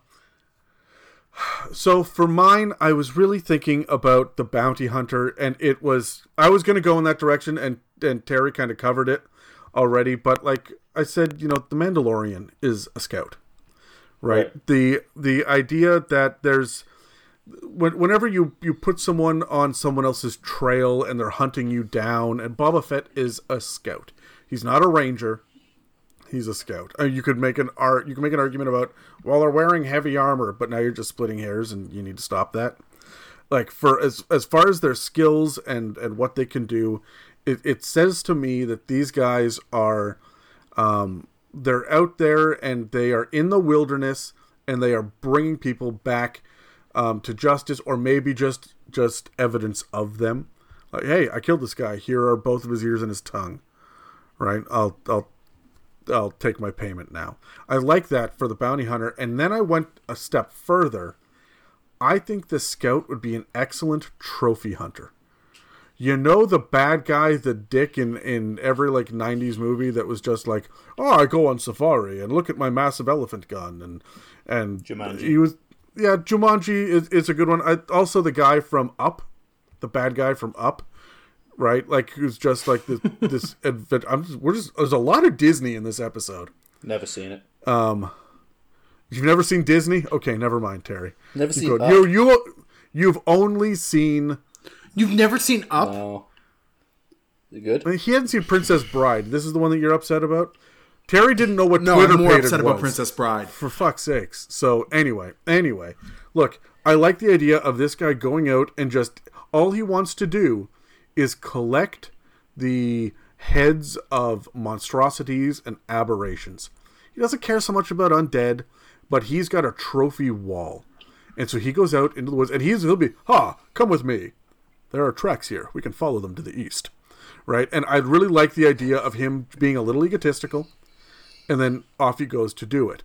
so for mine, I was really thinking about the bounty hunter, and it was I was going to go in that direction, and and Terry kind of covered it already. But like I said, you know, the Mandalorian is a scout, right? The the idea that there's when, whenever you you put someone on someone else's trail and they're hunting you down, and Boba Fett is a scout. He's not a ranger. He's a scout. Uh, you could make an art. You can make an argument about well, they're wearing heavy armor, but now you're just splitting hairs, and you need to stop that. Like for as as far as their skills and and what they can do, it, it says to me that these guys are um, they're out there and they are in the wilderness and they are bringing people back um, to justice or maybe just just evidence of them. Like hey i killed this guy. Here are both of his ears and his tongue. Right? I'll i'll i'll take my payment now. I like that for the bounty hunter. And then i went a step further. I think the scout would be an excellent trophy hunter you know the bad guy, the dick in in every like '90s movie that was just like, oh, I go on safari and look at my massive elephant gun and and Jumanji. he was yeah, Jumanji is, is a good one. I, also, the guy from Up, the bad guy from Up, right? Like who's just like this this advent. I'm just, we're just there's a lot of Disney in this episode. Never seen it. Um, you've never seen Disney? Okay, never mind, Terry. Never You seen go- You you you've only seen. You've never seen Up? No. Is it good? He hadn't seen Princess Bride. This is the one that you're upset about. Terry didn't know what no, Twitter I'm more upset about was. Princess Bride. for fuck's sakes. So anyway, anyway, look, I like the idea of this guy going out and just all he wants to do is collect the heads of monstrosities and aberrations. He doesn't care so much about undead, but he's got a trophy wall. And so he goes out into the woods, and he's he'll be, "Ha, come with me. There are tracks here. We can follow them to the east." Right? And I really like the idea of him being a little egotistical, and then off he goes to do it.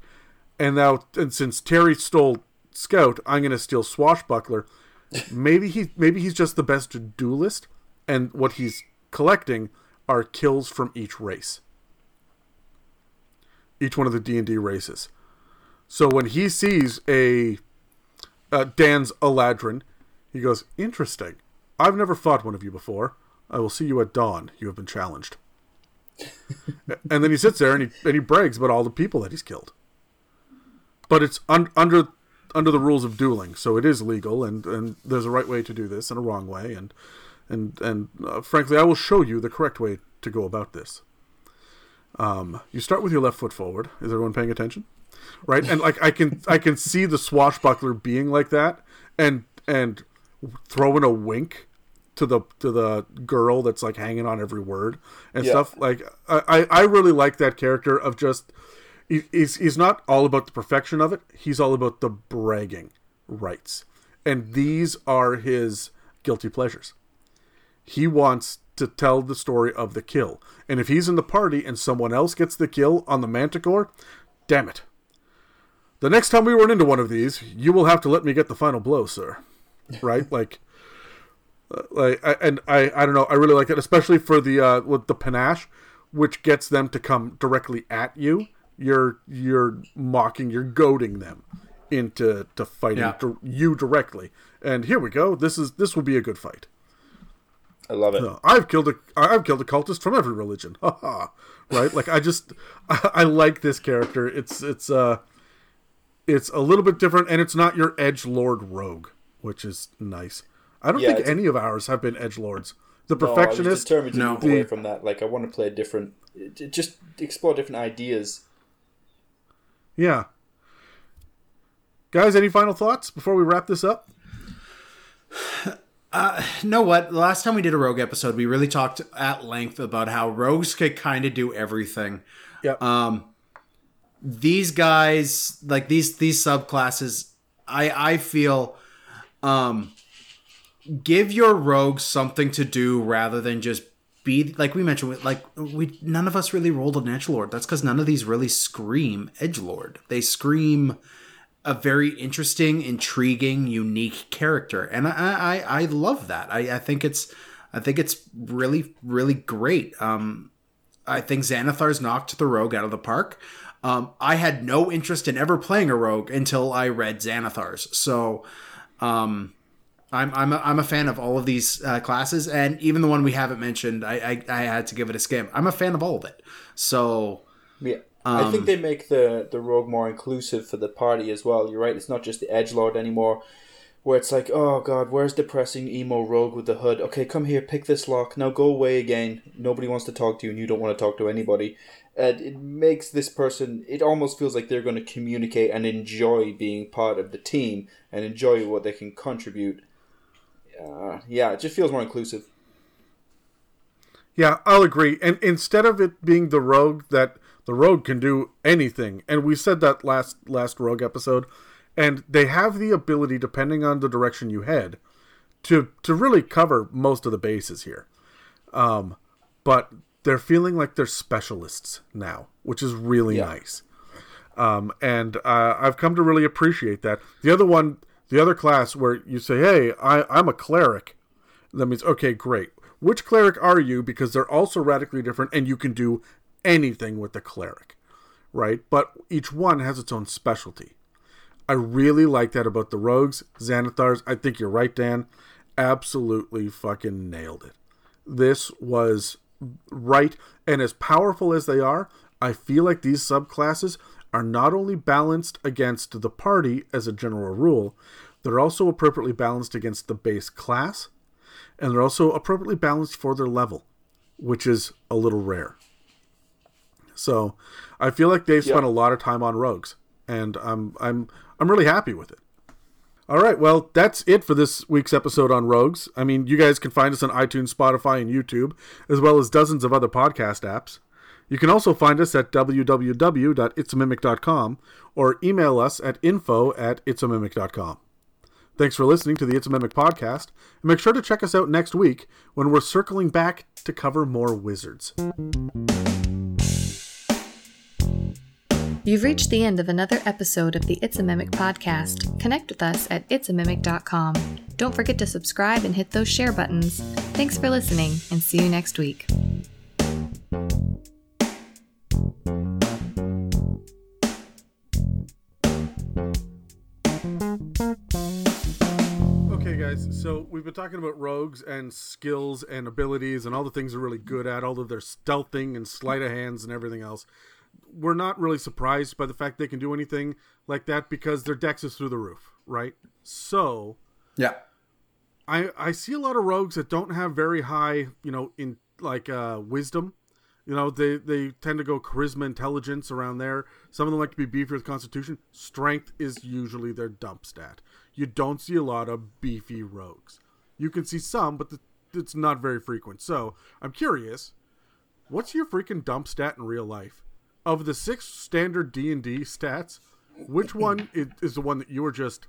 And now, and since Terry stole Scout, I'm going to steal Swashbuckler. maybe he maybe he's just the best duelist, and what he's collecting are kills from each race. Each one of the D and D races. So when he sees a uh, Dan's Eladrin, he goes, "Interesting. I've never fought one of you before. I will see you at dawn. You have been challenged." and then he sits there and he and he brags about all the people that he's killed. But it's un- under under the rules of dueling, so it is legal, and, and there's a right way to do this and a wrong way, and and and uh, frankly, I will show you the correct way to go about this. Um, you start with your left foot forward. Is everyone paying attention? Right, and like I can I can see the swashbuckler being like that, and and throwing a wink to the to the girl that's like hanging on every word and Yeah. stuff. Like I I really like that character of just he- he's he's not all about the perfection of it. He's all about the bragging rights, and these are his guilty pleasures. He wants to tell the story of the kill, and if he's in the party and someone else gets the kill on the Manticore, damn it. The next time we run into one of these, you will have to let me get the final blow, sir. Right? like, like, I, and I, I don't know. I really like it, especially for the uh, with the panache, which gets them to come directly at you. You're you're mocking, you're goading them into to fighting Yeah. dir- you directly. And here we go. This is this will be a good fight. I love it. Uh, I've killed a I've killed a cultist from every religion. Ha ha. Right? Like I just I, I like this character. It's it's uh it's a little bit different and it's not your edge lord rogue, which is nice. I don't Yeah, think it's a- any of ours have been edge lords. The No, I was perfectionist determined to No. move away from that. Like I want to play a different, just explore different ideas. Yeah. Guys, any final thoughts before we wrap this up? You know what? The last time we did a rogue episode, we really talked at length about how rogues could kind of do everything. Yep. Um, these guys, like these these subclasses, I I feel, um, give your rogue something to do rather than just be like we mentioned. Like we none of us really rolled an edge lord. That's because none of these really scream edge lord. They scream a very interesting, intriguing, unique character, and I I, I love that. I, I think it's I think it's really really great. Um, I think Xanathar's knocked the rogue out of the park. Um, I had no interest in ever playing a rogue until I read Xanathar's. So, um, I'm I'm a, I'm a fan of all of these uh, classes, and even the one we haven't mentioned, I, I I had to give it a skim. I'm a fan of all of it. So Yeah. I think they make the the rogue more inclusive for the party as well. You're right. It's not just the edge lord anymore, where it's like, oh god, where's the depressing emo rogue with the hood? Okay, come here, pick this lock. Now go away again. Nobody wants to talk to you, and you don't want to talk to anybody. And it makes this person. It almost feels like they're going to communicate and enjoy being part of the team and enjoy what they can contribute. Uh, yeah, it just feels more inclusive. Yeah, I'll agree. And instead of it being the rogue that the rogue can do anything, and we said that last last rogue episode, and they have the ability, depending on the direction you head, to to really cover most of the bases here. Um, but they're feeling like they're specialists now, which is really Yeah. nice. Um, and uh, I've come to really appreciate that. The other one, the other class where you say, "Hey, I, I'm a cleric," that means okay, great. Which cleric are you? Because they're also radically different, and you can do anything with the cleric, right? But each one has its own specialty. I really like that about the rogues, Xanathars. I think you're right, Dan. Absolutely fucking nailed it. This was right, and as powerful as they are, I feel like these subclasses are not only balanced against the party as a general rule, they're also appropriately balanced against the base class, and they're also appropriately balanced for their level, which is a little rare. So, I feel like they've spent a lot of time on rogues, and I'm I'm I'm really happy with it. All right, well, that's it for this week's episode on Rogues. I mean, you guys can find us on iTunes, Spotify, and YouTube, as well as dozens of other podcast apps. You can also find us at www.itsamimic.com or email us at info at itsamimic.com. Thanks for listening to the It's a Mimic podcast, and make sure to check us out next week when we're circling back to cover more wizards. You've reached the end of another episode of the It's a Mimic podcast. Connect with us at itsamimic.com. Don't forget to subscribe and hit those share buttons. Thanks for listening, and see you next week. Okay, guys, so we've been talking about rogues and skills and abilities and all the things they're really good at, all of their stealthing and sleight of hands and everything else. We're not really surprised by the fact they can do anything like that because their dex is through the roof, right? So, Yeah. I I see a lot of rogues that don't have very high, you know, in like uh wisdom. You know, they they tend to go charisma, intelligence around there. Some of them like to be beefy with constitution. Strength is usually their dump stat. You don't see a lot of beefy rogues. You can see some, but the, it's not very frequent. So I'm curious, what's your freaking dump stat in real life? Of the six standard D and D stats, which one is, is the one that you were just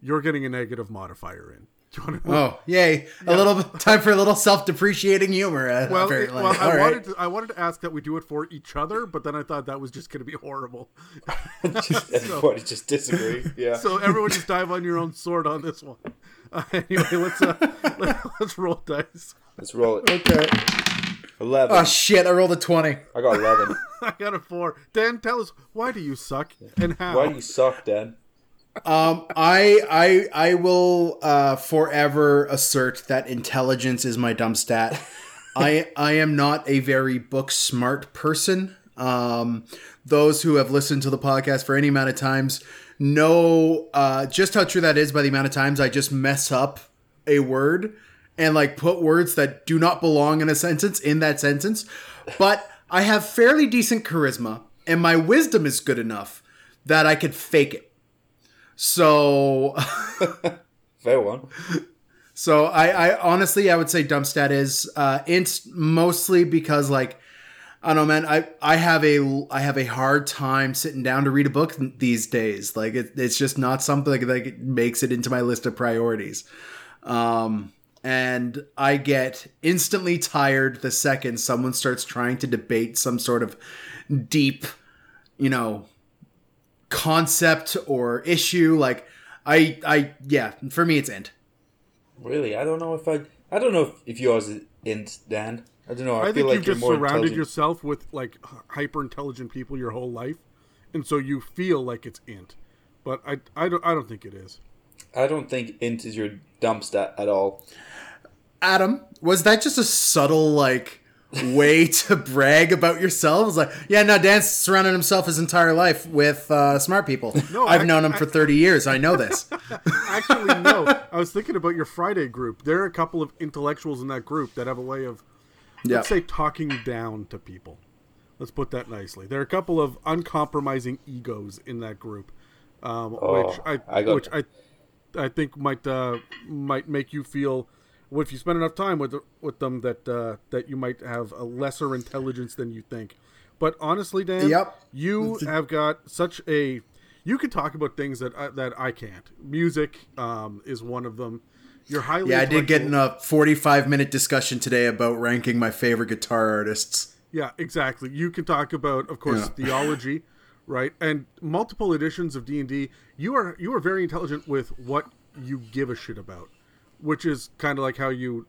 you're getting a negative modifier in? Do you want to Oh, yay! A little time for a little self-depreciating humor. Uh, Well, apparently. well, I All right. wanted to, I wanted to ask that we do it for each other, but then I thought that was just going to be horrible. Everybody just disagree. Yeah. So everyone just dive on your own sword on this one. Uh, anyway, let's uh, let, us roll dice. Let's roll it. Okay. Eleven. Oh shit! I rolled a twenty. I got eleven. I got a four. Dan, tell us why do you suck and how? Why do you suck, Dan? Um, I I I will uh, forever assert that intelligence is my dumb stat. I I am not a very book smart person. Um, those who have listened to the podcast for any amount of times know uh, just how true that is by the amount of times I just mess up a word and like put words that do not belong in a sentence in that sentence. But I have fairly decent charisma and my wisdom is good enough that I could fake it. So Fair one. so I, I honestly I would say dump stat is uh int mostly because like I don't know man I I have a I have a hard time sitting down to read a book these days like it, it's just not something that makes it into my list of priorities um and I get instantly tired the second someone starts trying to debate some sort of deep you know concept or issue like I I yeah for me it's int Really, I don't know if I. I don't know if, if yours is int, Dan. I don't know. I, I feel think like you've just more surrounded yourself with like hyper intelligent people your whole life, and so you feel like it's int. But I, I don't I don't think it is. I don't think int is your dump stat at all. Adam, was that just a subtle like way to brag about yourself? It's like, yeah, no, Dan's surrounded himself his entire life with uh, smart people. No, I've I- known him for thirty years. I know this. Actually, no. I was thinking about your Friday group. There are a couple of intellectuals in that group that have a way of, yeah. let's say, talking down to people. Let's put that nicely. There are a couple of uncompromising egos in that group, um, which I, I got- which I, I think might uh, might make you feel, well, if you spend enough time with with them, that uh, that you might have a lesser intelligence than you think. But honestly, Dan, Yep. you have got such a you can talk about things that I, that I can't. Music um, is one of them. You're highly Yeah, I did get in a forty-five minute discussion today about ranking my favorite guitar artists. Yeah, exactly. You can talk about, of course, Yeah. theology, right, and multiple editions of D and D. You are you are very intelligent with what you give a shit about, which is kind of like how you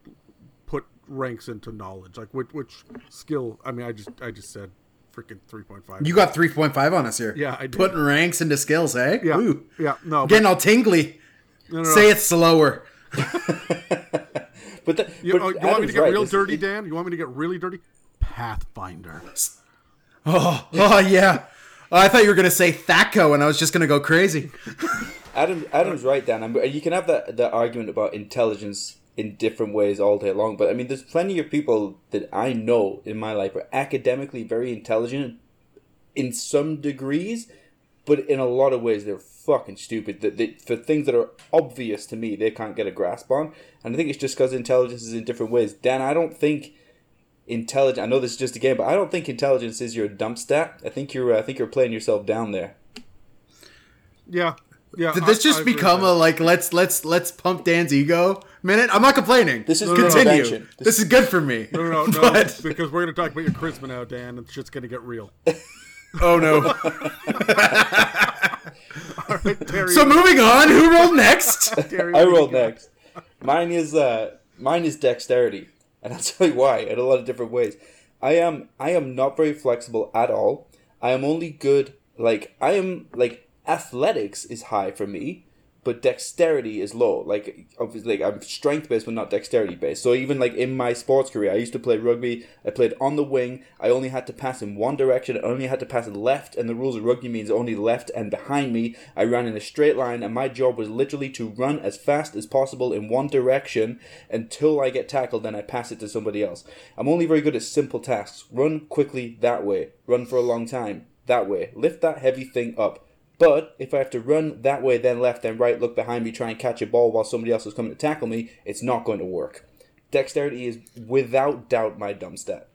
put ranks into knowledge, like which which skill. I mean, I just I just said freaking three point five. You got three point five on us here. Yeah, I did. Putting ranks into skills, eh? yeah Ooh. yeah no but- Getting all tingly. no, no, no. Say it slower. But, the, You, but oh, you want me to get right. real This- dirty, Dan? You want me to get really dirty? Pathfinder. Oh, oh yeah. Oh, I thought you were gonna say THAC0, and I was just gonna go crazy. Adam, Adam's right, Dan. I'm, you can have that that argument about intelligence in different ways all day long, but I mean, there's plenty of people that I know in my life are academically very intelligent in some degrees, but in a lot of ways they're fucking stupid. That for things that are obvious to me, they can't get a grasp on, and I think it's just because intelligence is in different ways. Dan, I don't think intelligence. I know this is just a game, but I don't think intelligence is your dump stat. I think you're. I think you're playing yourself down there. Yeah. Yeah, Did this I- just I become a like let's let's let's pump Dan's ego minute? I'm not complaining. This is continue. intervention. This, is good for me. No, no, no, no But- because we're going to talk about your charisma now, Dan, and shit's going to get real. oh no. All right, Terry. so moving on, who rolled next? Terry, I what do you rolled next. Mine is uh mine is dexterity, and I'll tell you why in a lot of different ways. I am I am not very flexible at all. I am only good like I am like athletics is high for me, but dexterity is low. Like obviously, like I'm strength based, but not dexterity based. So even like in my sports career, I used to play rugby. I played on the wing. I only had to pass in one direction. I only had to pass left, and the rules of rugby means only left and behind me. I ran in a straight line, and my job was literally to run as fast as possible in one direction until I get tackled, then I pass it to somebody else. I'm only very good at simple tasks. Run quickly that way. Run for a long time that way. Lift that heavy thing up. But if I have to run that way, then left, then right, look behind me, try and catch a ball while somebody else is coming to tackle me, it's not going to work. Dexterity is without doubt my dumb stat.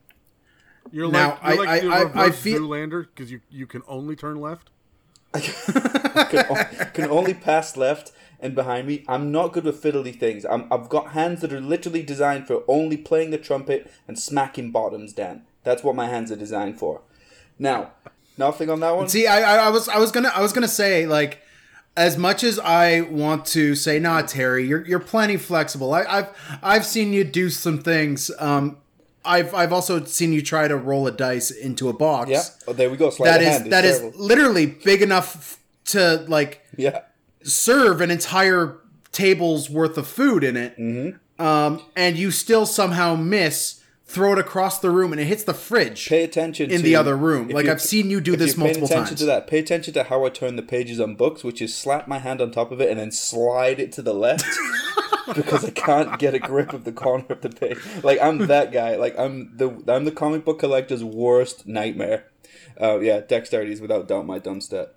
You're Now, like, you're I- like the I- I- I reverse feel- Zoolander because you, you can only turn left. can, o- can only pass left and behind me. I'm not good with fiddly things. I'm, I've got hands that are literally designed for only playing the trumpet and smacking bottoms down. That's what my hands are designed for. Now, nothing on that one. See, I, I, was I was gonna I was gonna say like as much as I want to say, nah, Terry, you're you're plenty flexible. I, I've I've seen you do some things. Um, I've I've also seen you try to roll a dice into a box. yeah. Oh, there we go. Sleight that is that is terrible. literally big enough to like Yeah. serve an entire table's worth of food in it. Mm-hmm. Um, and you still somehow miss. Throw it across the room and it hits the fridge. Pay attention in to, the other room. Like, I've seen you do if this you're paying multiple attention times. to that. Pay attention to how I turn the pages on books, which is slap my hand on top of it and then slide it to the left because I can't get a grip of the corner of the page. Like I'm that guy. Like I'm the I'm the comic book collector's worst nightmare. Uh, yeah, dexterity is without doubt my dumb stat.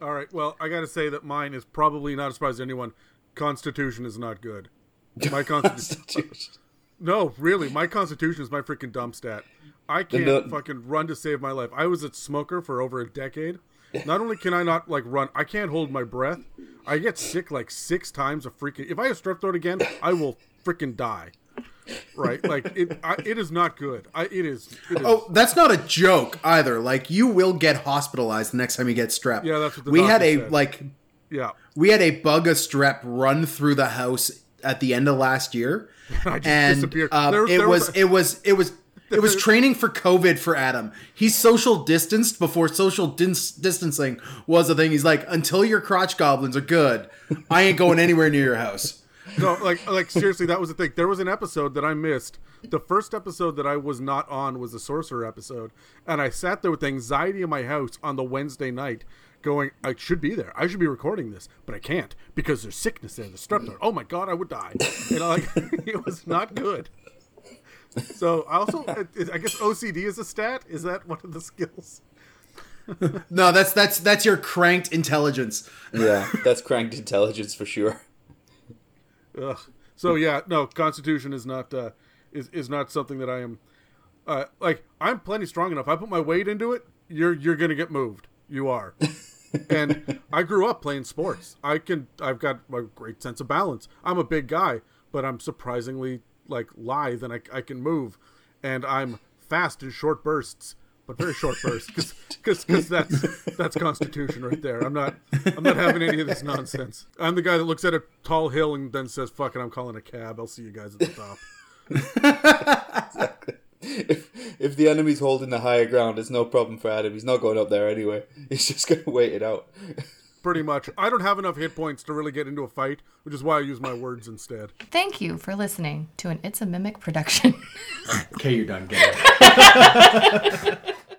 All right. Well, I got to say that mine is probably not a surprise to anyone. Constitution is not good. My constitution. no, really, my constitution is my freaking dumb stat. I can't no- fucking run to save my life. I was a smoker for over a decade. Not only can I not like run, I can't hold my breath. I get sick like six times a freaking. If I have strep throat again, I will freaking die. Right? Like it. I, it is not good. I. It is. It is Oh, that's not a joke either. Like you will get hospitalized the next time you get strep. Yeah, that's what the we had a said. like yeah. we had a bug of strep run through the house at the end of last year, I just and disappeared. um, There- it there was was it was it was it was training for COVID for Adam. He's social distanced before social dis- distancing was a thing. He's like, until your crotch goblins are good, I ain't going anywhere near your house. no, like like seriously, that was the thing. There was an episode that I missed. The first episode that I was not on was the sorcerer episode, and I sat there with anxiety in my house on the Wednesday night, going, "I should be there. I should be recording this, but I can't because there's sickness there. The strep throat. Oh my god, I would die." You know, like it was not good. So I also, I guess OCD is a stat. Is that one of the skills? No, that's that's that's your cranked intelligence. Yeah, that's cranked intelligence for sure. Ugh. So yeah, no, Constitution is not uh, is is not something that I am. Uh, like I'm plenty strong enough. I put my weight into it. You're you're gonna get moved. You are. And I grew up playing sports. I can. I've got a great sense of balance. I'm a big guy, but I'm surprisingly like lithe and I, I can move, and I'm fast in short bursts. But very short bursts, because because that's that's Constitution right there. I'm not I'm not having any of this nonsense. I'm the guy that looks at a tall hill and then says, "Fuck it, I'm calling a cab. I'll see you guys at the top." If if the enemy's holding the higher ground, it's no problem for Adam. He's not going up there anyway. He's just gonna wait it out. Pretty much. I don't have enough hit points to really get into a fight, which is why I use my words instead. Thank you for listening to an It's a Mimic production. Okay, you're done. Get it.